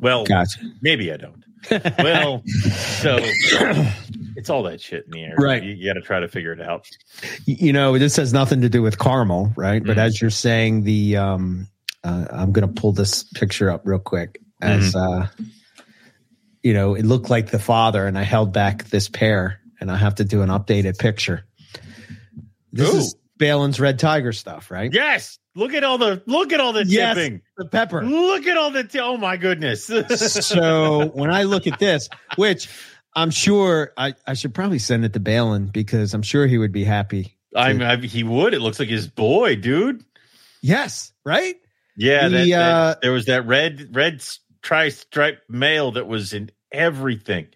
Well, Gotcha. maybe I don't. Well, so it's all that shit in the air. Right. You, you got to try to figure it out. you know, this has nothing to do with caramel, right? But Mhm. as you're saying, the um, uh, I'm going to pull this picture up real quick. As uh, you know, it looked like the father, and I held back this pair, and I have to do an updated picture. This Ooh. is Balin's Red Tiger stuff, right? Yes. Look at all the look at all the Yes. tipping. The pepper. Look at all the t- oh my goodness. so when I look at this, which I'm sure I, I should probably send it to Balin because I'm sure he would be happy. I'm I, he would. It looks like his boy, dude. Yes, right? Yeah, The, that, that- uh, there was that red red tri stripe mail that was in everything.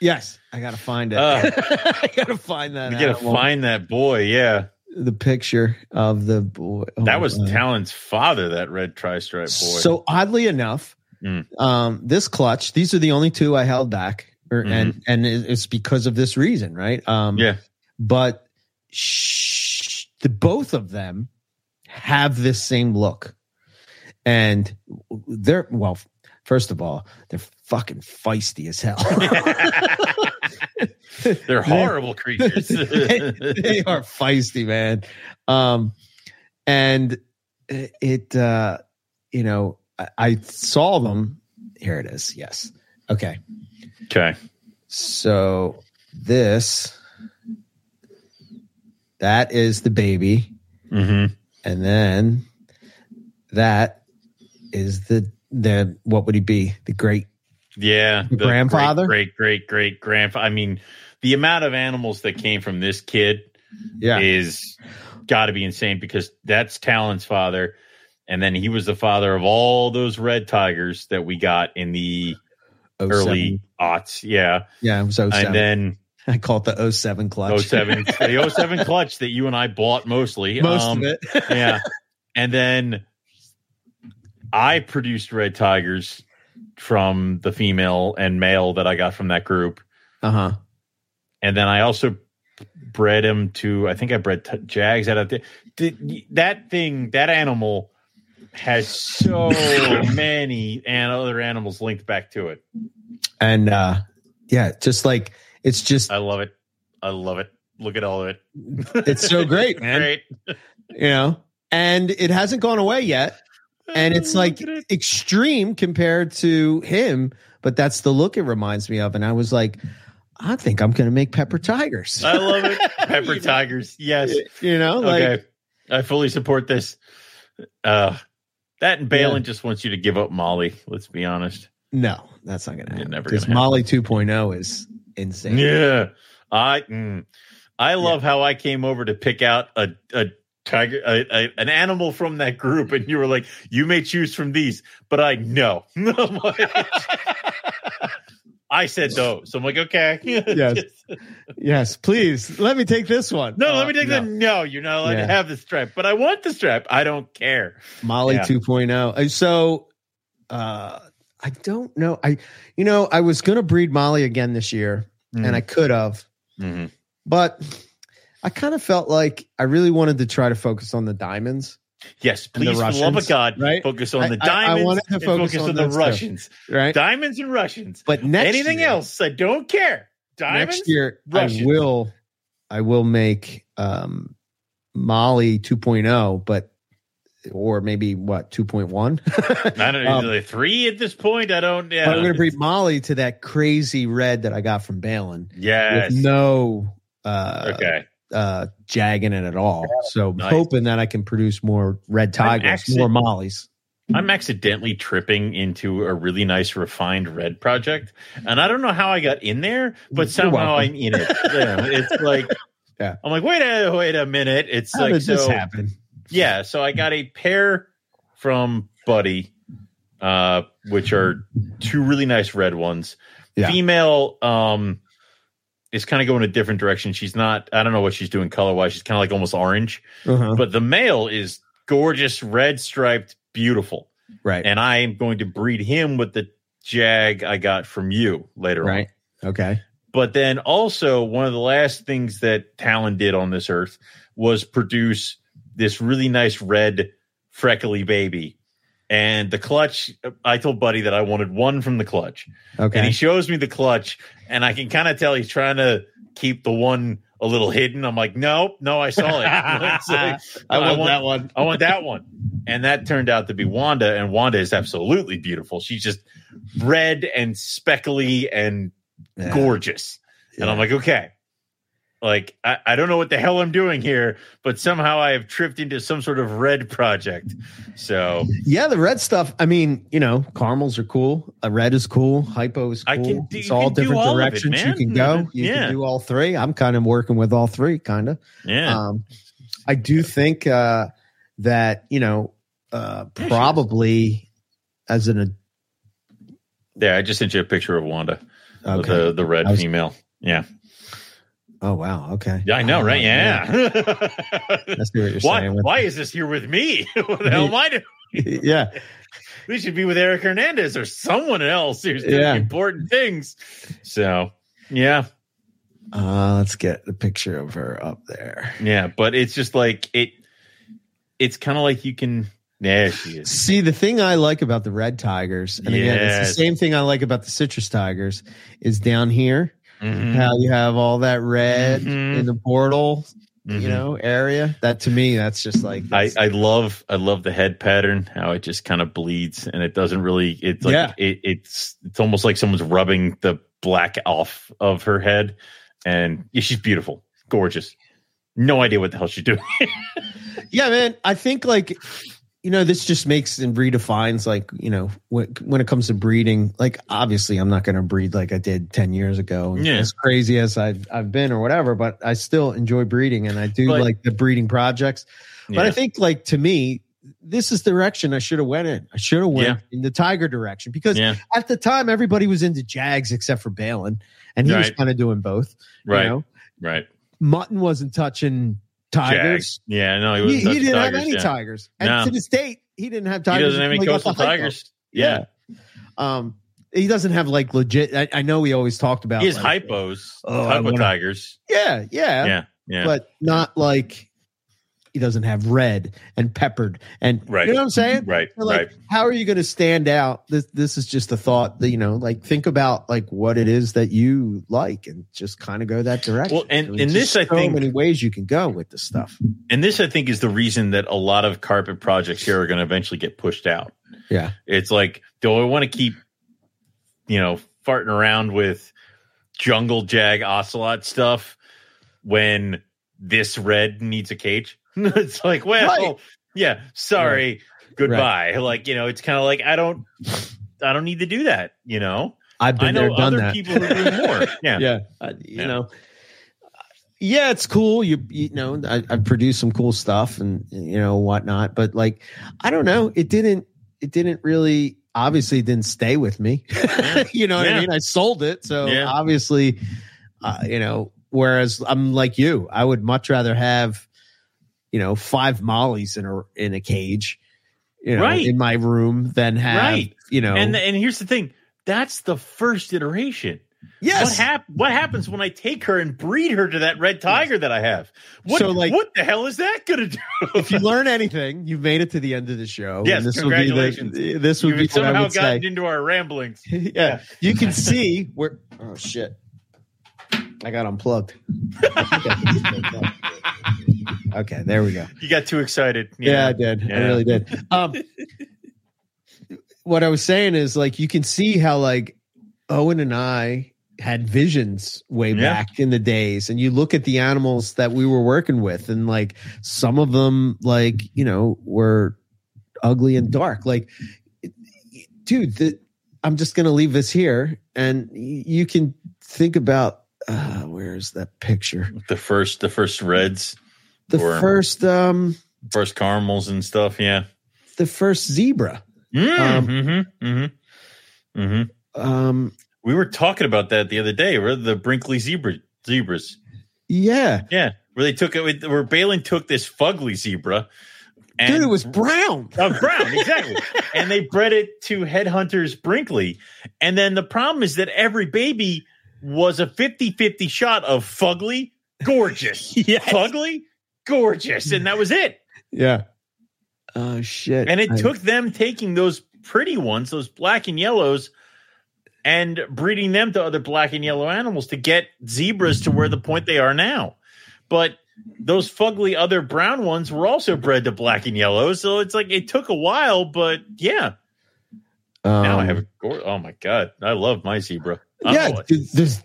Yes, I gotta find it. Uh, I gotta find that. You gotta animal. find that boy. Yeah, the picture of the boy. Oh, that was uh, Talon's father. That red tri stripe boy. So oddly enough, Mm. um, this clutch. These are the only two I held back, or, Mhm. and and it's because of this reason, right? Um, yeah, but sh- the both of them have this same look, and they're well. First of all, they're fucking feisty as hell. they're horrible creatures. they, they are feisty, man. Um, and it, uh, you know, I, I saw them. Here it is. Yes. Okay. okay. So this, that is the baby, Mm-hmm. and then that is the the what would he be? The great Yeah, The grandfather? great, great, great, grandfather. I mean, the amount of animals that came from this kid yeah is got to be insane because that's Talon's father, and then he was the father of all those red tigers that we got in the 07. early aughts. Yeah, Yeah, was 07. and then I call it the 07 clutch. 07, the 07 clutch that you and I bought mostly. Most Um, of it. yeah. And then I produced red tigers from the female and male that I got from that group. Uh huh. And then I also bred him to, I think I bred t- jags out of the, the, that thing, that animal has so many and other animals linked back to it. And uh yeah, just like it's just I love it. I love it. Look at all of it. it's so great, man. Great. You know, and it hasn't gone away yet. And it's like Look at it. extreme compared to him, but that's the look it reminds me of. And I was like, I think I'm gonna make pepper tigers. I love it. Pepper tigers. Yes. you know, like okay. I fully support this. Uh that and Balin just wants you to give up Molly. Let's be honest. no, that's not gonna You're happen. never Because. Molly 2.0 is insane. Yeah, I mm, I love how I came over to pick out a a tiger, a, a, an animal from that group, and you were like, "You may choose from these," but I know. I said those, so I'm like, okay, Yes. Yes, please let me take this one. no, Uh, let me take no. that. No, you're not allowed Yeah. to have the strap, but I want the strap. I don't care. Molly Yeah. 2.0. Uh, So uh I don't know. I you know, I was gonna breed Molly again this year, Mm. and I could have, Mhm. but I kind of felt like I really wanted to try to focus on the diamonds, Yes, please, for the love of God, right? focus on I- the I- I diamonds wanted to focus focus on on the stuff. Russians. right? Diamonds and Russians. But next Anything year, else, I don't care. Diamonds. next year Russians. I will I will make um Molly 2.0, but or maybe what 2.1. I don't know. Um, three at this point. I don't. Yeah. But I'm going to breed Molly to that crazy red that I got from Balin Yes. with no uh, okay. Uh, jagging it at all. So Nice. hoping that I can produce more red tigers, actually- more mollies. I'm accidentally tripping into a really nice refined red project, and I don't know how I got in there, but somehow. I'm in it. Yeah, it's like. Yeah. I'm like, wait a wait a minute. It's How like did this so. happen? Yeah, so I got a pair from Buddy, uh, which are two really nice red ones. Yeah. Female um is kind of going a different direction. She's not, I don't know what she's doing color wise. She's kind of like almost orange, Uh-huh. but the male is gorgeous red striped, beautiful. Right. And I am going to breed him with the jag I got from you later right. on. Okay. But then also one of the last things that Talon did on this earth was produce this really nice red freckly baby. And the clutch, I told Buddy that I wanted one from the clutch. Okay. And he shows me the clutch, and I can kind of tell he's trying to keep the one a little hidden. I'm like, no, no, I saw it. It's like, I I want, want- that one. I want that one. And that turned out to be Wanda, and Wanda is absolutely beautiful. She's just red and speckly and Yeah. gorgeous. And I'm like, okay. Like, I, I don't know what the hell I'm doing here, but somehow I have tripped into some sort of red project. So Yeah, the red stuff. I mean, you know, caramels are cool. A red is cool. Hypo is cool. I can do- it's all different all of it, directions you can go. You Yeah. can do all three. I'm kind of working with all three, kind of. yeah. Um, I do think uh, that you know, uh, Yeah, she is. probably as an yeah, I just sent you a picture of Wanda, okay. the the red was- female. Yeah. Oh wow, okay. Yeah, I know, Oh, right? Yeah. I see what you're why saying. why is this here with me? what the hell am I doing? yeah, We should be with Eric Hernandez or someone else who's doing Yeah. important things. So yeah. uh, let's get the picture of her up there. Yeah, but it's just like it. It's kind of like you can. Yeah, she is. See, the thing I like about the red tigers, and again, it's the same thing I like about the citrus tigers, is down here Mhm. how you have all that red Mhm. in the portal, Mhm. you know, area. That to me, that's just like I, I love I love the head pattern how it just kind of bleeds and it doesn't really it's like Yeah. it, it's it's almost like someone's rubbing the black off of her head and yeah, she's beautiful gorgeous no idea what the hell she's doing yeah, man. I think like you know, this just makes and redefines like you know when when it comes to breeding. Like obviously, I'm not going to breed like I did ten years ago. Yeah. as crazy as I've I've been or whatever, but I still enjoy breeding and I do But- like the breeding projects. But I think like to me, this is the direction I should have went in. I should have went Yeah. in the tiger direction because yeah at the time everybody was into Jags except for Balin, and he was kind of doing both. you right know? right Mutton wasn't touching tigers. Jag. yeah no he, He, wasn't he didn't have any yeah. tigers, and No. to this date, he didn't have tigers. he doesn't have any coastal tigers yeah, Um, he doesn't have like legit. I, I know we always talked about he has like, hypos Oh, hypo tigers Yeah, yeah, yeah yeah but not like he doesn't have red and peppered and Right. You know what I'm saying? right So, like, right how are you going to stand out? This this is just a thought that you know, like think about like what it is that you like and just kind of go that direction. Well, and- I mean, this, I so think- many ways you can go with this stuff. and this i think is the reason that a lot of carpet projects here are going to eventually get pushed out Yeah, It's like, do I want to keep, you know, farting around with jungle jag ocelot stuff when this red needs a cage? it's like, well, Right. yeah, sorry, goodbye. Like, you know, it's kind of like I don't, I don't need to do that. You know, I've been I know there, done other that. people who do more. Yeah, yeah, I, you Yeah. know. Yeah, it's cool. You you know, I, I produced some cool stuff and you know whatnot, but like, I don't know. It didn't. It didn't really. Obviously, didn't stay with me. you know what Yeah. I mean? I sold it, so Yeah. obviously, uh, you know. Whereas I'm like you, I would much rather have, you know, five mollies in a in a cage, you know, Right. in my room than have, Right. you know, And and here's the thing, that's the first iteration. yes, What hap- What happens when I take her and breed her to that red tiger that I have? What, So, like- what the hell is that going to do? if you learn anything, you've made it to the end of the show. Yes, and this congratulations. Would be the, this would be what I somehow would gotten say. into our ramblings. yeah, you can see where. Oh shit! I got unplugged. Okay, there we go. You got too excited. Yeah, I did. I really did. Um, what I was saying is like you can see how like Owen and I had visions way Yeah. back in the days and you look at the animals that we were working with and like some of them like you know were ugly and dark like dude the, i'm just gonna leave this here and you can think about uh where's that picture the first, the first reds, the first um first caramels and stuff. Yeah. the first zebra Mm, Um, mm-hmm, mm-hmm, mm-hmm. um We were talking about that the other day. Where the Brinkley zebra zebras. yeah Yeah, where they took it. Where Balin took this fugly zebra And Dude, it was brown. uh, brown, exactly. and they bred it to Headhunters Brinkley. And then the problem is that every baby was a 50 50 shot of fugly, gorgeous, Yes. fugly, gorgeous. And that was it. Yeah. Oh shit. And it I- took them taking those pretty ones, those black and yellows, and breeding them to other black and yellow animals to get zebras to where the point they are now. But those fugly other brown ones were also bred to black and yellow. So it's like it took a while, but yeah. Now I um, have a gor- oh my god, I love my zebra. I yeah, don't dude, this,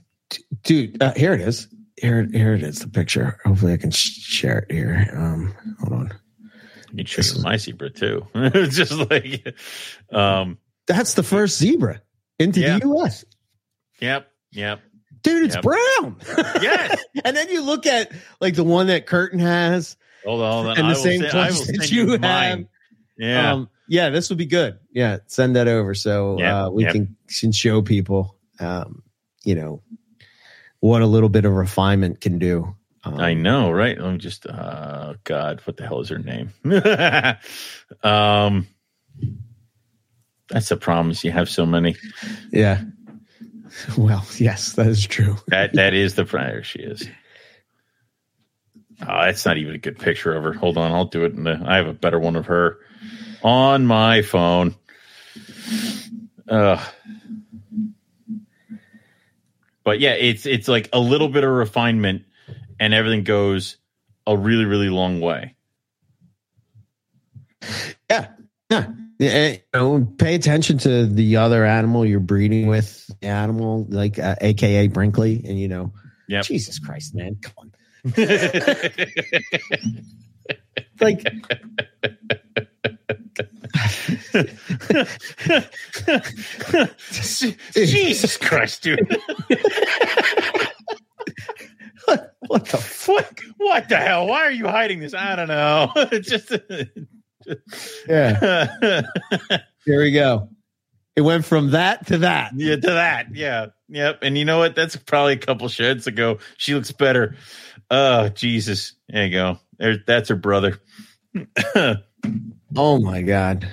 dude. Uh, here it is. Here, here it is. The picture. Hopefully, I can sh- share it here. Um, hold on. I can show you my zebra too. it's just like, um, That's the first zebra into Yeah. the U.S. yep, yep, Dude, it's Yep. brown. yes. and then you look at like the one that Curtin has, Hold on, hold on. and the same I that you have. Yeah, Um, yeah, this would be good. Yeah, send that over so Yeah, uh, we can, can show people, um, you know, what a little bit of refinement can do. Um, I know, right? Let me just, uh, God, what the hell is her name? um, that's the problem. Is you have so many. Yeah. Well, yes, that is true. That that is the there she is. Oh, that's not even a good picture of her. Hold on, I'll do it. In the, I have a better one of her on my phone. Uh, but yeah, it's it's like a little bit of refinement, and everything goes a really really long way. Yeah. Yeah. Yeah, you know, pay attention to the other animal you're breeding with, the animal like uh, AKA Brinkley, and you know, Yep. Jesus Christ, man, come on, like Jesus Christ, dude! what the What, what the hell? Why are you hiding this? I don't know. It's just yeah. Here we go. It went from that to that. yeah, to that. Yeah. Yep. And you know what? That's probably a couple sheds ago. She looks better. Oh, Jesus. There you go. There, that's her brother. Oh my god.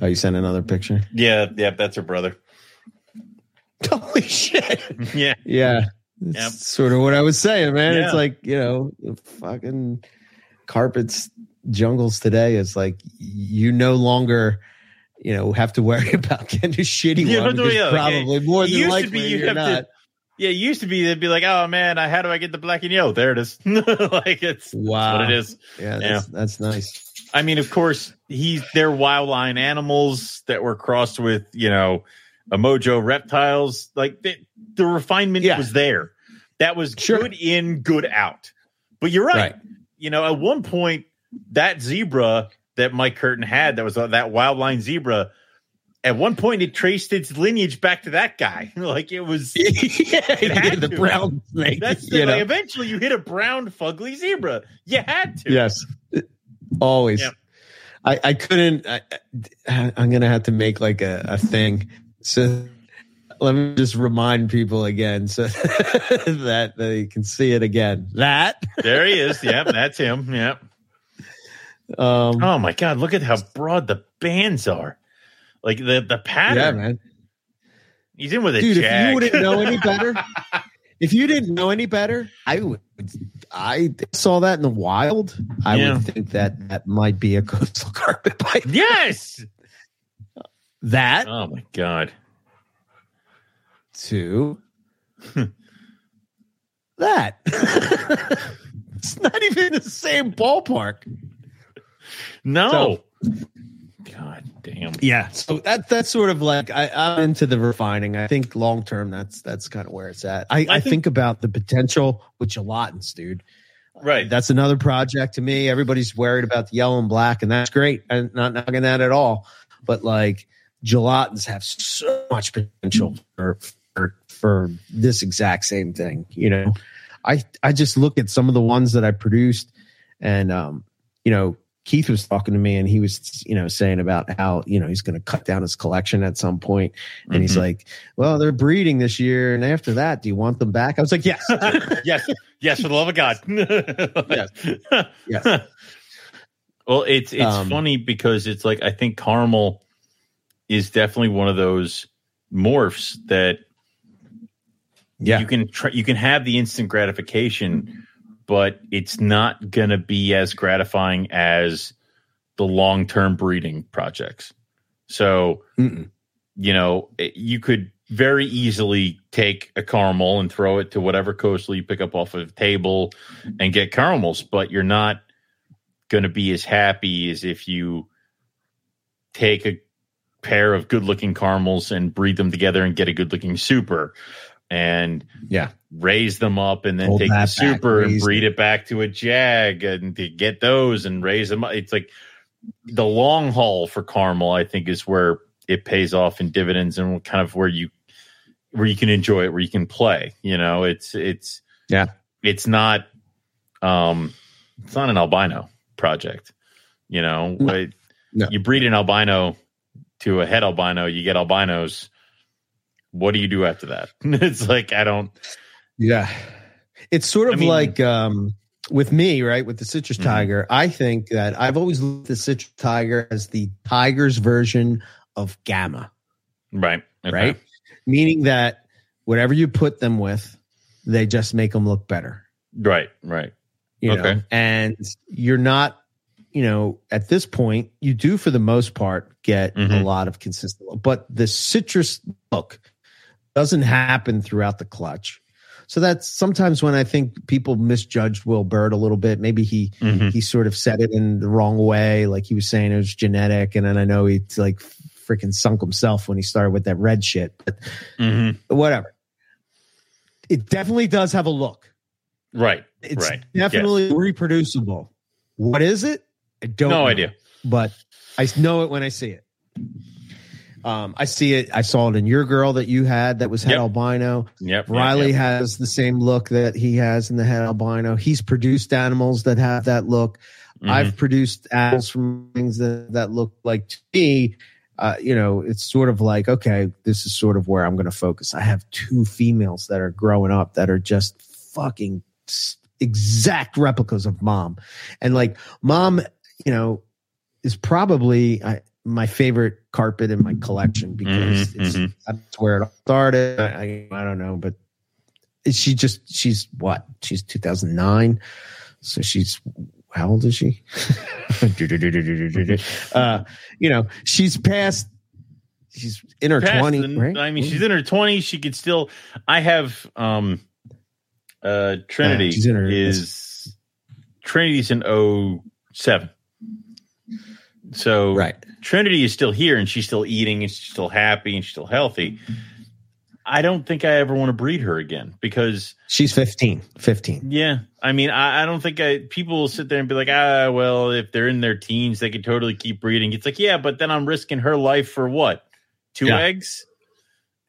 Oh, you sent another picture. yeah. Yep. That's her brother. Holy shit. Yeah. Yeah. That's Yep. sort of what I was saying, man. Yeah. It's like, you know, fucking carpets, jungles today is like you no longer, you know, have to worry about getting a shitty You one. don't yeah, probably more It than likely be you're have not. to- Yeah. It used to be they'd be like, oh, man, I, how do I get the black and yellow? There it is. like it's wow. what it is. Yeah, that's, that's nice. I mean, of course, he's they're wild line animals that were crossed with, you know, a mojo reptiles. Like the, the refinement Yeah. was there. That was Sure. good in, good out. But you're right. Right. You know, at one point, that zebra that Mike Curtin had, that was uh, that wild line zebra. At one point, it traced its lineage back to that guy. like it was. yeah, had the to. brown snake. That's the, you like, eventually you hit a brown fugly zebra. You had to. Yes, always. I, I couldn't. I, I- I'm gonna have to make like a, a thing. So let me just remind people again, so that they can see it again. That. There he is. Yep, that's him. Yep. Um, Oh my god, look at how broad the bands are. Like the the pattern. yeah, man, He's in with a dude. If you wouldn't know any better, if you didn't know any better, I would. I saw that in the wild. I Yeah. would think that that might be a coastal carpet pipe. yes. That Oh my god. Two. Hmm. that. it's not even the same ballpark. No. God damn. Yeah. So that that's sort of like I, I'm into the refining. I think long term that's that's kind of where it's at. I, I, think- think, about the potential with gelatins, dude. Right. That's another project to me. Everybody's worried about the yellow and black, and that's great. I'm not knocking that at all. But like gelatins have so much potential for for, for this exact same thing. You know, I I just look at some of the ones that I produced, and um, you know, Keith was talking to me, and he was you know saying about how you know he's going to cut down his collection at some point. and he's Mhm. like, well, they're breeding this year, and after that, do you want them back? I was like, yes, yes. Yes, for the love of God. Yes. yes. Well, it's it's Um, funny because it's like I think caramel is definitely one of those morphs that Yeah. you can try, you can have the instant gratification, but it's not going to be as gratifying as the long term breeding projects. So Mm-mm. you know eh, you could very easily take a caramel and throw it to whatever coastal you pick up off of the table and get caramels, but you're not going to be as happy as if you take a pair of good looking caramels and breed them together and get a good looking super and Yeah. raise them up and then Hold take the that back, super and breed it. it back to a jag and to get those and raise them up. It's like the long haul for caramel, I think, is where it pays off in dividends and kind of where you where you can enjoy it, where you can play. You know, it's it's Yeah. it's not um it's not an albino project. You know, No. It- No. you breed an albino to a het albino, you get albinos. What do you do after that? it's like I don't Yeah. It's sort of I mean- like um, with me, right? With the citrus Mhm. tiger, I think that I've always looked at the citrus tiger as the tiger's version of gamma, right. Okay. right? Meaning that whatever you put them with, they just make them look better. Right, right. You know, and you're not, you know, at this point, you do for the most part get a Mhm. lot of consistent, but the citrus look doesn't happen throughout the clutch. So that's sometimes when I think people misjudged Will Bird a little bit. Maybe he Mhm. he sort of said it in the wrong way, like he was saying it was genetic, and then I know he like freaking sunk himself when he started with that red shit. But Mhm. whatever, it definitely does have a look. Right. It's Right. definitely reproducible. What is it? I don't No know, idea. but I know it when I see it. Um, I see it. I saw it in your girl that you had that was het Yep. albino. Yep. Riley yep. has the same look that he has in the het albino. He's produced animals that have that look. Mhm. I've produced animals from things that, that look like to me. Uh, you know, it's sort of like, okay, this is sort of where I'm going to focus. I have two females that are growing up that are just fucking exact replicas of mom. And like, mom, you know, is probably I, my favorite carpet in my collection because Mhm, it's, mhm. that's where it all started. I, I, I don't know, but she just, she's what? She's 2009. So she's, how old is she? uh, you know, she's past, she's in her Past 20s, the- right? I mean, she's in her twenties. She could still. I have um, uh, Trinity in her- is Trinity's in 07. So right. Trinity is still here and she's still eating and she's still happy and she's still healthy. I don't think I ever want to breed her again because She's 15, 15. Yeah, I mean, I, I don't think I people will sit there and be like, ah, well, if they're in their teens, they could totally keep breeding. It's like, yeah, but then I'm risking her life for what? Two Yeah. eggs?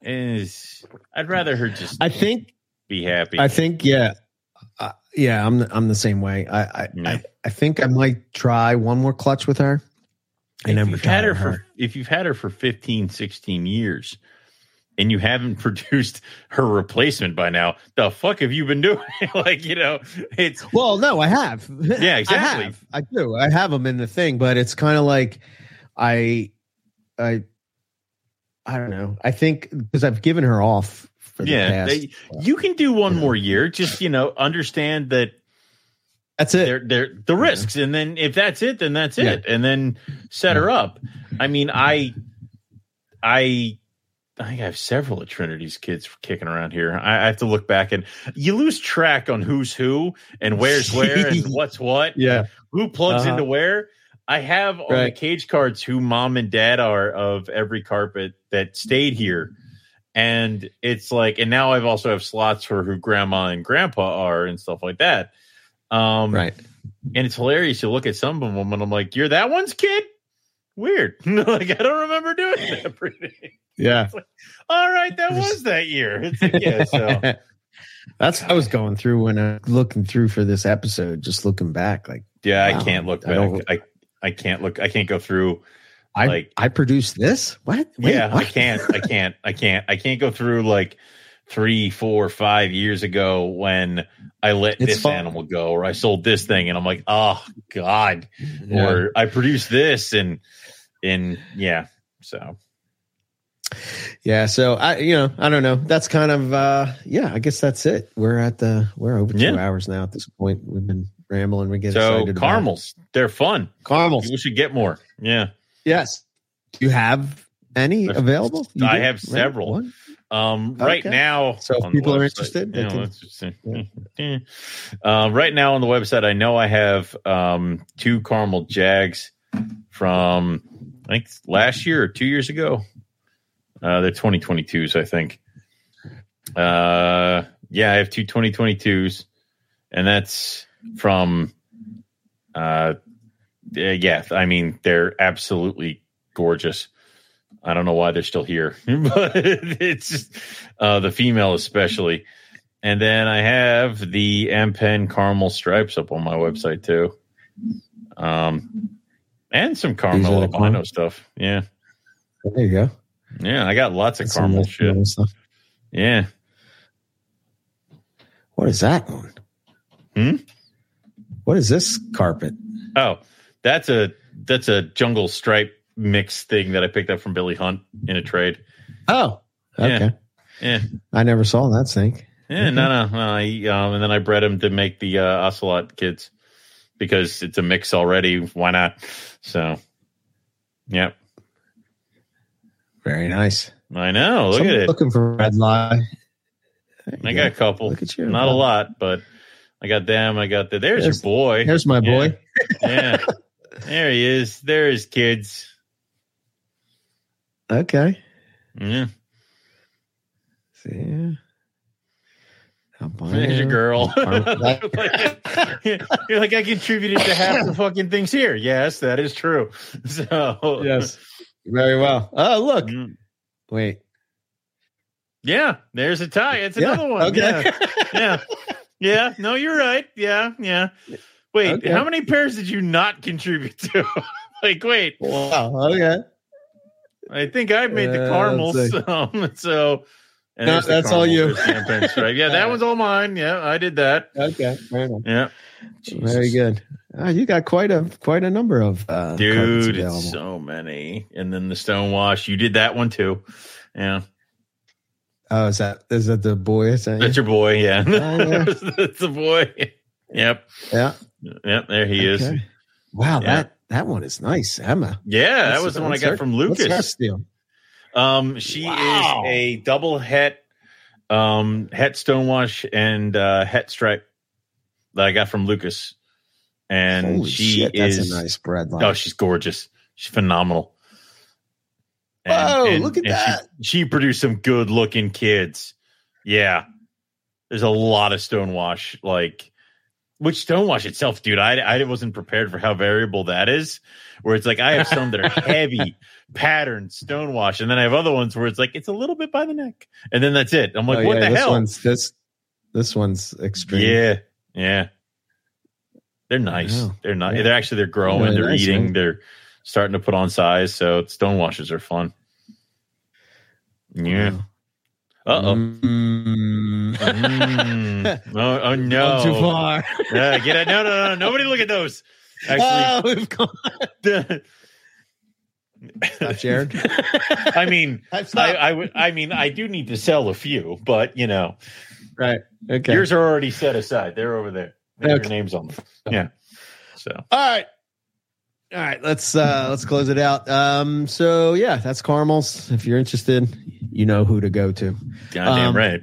Is I'd rather her just I think be happy. I think yeah, uh, yeah. I'm the, I'm the same way. I I, Yeah. I I think I might try one more clutch with her, and if then you've had her, her. for if you've had her for 15, 16 years and you haven't produced her replacement by now, the fuck have you been doing? like, you know, it's Well, no, I have. Yeah, exactly. I, have. I do. I have them in the thing, but it's kind of like I I I don't know. I think because I've given her off for the yeah, past. they, you can do one Yeah. more year. Just, you know, understand that that's it. they're they're the risks. And then if that's it then that's it. And then set her up. I mean i i i think i have several of trinity's kids kicking around here. I, I have to look back and you lose track on who's who and where's where and what's what. Yeah. who plugs Uh-huh. into where. I have on the cage cards who mom and dad are of every carpet that stayed here. And it's like and now i've also have slots for who grandma and grandpa are and stuff like that um Right. and it's hilarious to look at some of them and I'm like, you're that one's kid? Weird. like, I don't remember doing that breeding. Yeah. All right, that was that year. It's like, yeah, so That's what I was going through when I'm looking through for this episode, just looking back. Like yeah, I can't look I back. don't- I, I can't look, I can't go through. I Like- I produced this? What? Wait, yeah, I can't, I can't, I can't, I can't go through like three, four, five years ago when I let It's this fun. animal go, or I sold this thing, and I'm like, oh god, or I produced this, and and yeah, so Yeah, so I you know, I don't know. That's kind of uh yeah, I guess that's it. We're at the we're over two Yeah. hours now at this point. We've been rambling, we get so excited. caramels, they're fun. Caramels. We should get more. Yeah. Yes. Do you have any available? You I do? have Right? several. One? Um, right Okay. now, So if on the people are interested, you know, can- let's just say- Uh, right now on the website, I know I have um, two caramel jags from I think last year or two years ago. Uh, they're 2022s, I think. Uh, yeah, I have two 2022s, and that's from. Uh, yeah, I mean they're absolutely gorgeous. I don't know why they're still here, but it's just uh, the female especially. And then I have the M Pen caramel stripes up on my website too, um, and some caramel These are the albino stuff. Yeah, There you go. yeah, I got lots of That's caramel nice shit. stuff. Yeah, What is that one? Hmm? What is this carpet? Oh, that's a that's a jungle stripe mix thing that I picked up from Billy Hunt in a trade. Oh, okay. Yeah. Yeah, I never saw that snake. yeah, Okay. no, no, no. I, um, and then I bred him to make the uh, ocelot kids because it's a mix already. Why not? So, yeah, Very nice. I know. Look Someone at it. Looking for red lie. I go. got a couple. Look at you. Not a lot, but I got them. I got the. There's, There's- your boy. There's my boy. yeah, there he is. There is kids. Okay. Yeah, See. Albino. there's your girl. You're like I contributed to half the fucking things here. Yes, that is true. So yes. Very well. Oh, look. Mm. Wait. Yeah, there's a tie. It's Yeah, another one. Okay. Yeah. yeah. Yeah. No, you're right. Yeah. Yeah. Wait, Okay. how many pairs did you not contribute to? like, wait, wow. Okay. I think I made the Uh, caramels. let's see. Um, so, and No, the that's all you. there's champagne stripe. Yeah, that Uh, one's all mine. Yeah, I did that. Okay. Fair enough. Yeah. Very good. Oh, you got quite a quite a number of uh, Dude, it's so many. And then the stonewash. You did that one too. Yeah. oh, is that is that the boy? Is that That's you? your boy. Yeah. Oh, yeah. That's the boy. Yep. yeah. Yep. There he is. Wow, Yeah. that that one is nice, Emma. Yeah, that was the one I got her- from What's her Lucas. steal? Um, she Wow. is a double het, um, het stonewash and uh, het stripe that I got from Lucas, and Holy she shit, that's is a nice bread line. oh, she's gorgeous. She's phenomenal. Whoa, look at she- that. She, produced some good looking kids. Yeah, there's a lot of stonewash like. Which stonewash itself, dude, I, I wasn't prepared for how variable that is. Where it's like I have some that are heavy patterned stonewash, and then I have other ones where it's like it's a little bit by the neck, and then that's it. I'm like, Oh, what yeah, the this hell? One's, this this one's extreme. Yeah, yeah. They're nice. They're not. Yeah. They're actually they're growing. Really they're nice, eating. man. They're starting to put on size. So stonewashes are fun. Yeah. Wow. Uh oh. Mm. Mm. oh, oh no! Gone too far. Yeah, get it? No, no, no! Nobody look at those. Actually, oh, we've gone. Stop, Jared. I mean, I've I, would. I mean, I do need to sell a few, but you know, right. Okay. yours are already set aside. They're over there. They Okay. Your names on them. Yeah. So All right. All right, let's uh let's close it out. Um so yeah, that's caramels. If you're interested, you know who to go to. goddamn Um, right.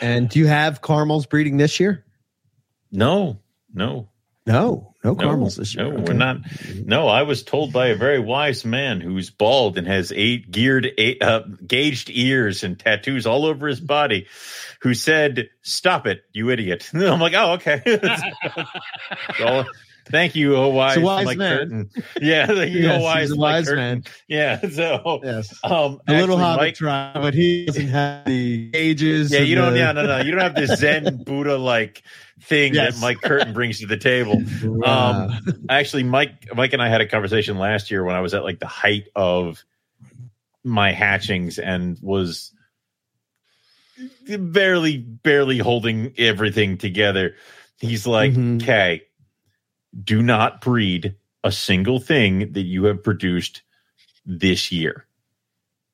And do you have caramels breeding this year? No, no, No, no no, caramels this year. No, Okay. we're not. No, I was told by a very wise man who's bald and has eight geared, eight, uh, gauged ears and tattoos all over his body, who said, "Stop it, you idiot!" I'm like, "Oh, okay." Thank you, oh wise, It's a wise Mike man. Curtin. Yeah, thank you, Yes, oh wise, he's a Mike wise man. Yeah, so Yes. um, A little hobbit Mike, but he doesn't have the ages. Yeah, you don't. the- Yeah, no, no, you don't have this Zen Buddha like thing Yes. that Mike Curtin brings to the table. Wow. Actually, Mike, Mike and I had a conversation last year when I was at like the height of my hatchings and was barely, barely holding everything together. He's like, Mhm. okay, do not breed a single thing that you have produced this year.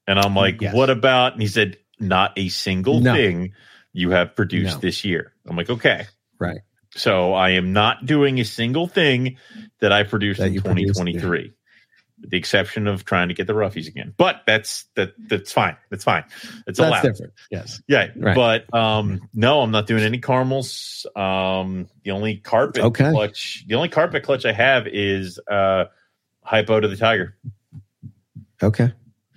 And I'm like, Yes. what about? And he said, not a single No. thing you have produced No. this year. I'm like, okay. Right. So I am not doing a single thing that I produced That in you produced, 2023, with the exception of trying to get the roughies again. But that's that that's fine. That's fine. It's That's allowed. different. Yes. Yeah. Right. But um no, I'm not doing any caramels. Um the only carpet Okay. clutch the only carpet clutch I have is uh hypo to the tiger. Okay.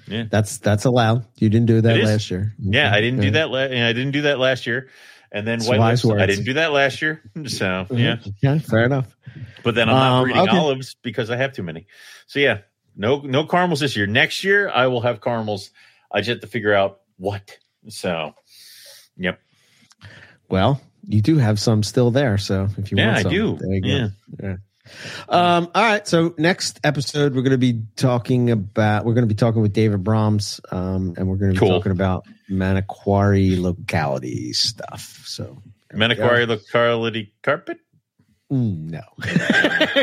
Yeah. That's that's allowed. You didn't do that last year. Yeah, I didn't do that la- I didn't do that last year. And then It's white lips, I didn't do that last year. So yeah. Yeah. Fair enough. But then I'm not Um, breeding okay. olives because I have too many. So yeah, no no caramels this year. Next year I will have caramels. I just have to figure out what. So yep. Well, you do have some still there, so if you Yeah, want I do. There you go. Yeah. Yeah. Um, all right. So next episode, we're going to be talking about we're going to be talking with David Brahms, um, and we're going to be Cool. talking about Manokwari locality stuff. So Manokwari locality carpet? Mm, no,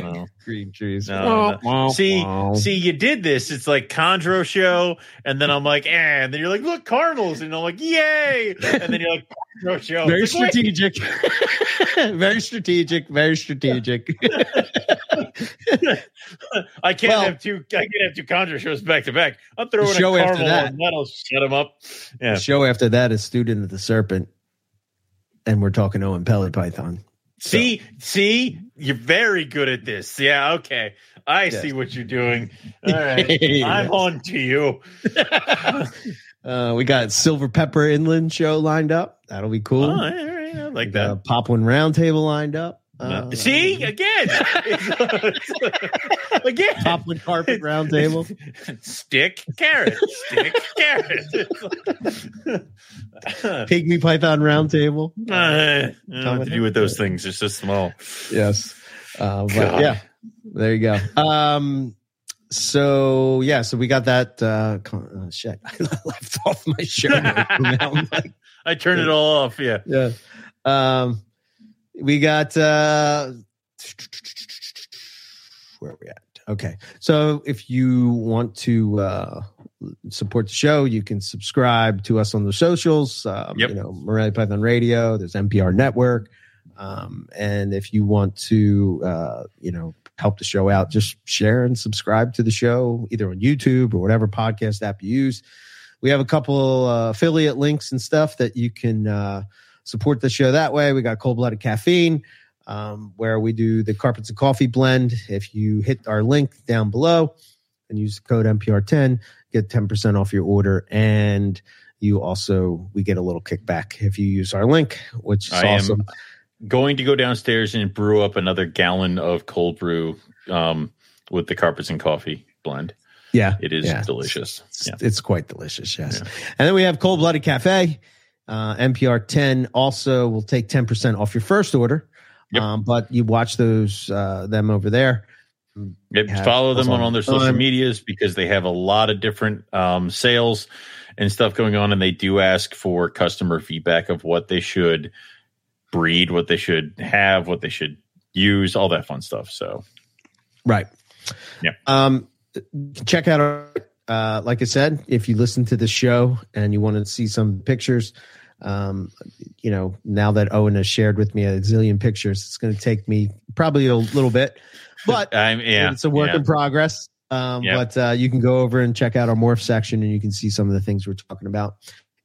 No. green trees. No, Wah, See, see, you did this. It's like Chondro show, and then I'm like, eh, and then you're like, look, caramels, and I'm like, yay, and then you're like, Chondro show. very It's like, strategic, very strategic, very strategic. I can't Well- have two. I can't have two Chondro shows back to back. I'm throwing a show after caramel that. that'll shut them up. Yeah. The show after that is Student of the Serpent, and we're talking Owen Pellet Python. See, see, you're very good at this. Yeah, okay. I Yes. see what you're doing. All right. Yes. I'm on to you. Uh, we got Silver Pepper Inland show lined up. That'll be cool. Oh, all right. I like We got a that. Pop One Roundtable lined up. Uh, see, again. again. Pop One Carpet Roundtable. Stick, carrot. Stick, carrot. Pygmy Python Roundtable. Uh, I don't know what to do with those things. They're so small. Yes. Uh, but God. yeah, there you go. Um, so yeah, so we got that. Uh, con- uh, shit, I left off my shirt. notes, I'm like, I turn it all off. Yeah. yeah. Um, we got uh, where are we at? Okay, so if you want to uh, support the show, you can subscribe to us on the socials. Um, Yep. You know, Morelia Python Radio. There's MPR Network. Um, and if you want to, uh, you know, help the show out, just share and subscribe to the show either on YouTube or whatever podcast app you use. We have a couple uh, affiliate links and stuff that you can uh, support the show that way. We got Cold Blooded Caffeine, um, where we do the Carpets and Coffee blend. If you hit our link down below and use the code MPR10, get 10% off your order. And you also, we get a little kickback if you use our link, which is I am- awesome. Going to go downstairs and brew up another gallon of cold brew um, with the carpets and coffee blend. yeah. It is Yeah. delicious. It's, Yeah. it's quite delicious, yes. Yeah. And then we have Cold Blooded Cafe. Uh, MPR 10 also will take 10% off your first order. Yep. Um, but you watch those uh, them over there. Yep, follow them on, on their social medias because they have a lot of different um, sales and stuff going on, and they do ask for customer feedback of what they should breed, what they should have, what they should use, all that fun stuff. So Right. Yeah. Um, check out our, uh, like I said, if you listen to the show and you want to see some pictures, um, you know, now that Owen has shared with me a zillion pictures, it's going to take me probably a little bit, but I'm yeah, it's a work yeah. in progress. Um, Yeah. But uh, you can go over and check out our morph section, and you can see some of the things we're talking about.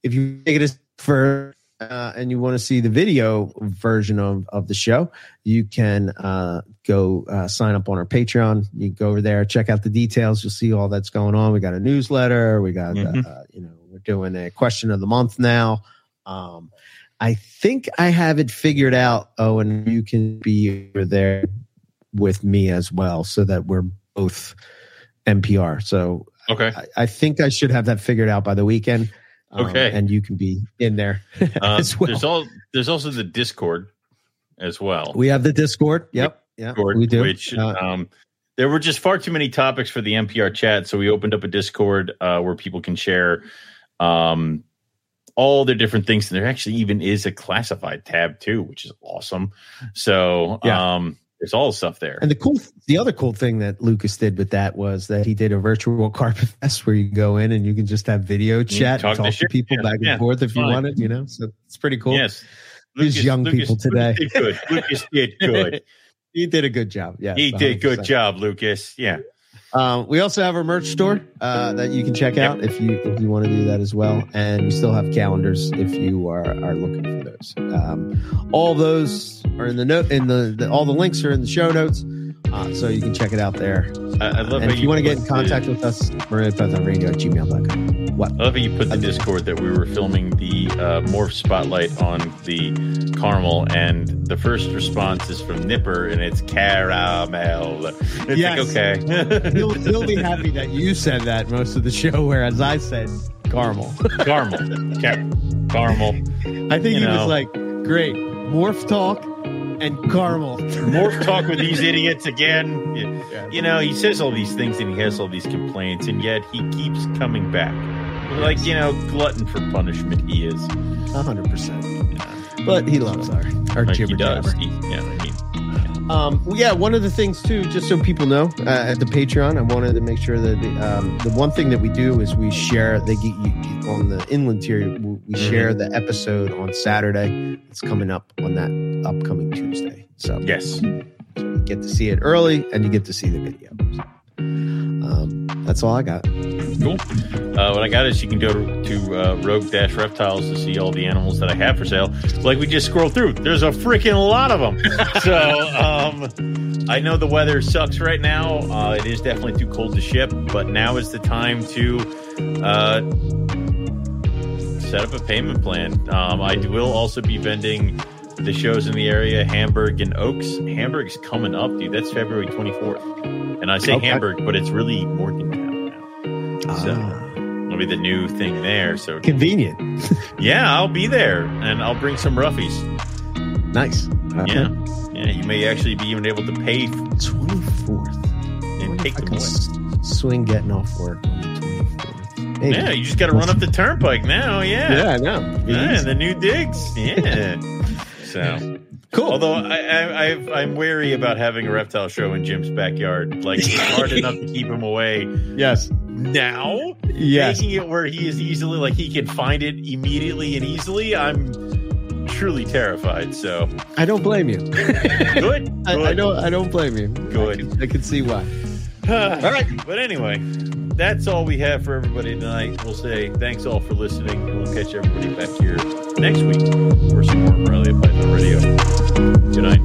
If you take it as for uh, and you want to see the video version of, of the show, you can uh, go uh, sign up on our Patreon. You go over there, check out the details. You'll see all that's going on. We got a newsletter. We got Mhm. uh, you know we're doing a question of the month now. Um, I think I have it figured out. Oh, and you can be over there with me as well, so that we're both MPR. So Okay. I, I think I should have that figured out by the weekend. Um, Okay. and you can be in there Um, as well. There's all there's also the Discord as well. we have the Discord. Yep. Yeah, we do. Which Uh, um, there were just far too many topics for the MPR chat, so we opened up a Discord uh, where people can share um, all their different things. And there actually even is a classified tab too, which is awesome. So Yeah. um, there's all the stuff there. And the cool, the other cool thing that Lucas did with that was that he did a virtual carpet fest where you go in and you can just have video chat, talk talk to to people Yeah, back and yeah, forth if you fine. wanted, you know. So it's pretty cool. Yes. These young people today. Lucas did good. Lucas did good. he did a good job. Yeah, he did good job, Lucas. Yeah. Um, we also have our merch store uh, that you can check out if you if you want to do that as well, and we still have calendars if you are are looking for those. Um, all those are in the note in the, the all the links are in the show notes, uh, so you can check it out there. I, I love and if you want to get in contact with us, moreliapythonradio at gmail.com. What? I love how you put the Discord that we were filming the uh, morph spotlight on the caramel, and the first response is from Nipper, and it's caramel. It's Yes. like okay, he'll, he'll be happy that you said that most of the show, whereas I said caramel. caramel, Car- caramel. I think You he know. was like, great, morph talk and caramel. Morph talk with these idiots again. You, you know, he says all these things and he has all these complaints, and yet he keeps coming back. Like you know, glutton for punishment. He is. A hundred percent. But he loves our our Like he jibber does. jabber. He, yeah, I mean, Um, well, yeah, one of the things too, just so people know, uh, at the Patreon, I wanted to make sure that the, um, the one thing that we do is we share. They get you you- on the inland tier. We we share the episode on Saturday. It's coming up on that upcoming Tuesday. So yes. you get to see it early, and you get to see the video. Um, that's all I got. Cool. Uh, what I got is you can go to, uh, Rogue Dash Reptiles to see all the animals that I have for sale. Like we just scrolled through, there's a freaking lot of them. so um, I know the weather sucks right now. Uh, it is definitely too cold to ship, but now is the time to uh, set up a payment plan. Um, I will also be vending the shows in the area, Hamburg and Oaks. Hamburg's coming up, dude. That's February 24th. And I say Okay. Hamburg, but it's really Morgantown now. So Ah, it'll be the new thing there. So convenient. yeah, I'll be there and I'll bring some roughies. nice. Yeah. Yeah, you may actually be even able to pay Twenty fourth. and take I them can away. s- swing getting off work on the fourth. Yeah, you just got to run up the turnpike now. Yeah. Yeah, I know. Yeah, the new digs. Yeah. so Cool. Although I, I, I'm wary about having a reptile show in Jim's backyard. Like it's hard enough to keep him away yes. now. Yes. Making it where he is easily like he can find it immediately and easily. I'm truly terrified. So I don't blame you. good. I. I don't. I don't blame you. Good. I can, I can see why. all right. But anyway, that's all we have for everybody tonight. We'll say thanks all for listening, and we'll catch everybody back here next week for some more Morelia Python Radio. Good night.